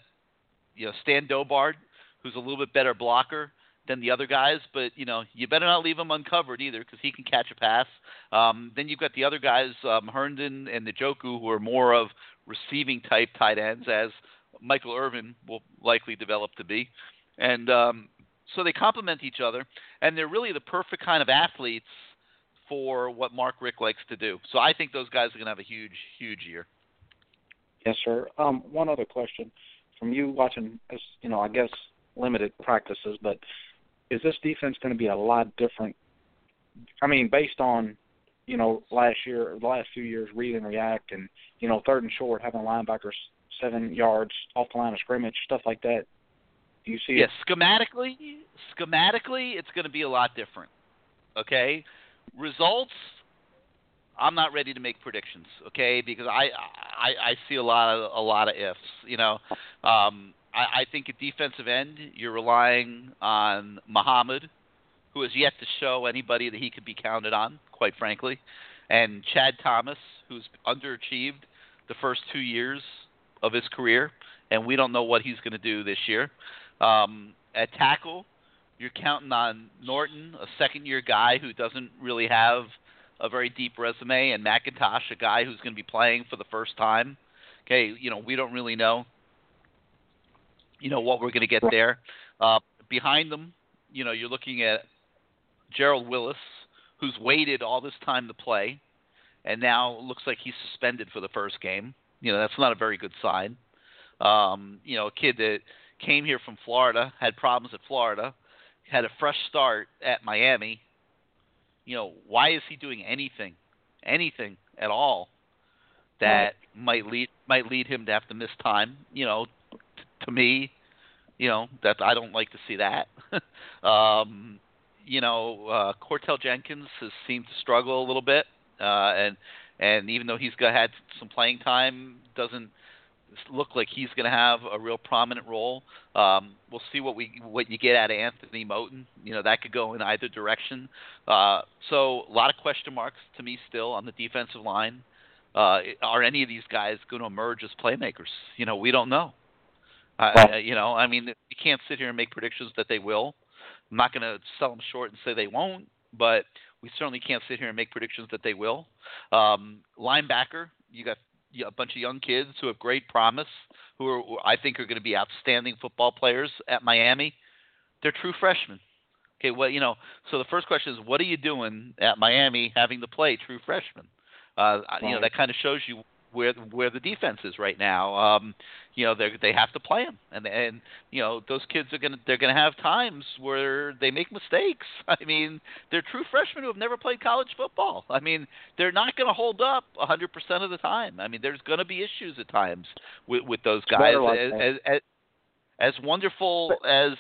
you know Stan Dobard, who's a little bit better blocker than the other guys, but you know you better not leave him uncovered either because he can catch a pass. Um, then you've got the other guys, um, Herndon and Njoku, who are more of receiving type tight ends, as Michael Irvin will likely develop to be, and um, so they complement each other, and they're really the perfect kind of athletes for what Mark Richt likes to do. So I think those guys are going to have a huge, huge year. Yes, sir. Um, one other question from you watching, you know, I guess limited practices, but is this defense going to be a lot different? I mean, based on you know last year, or the last few years, read and react, and you know third and short, having linebackers seven yards off the line of scrimmage, stuff like that. Do you see Yes, it? schematically, schematically, it's going to be a lot different. Okay, results. I'm not ready to make predictions. Okay, because I I, I see a lot of a lot of ifs. You know, um, I, I think at defensive end you're relying on Muhammad, who has yet to show anybody that he could be counted on. Quite frankly, and Chad Thomas, who's underachieved the first two years of his career, and we don't know what he's going to do this year. Um, at tackle, you're counting on Norton, a second-year guy who doesn't really have a very deep resume, and McIntosh, a guy who's going to be playing for the first time. Okay, you know we don't really know, you know what we're going to get there. Uh, behind them, you know you're looking at Gerald Willis, who's waited all this time to play, and now looks like he's suspended for the first game. You know that's not a very good sign. Um, you know, a kid that came here from Florida, had problems at Florida, had a fresh start at Miami. You know, why is he doing anything, anything at all that might lead might lead him to have to miss time? You know, t- to me, you know that I don't like to see that. um, you know, uh, Courtel Jenkins has seemed to struggle a little bit, uh, and and even though he's got had some playing time, doesn't look like he's going to have a real prominent role. Um, we'll see what we what you get out of Anthony Moten. You know that could go in either direction. Uh, so a lot of question marks to me still on the defensive line. Uh, are any of these guys going to emerge as playmakers? You know, we don't know. Uh, you know, I mean, you can't sit here and make predictions that they will. I'm not going to sell them short and say they won't, but we certainly can't sit here and make predictions that they will. Um, linebacker, you got a bunch of young kids who have great promise, who are who I think are going to be outstanding football players at Miami. They're true freshmen. Okay, well, you know, so the first question is, what are you doing at Miami, having to play true freshmen? Uh, You know, that kind of shows you where where the defense is right now. Um, you know, they they have to play them, and and you know those kids are gonna they're gonna have times where they make mistakes. I mean, they're true freshmen who have never played college football. I mean, they're not gonna hold up 100% of the time. I mean, there's gonna be issues at times with with those guys. like as, as, as as wonderful as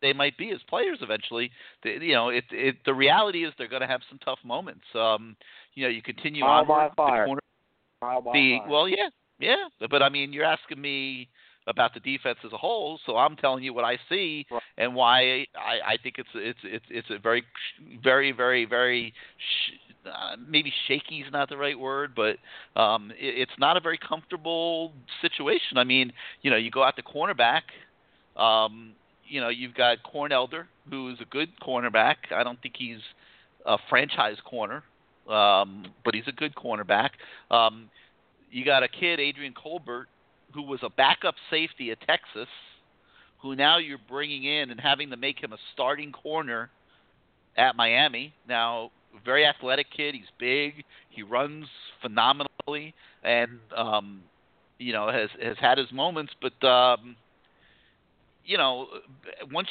they might be as players eventually, the, you know, it, it the reality is they're going to have some tough moments. Um, you know, you continue on by the fire. corner. Trial by The fire. well, yeah, yeah, but I mean, you're asking me about the defense as a whole, so I'm telling you what I see and why I, I think it's it's it's it's a very very very very sh- uh, maybe shaky is not the right word, but um, it, it's not a very comfortable situation. I mean, you know, you go out to cornerback. Um, you know, you've got Corn Elder, who is a good cornerback. I don't think he's a franchise corner, um, but he's a good cornerback. Um, you got a kid, Adrian Colbert, who was a backup safety at Texas, who now you're bringing in and having to make him a starting corner at Miami. Now, very athletic kid. He's big. He runs phenomenally, and um, you know has has had his moments. But um, you know, once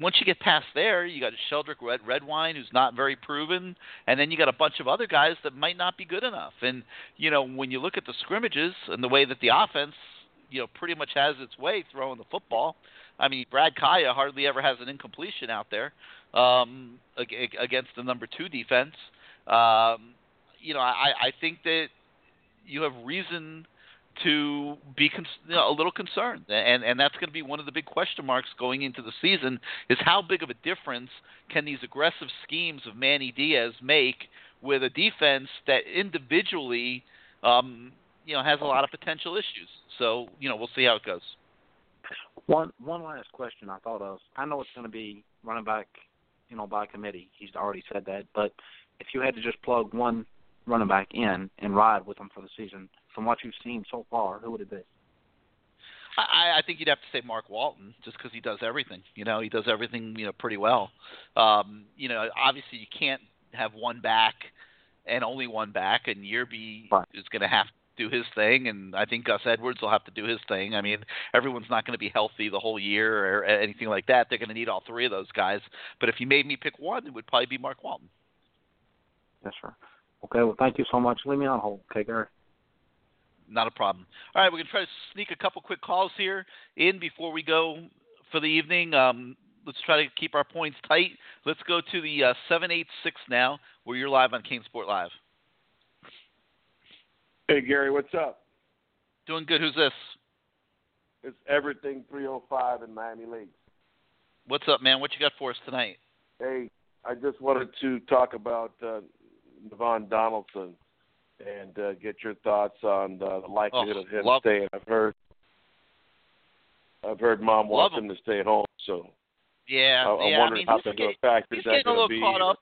once you get past there, you got Sheldrick Red Redwine, who's not very proven, and then you got a bunch of other guys that might not be good enough. And you know, when you look at the scrimmages and the way that the offense, you know, pretty much has its way throwing the football. I mean, Brad Kaaya hardly ever has an incompletion out there um, against the number two defense. Um, you know, I, I think that you have reason to be con- a little concerned, and and that's going to be one of the big question marks going into the season is how big of a difference can these aggressive schemes of Manny Diaz make with a defense that individually, um, you know, has a lot of potential issues. So you know, we'll see how it goes. One one last question I thought of. I know it's going to be running back, you know, by committee. He's already said that, but if you had to just plug one running back in and ride with him for the season, from what you've seen so far, who would it be? I, I think you'd have to say Mark Walton, just because he does everything. You know, he does everything you know pretty well. Um, you know, obviously you can't have one back and only one back, and Yearby right. is going to have to do his thing, and I think Gus Edwards will have to do his thing. I mean, everyone's not going to be healthy the whole year or anything like that. They're going to need all three of those guys. But if you made me pick one, it would probably be Mark Walton. Yes, sir. Okay, well, thank you so much. Leave me on hold, okay, Gary? Not a problem. All right, we're going to try to sneak a couple quick calls here in before we go for the evening. Um, let's try to keep our points tight. Let's go to the uh, 786 now, where you're live on CaneSport Live. Hey, Gary, what's up? Doing good. Who's this? It's Everything 305 in Miami Lakes. What's up, man? What you got for us tonight? Hey, I just wanted to talk about uh, Navaughn Donaldson and uh, get your thoughts on the likelihood oh, of him staying. I've heard, I've heard Mom wants him to stay at home, so yeah, I, I'm yeah. wondering I mean, how he's, big a factor he's getting a little be. caught up.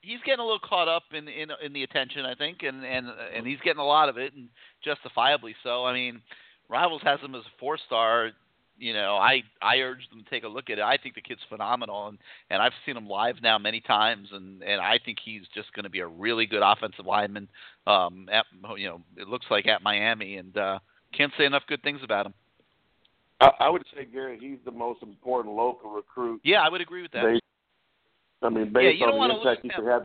He's getting a little caught up in in in the attention, I think, and and and he's getting a lot of it, and justifiably so. I mean, Rivals has him as a four star you know, I I urge them to take a look at it. I think the kid's phenomenal, and and I've seen him live now many times, and and I think he's just going to be a really good offensive lineman. Um, at you know, it looks like at Miami, and uh, can't say enough good things about him. I, I would say Gary, he's the most important local recruit. Yeah, I would agree with that. Based, I mean, based yeah, you on the impact he could have.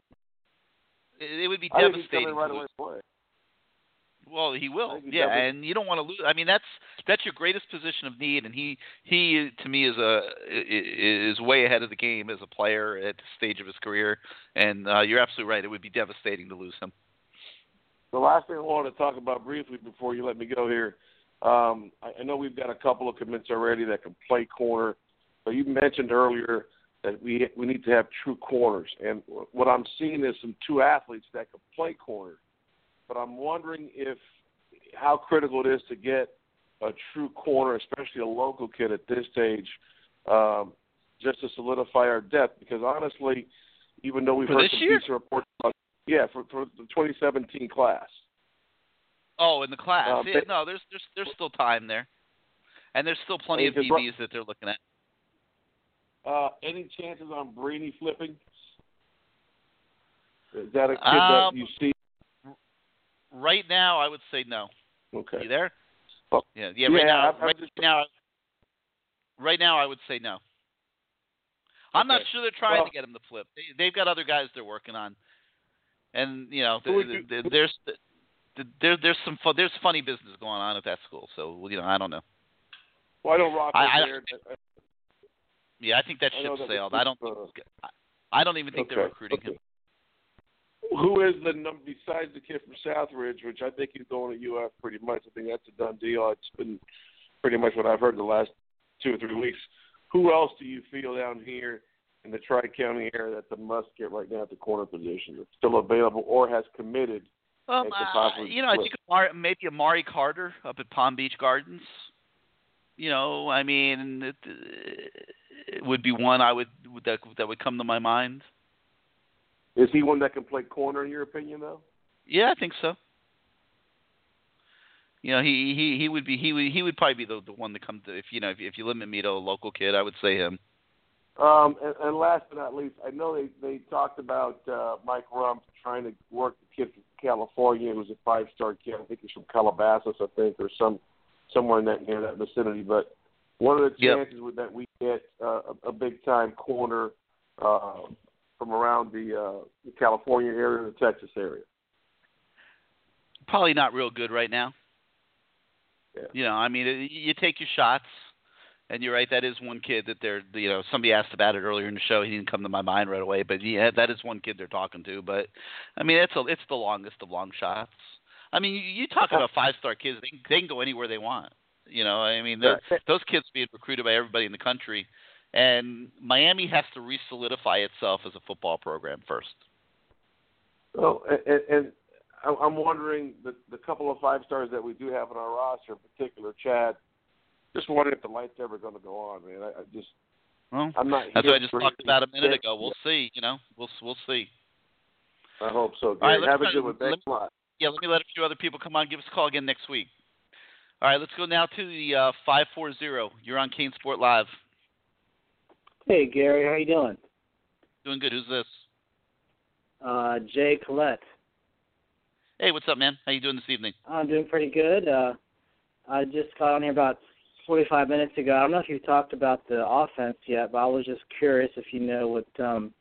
It, would be I think he's devastating. coming right away. Well, he will. Yeah, and you don't want to lose. I mean, that's that's your greatest position of need, and he he to me is a is way ahead of the game as a player at the stage of his career. And uh, you're absolutely right. It would be devastating to lose him. The last thing I wanted to talk about briefly before you let me go here, um, I, I know we've got a couple of commits already that can play corner, but you mentioned earlier that we we need to have true corners, and what I'm seeing is some two athletes that can play corner. But I'm wondering if how critical it is to get a true corner, especially a local kid at this stage, um, just to solidify our depth. Because honestly, even though we've For heard some year? decent reports, about, yeah, for, for the 2017 class. Oh, in the class. Uh, yeah, but- no, there's there's there's still time there, and there's still plenty of DBs that they're looking at. Uh, any chances on Brainy flipping? Is that a kid Um, that you see? Right now, I would say no. Okay. You there? Well, Yeah, yeah. Right yeah, now, I'm- I'm right just- now, right now, I would say no. I'm not sure they're trying Well- to get him to flip. They, they've got other guys they're working on, and you know, Who would th- you- th- there's there, there's some fu- there's funny business going on at that school. So you know, I don't know. Well, I don't Rock I- I- there. Yeah, I think that I ship sailed. I don't. uh, I don't even think they're Okay, recruiting him. Who is the number besides the kid from Southridge, which I think he's going to UF pretty much. I think that's a done deal. It's been pretty much what I've heard the last two or three weeks. Who else do you feel down here in the Tri County area that's a must get right now at the corner position that's still available or has committed? Um, uh, you know, I think Amari, maybe Amari Carter up at Palm Beach Gardens. You know, I mean, it, it would be one I would that that would come to my mind. Is he one that can play corner in your opinion, though? Yeah, I think so. You know, he he he would be he would he would probably be the the one to come to if you know if if you limit me to a local kid, I would say him. Um, and, and last but not least, I know they they talked about uh, Mike Rumph trying to work the kid from California, who's a five star kid. I think he's from Calabasas, I think, or some somewhere in that near that vicinity. But one of the Yep. chances with that we get uh, a, a big time corner uh, from around the, uh, the California area, the Texas area? Probably not real good right now. Yeah. You know, I mean, you take your shots, and you're right. That is one kid that they're. You know, somebody asked about it earlier in the show. He didn't come to my mind right away, but yeah, that is one kid they're talking to. But I mean, it's a, it's the longest of long shots. I mean, you, you talk about five star kids. They can, they can go anywhere they want. You know, I mean, those those kids being recruited by everybody in the country, and Miami has to re-solidify itself as a football program first. Well, and, and I'm wondering the the couple of five stars that we do have on our roster, in particular Chad. Just wondering if the light's ever going to go on, man. I, I just Well, I'm not. that's what I just talked about a minute ago. We'll see. You know, we'll we'll see. I hope so. All right, have a good one. Thanks a lot. Yeah, let me let a few other people come on. Give us a call again next week. All right, let's go now to the uh, five four zero. You're on CaneSport Live. Hey Gary, how you doing? Doing good. Who's this? Uh, Jay Collette. Hey, what's up, man? How you doing this evening? I'm doing pretty good. Uh, I just got on here about 45 minutes ago. I don't know if you've talked about the offense yet, but I was just curious if you know what um,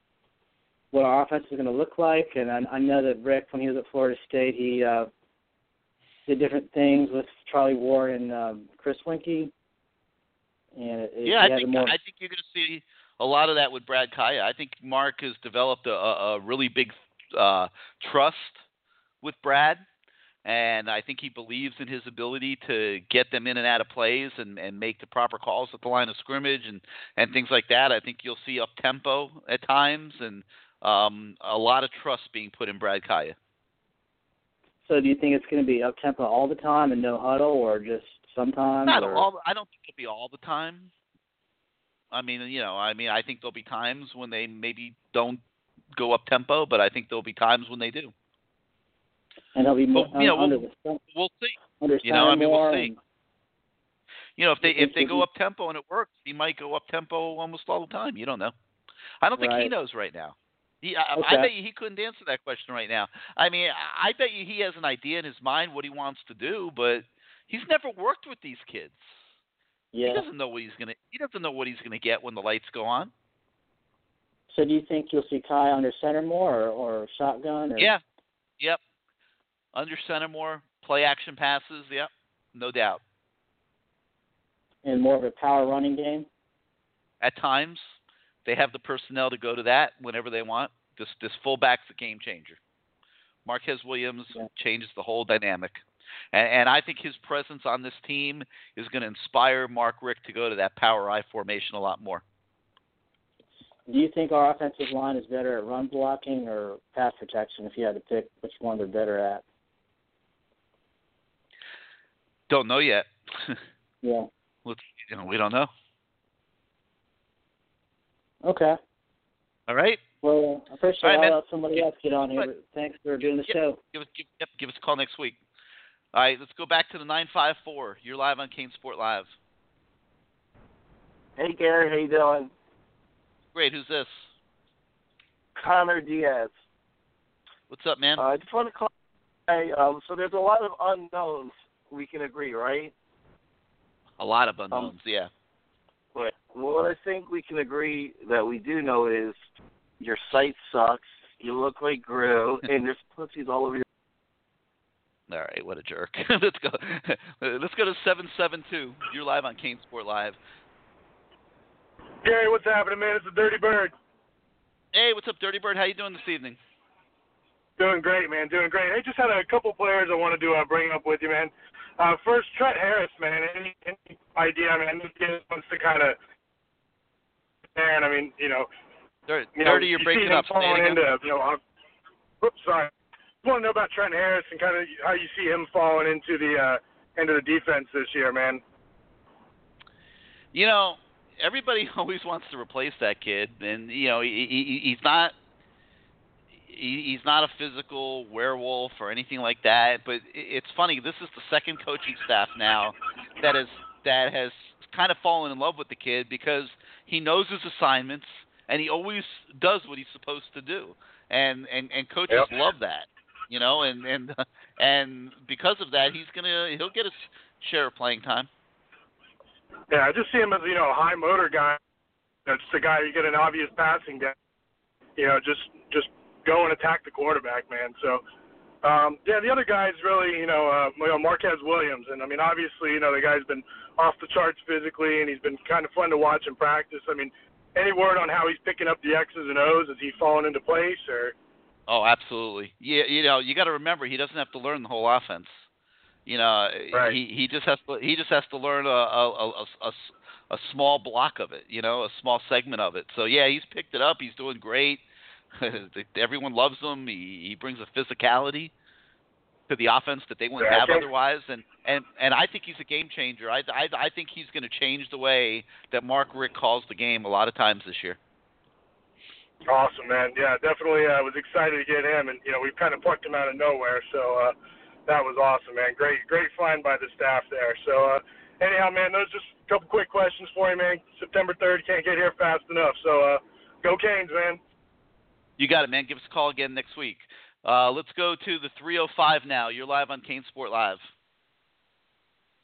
what our offense is going to look like. And I, I know that Richt, when he was at Florida State, he uh, did different things with Charlie Ward and um, Chris Weinke. And it, it- yeah, he I think more, I think you're going to see a lot of that with Brad Kaaya. I think Mark has developed a, a, a really big uh, trust with Brad, and I think he believes in his ability to get them in and out of plays and, and make the proper calls at the line of scrimmage and, and things like that. I think you'll see up tempo at times and um, a lot of trust being put in Brad Kaaya. So do you think it's going to be up tempo all the time and no huddle, or just sometimes? Not or? all. I don't think it'll be all the time. I mean, you know, I mean, I think there'll be times when they maybe don't go up tempo, but I think there'll be times when they do. and he'll be more But, you know, under we'll, the we'll see. You know, I mean, we'll see. You know, if they if they go up tempo and it works, he might go up tempo almost all the time. You don't know. I don't think he knows right now. He, I, I bet you he couldn't answer that question right now. I mean, I I bet you he has an idea in his mind what he wants to do, but he's never worked with these kids. Yeah. He doesn't know what he's gonna. He doesn't know what he's gonna get when the lights go on. So do you think you'll see Kai under center more, or, or shotgun? Or? Yeah. Yep. Under center more play action passes. Yep. No doubt. And more of a power running game. At times, they have the personnel to go to that whenever they want. This this fullback's a game changer. Marquez Williams changes the whole dynamic, and, and I think his presence on this team is going to inspire Mark Richt to go to that power I formation a lot more. Do you think our offensive line is better at run blocking or pass protection? If you had to pick which one they're better at. Don't know yet. Yeah. Let's, you know, we don't know. Okay. All right. Well, I appreciate All right, I'll let somebody else get on here. Thanks for doing the show. Give us give, yep, give us a call next week. All right, let's go back to the nine five four. You're live on CaneSport Live. Hey Gary, how you doing? Great. Who's this? Connor Diaz. What's up, man? Uh, I just want to call. Hey, um, so there's a lot of unknowns. We can agree, right? A lot of unknowns. yeah. But what I think we can agree that we do know is your site sucks. You look like Gru, and there's pussies all over your. All right, what a jerk. let's go. Let's go to seven seven two. You're live on Kane Sport Live. Gary, what's happening, man? It's the Dirty Bird. Hey, what's up, Dirty Bird? How you doing this evening? Doing great, man. Doing great. Hey, just had a couple players I wanted to uh, bring up with you, man. Uh, first, Trent Harris, man. Any, any idea? I mean, I know he wants to kind of. And I mean, you know, Dirty, you know, Dirty you're breaking up. Say falling again. into, you know, oops, sorry. I want to know about Trent Harris and kind of how you see him falling into the uh, into the defense this year, man. You know, everybody always wants to replace that kid, and you know, he, he, he's not. He, he's not a physical werewolf or anything like that. But it's funny. This is the second coaching staff now that has that has kind of fallen in love with the kid because he knows his assignments and he always does what he's supposed to do. And and and coaches Yep. love that, you know. And and and because of that, he's gonna he'll get his share of playing time. Yeah, I just see him as you know a high motor guy. That's the guy you get an obvious passing down. You know, just just go and attack the quarterback, man. So um, yeah, the other guy is really, you know, uh, you know, Marquez Williams, and I mean, obviously, you know, the guy's been off the charts physically, and he's been kind of fun to watch in practice. I mean, any word on how he's picking up the X's and O's? Is he falling into place, or? Oh, absolutely. Yeah, you know, you got to remember he doesn't have to learn the whole offense. You know, right. he he just has to he just has to learn a a, a a a small block of it. You know, a small segment of it. So yeah, he's picked it up. He's doing great. Everyone loves him. He he brings a physicality to the offense that they wouldn't have otherwise, and and and I think he's a game changer. I I, I think he's going to change the way that Mark Richt calls the game a lot of times this year. Awesome, man. Yeah, definitely. I uh, was excited to get him, and you know we've kind of plucked him out of nowhere, so uh, that was awesome, man. Great, great find by the staff there. So uh, anyhow, man, those just a couple quick questions for you, man. September third, can't get here fast enough, so uh, go Canes, man. You got it, man. Give us a call again next week. Uh, let's go to the 305 now. You're live on CaneSport Live.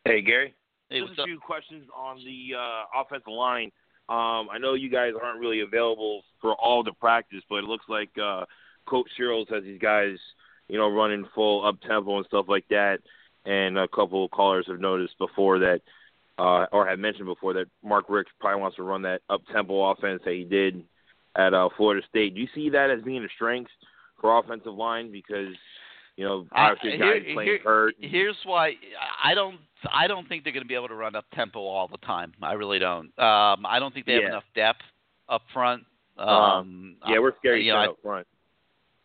Hey, Gary. Hey, Just a up? few questions on the uh, offensive line. Um, I know you guys aren't really available for all the practice, but it looks like uh, Coach Searels has these guys, you know, running full up tempo and stuff like that. And a couple of callers have noticed before that, uh, or have mentioned before that Mark Richt probably wants to run that up tempo offense that he did at uh, Florida State. Do you see that as being a strength for offensive line because you know obviously Uh, guys here- playing here- hurt. Here's why I don't I don't think they're going to be able to run up tempo all the time. I really don't. Um, I don't think they have Yeah. enough depth up front. Um, Um, yeah, we're scared you know, up front.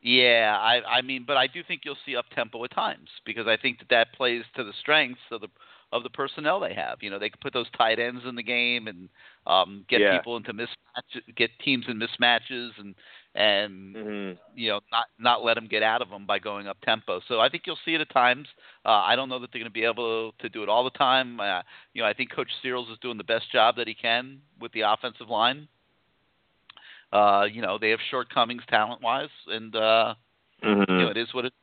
Yeah, I I mean, but I do think you'll see up tempo at times because I think that that plays to the strengths of the of the personnel they have. You know, they can put those tight ends in the game and um get Yeah. people into mismatch get teams in mismatches and and Mm-hmm. you know not not let them get out of them by going up tempo. So I think you'll see it at times. Uh, I don't know that they're going to be able to do it all the time. Uh, you know, I think Coach Searels is doing the best job that he can with the offensive line. Uh, you know, they have shortcomings talent wise, and uh, Mhm. you know, it is what it.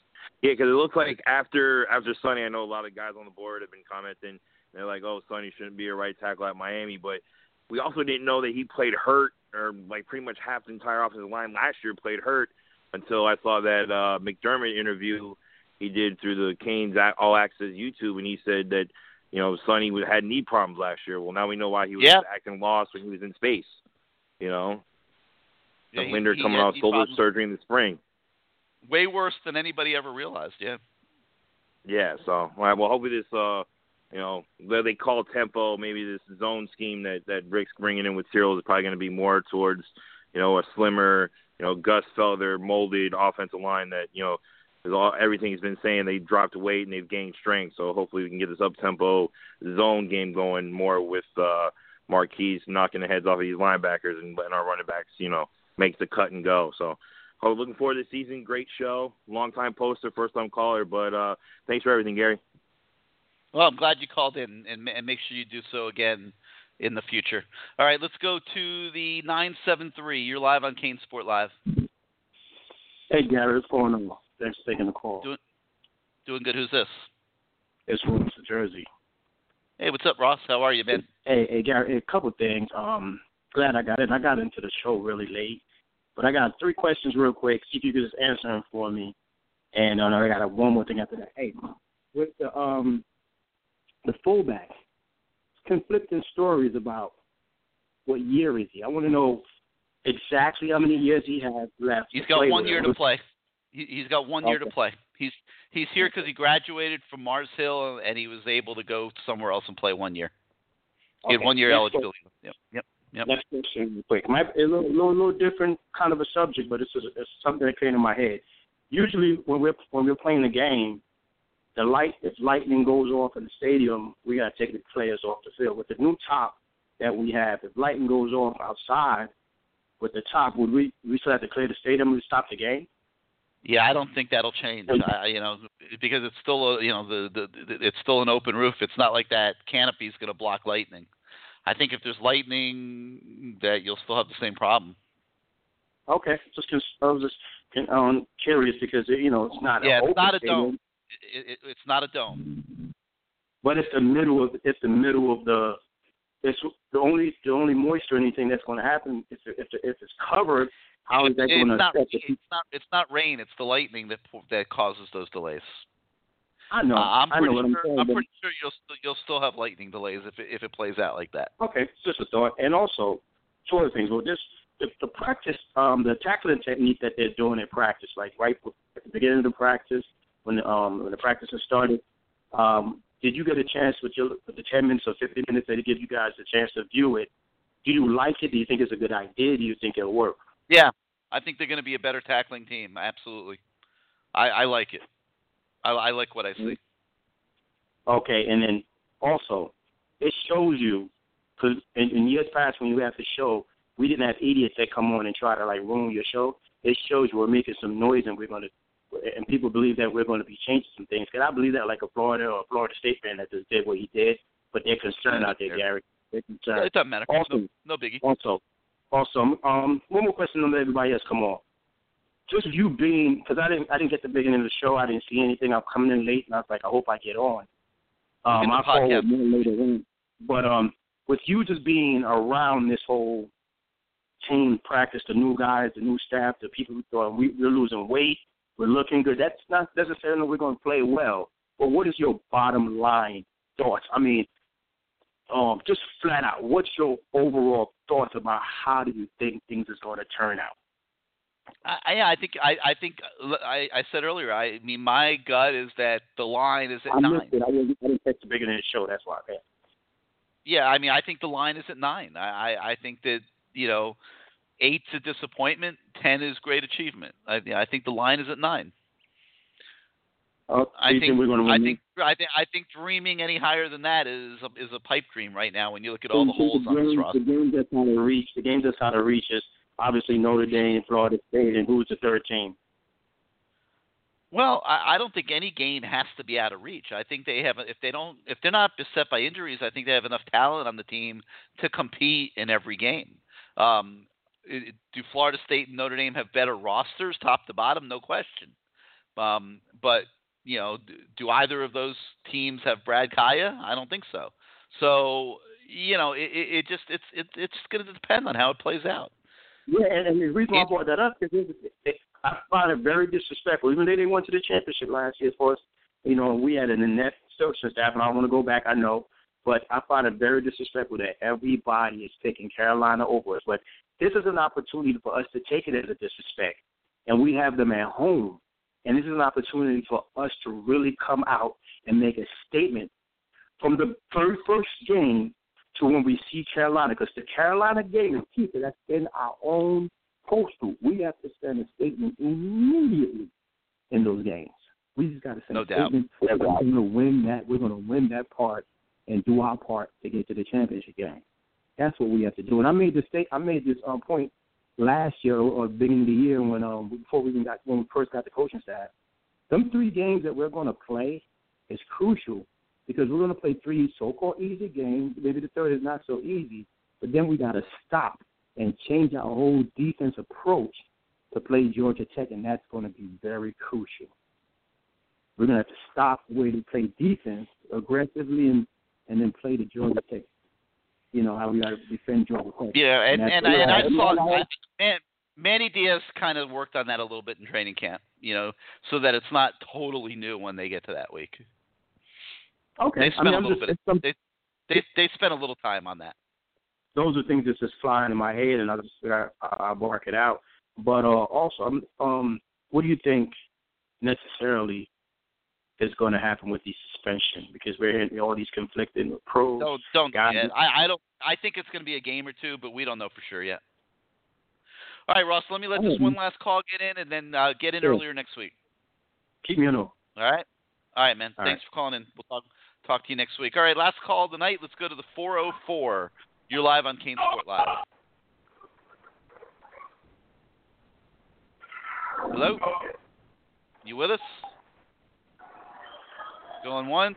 Yeah, because it looks like after after Sonny, I know a lot of guys on the board have been commenting. They're like, "Oh, Sonny shouldn't be a right tackle at Miami," but we also didn't know that he played hurt or like pretty much half the entire offensive line last year played hurt until I saw that uh, McDermott interview he did through the Canes All Access YouTube, and he said that you know Sonny had knee problems last year. Well, now we know why he was Yeah. acting lost when he was in space. You know, Yeah, he- Linder he coming off shoulder surgery in the spring. Way worse than anybody ever realized. Yeah. Yeah, so all right, well, hopefully this, uh, you know, what they call tempo, maybe this zone scheme that that Richt's bringing in with Cyril is probably going to be more towards, you know, a slimmer, you know, Gus Felder molded offensive line that you know, is all everything he's been saying they dropped weight and they've gained strength. So hopefully we can get this up tempo zone game going more with uh Marquise knocking the heads off of these linebackers and letting our running backs, you know, make the cut and go. So. Oh, looking forward to the season. Great show. Long time poster, first time caller. But uh, thanks for everything, Gary. Well, I'm glad you called in, and, and make sure you do so again in the future. All right, let's go to the 973. You're live on CaneSport Live. Hey Gary, what's going on? Thanks for taking the call. Doing, doing good. Who's this? It's from New Jersey. Hey, what's up, Ross? How are you, man? Hey, hey Gary, a couple things. Um, glad I got in. I got into the show really late, but I got three questions real quick. See if you could just answer them for me. And uh, I got one more thing after that. Hey, with the um the fullback, conflicting stories about what year is he? I want to know exactly how many years he has left. He's got one year to play. He, he's got one year to play. He's he's here because he graduated from Mars Hill and he was able to go somewhere else and play one year. He had one year next eligibility. Yep, yep, yep. Next question, quick. My, a little, little, little different kind of a subject, but it's, a, it's something that came to my head. Usually, when we're when we're playing the game, the light if lightning goes off in the stadium, we gotta take the players off the field. With the new top that we have, if lightning goes off outside with the top, would we we still have to clear the stadium and stop the game? Yeah, I don't think that'll change. I, you know, because it's still a, you know the, the the it's still an open roof. It's not like that canopy's going to block lightning. I think if there's lightning, that you'll still have the same problem. Okay, just I was just um, curious because you know it's not yeah, it's not a dome. It, it, it's not a dome. but it's the middle of it's the middle of the it's the only the only moisture or anything that's going to happen if if if it's covered. How is that it's going to not, affect it's not it's not rain, it's the lightning that that causes those delays. I know. Uh, I'm I pretty know what I'm sure. saying, I'm pretty sure you'll still, you'll still have lightning delays if it, if it plays out like that. Okay, just a thought. And also, two other things. Well, this the, the practice, um, the tackling technique that they're doing in practice, like right at the beginning of the practice, when the, um when the practice has started, um, did you get a chance with your with the ten minutes or fifteen minutes that they give you guys a chance to view it? Do you like it? Do you think it's a good idea? Do you think it'll work? Yeah, I think they're going to be a better tackling team. Absolutely, I, I like it. I, I like what I see. Okay, and then also, it shows you because in, in years past when you have the show, we didn't have idiots that come on and try to like ruin your show. It shows you we're making some noise and we're going to, and people believe that we're going to be changing some things. Because I believe that like a Florida or a Florida State fan that just did what he did, but they're concerned out there, Gary. They're concerned. It doesn't matter. Also, no, no biggie. also, also, um, one more question on everybody else. Come on, just you being because I didn't I didn't get the beginning of the show. I didn't see anything. I'm coming in late, and I was like, I hope I get on. Um, I'll call podcast. more later on. But um, with you just being around this whole team practice, the new guys, the new staff, the people who thought we, we're losing weight, we're looking good. That's not necessarily we're going to play well. But what is your bottom line thoughts? I mean, um, just flat out, what's your overall thoughts about how do you think things is going to turn out? I, yeah, I think I, I think I, I said earlier. I mean, my gut is that the line is at I nine. it. I didn't, I didn't catch the beginning of the show. That's why. Okay. Yeah, I mean, I think the line is at nine. I, I, I think that you know, eight's a disappointment, ten is great achievement. I, I think the line is at nine. Uh, I think, we're going to I think I think I think dreaming any higher than that is a, is a pipe dream right now. When you look at all the holes on this roster. The game that's out of reach. The game that's out of reach is obviously Notre Dame, Florida State, and who's the third team? Well, I, I don't think any game has to be out of reach. I think they have if they don't if they're not beset by injuries, I think they have enough talent on the team to compete in every game. Um, it, do Florida State and Notre Dame have better rosters, top to bottom? No question. Um, but you know, do, do either of those teams have Brad Kaaya? I don't think so. So you know, it, it, just it's it, it's going to depend on how it plays out. Yeah, and, and the reason I brought that up is it, it, I find it very disrespectful. Even though they went to the championship last year for us, you know, we had an inept coaching staff, and I don't want to go back. I know, but I find it very disrespectful that everybody is picking Carolina over us. But this is an opportunity for us to take it as a disrespect, and we have them at home. And this is an opportunity for us to really come out and make a statement from the very first game to when we see Carolina, because the Carolina game is key. That's in our own postal. We have to send a statement immediately in those games. We just got to send No a doubt. statement that we're going to win that. We're going to win that part and do our part to get to the championship game. That's what we have to do. And I made this state. I made this um, point last year or beginning of the year when um before we even got when we first got the coaching staff. Them three games that we're going to play is crucial because we're going to play three so-called easy games. Maybe the third is not so easy, but then we got to stop and change our whole defense approach to play Georgia Tech, and that's going to be very crucial. We're going to have to stop the way to play defense aggressively and and then play the Georgia Tech. You know how we got to defend Georgia Tech. Yeah, and that's- and, I and I and saw I- I, man, Manny Diaz kind of worked on that a little bit in training camp, you know, so that it's not totally new when they get to that week. Okay, They I spent mean, a little just, bit. some- They they they spent a little time on that. those are things that's just flying in my head, and I just I, I bark it out. But uh, also, um, what do you think necessarily is going to happen with the suspension? Because we're hearing all these conflicting pros. No, don't. guys. yet. I I don't. I think it's going to be a game or two, but we don't know for sure yet. All right, Ross. Let me let this one last call get in, and then uh, get in Sure. earlier next week. Keep me on. All right. All right, man. All Thanks for calling in. We'll talk talk to you next week. All right, last call of the night. Let's go to the 404. You're live on CaneSport Live. Hello. You with us? Going once.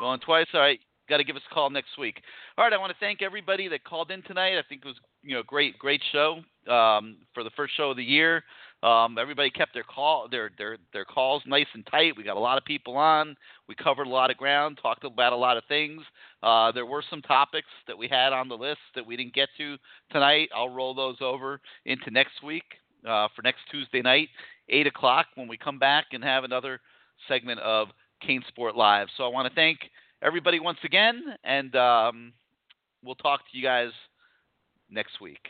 Going twice. All right. Got to give us a call next week. All right. I want to thank everybody that called in tonight. I think it was you know great great show um, for the first show of the year. Um, everybody kept their call their their their calls nice and tight. We got a lot of people on. We covered a lot of ground, talked about a lot of things. Uh, there were some topics that we had on the list that we didn't get to tonight. I'll roll those over into next week uh, for next Tuesday night, eight o'clock, when we come back and have another segment of CaneSport Live. So I want to thank everybody once again, and um, we'll talk to you guys next week.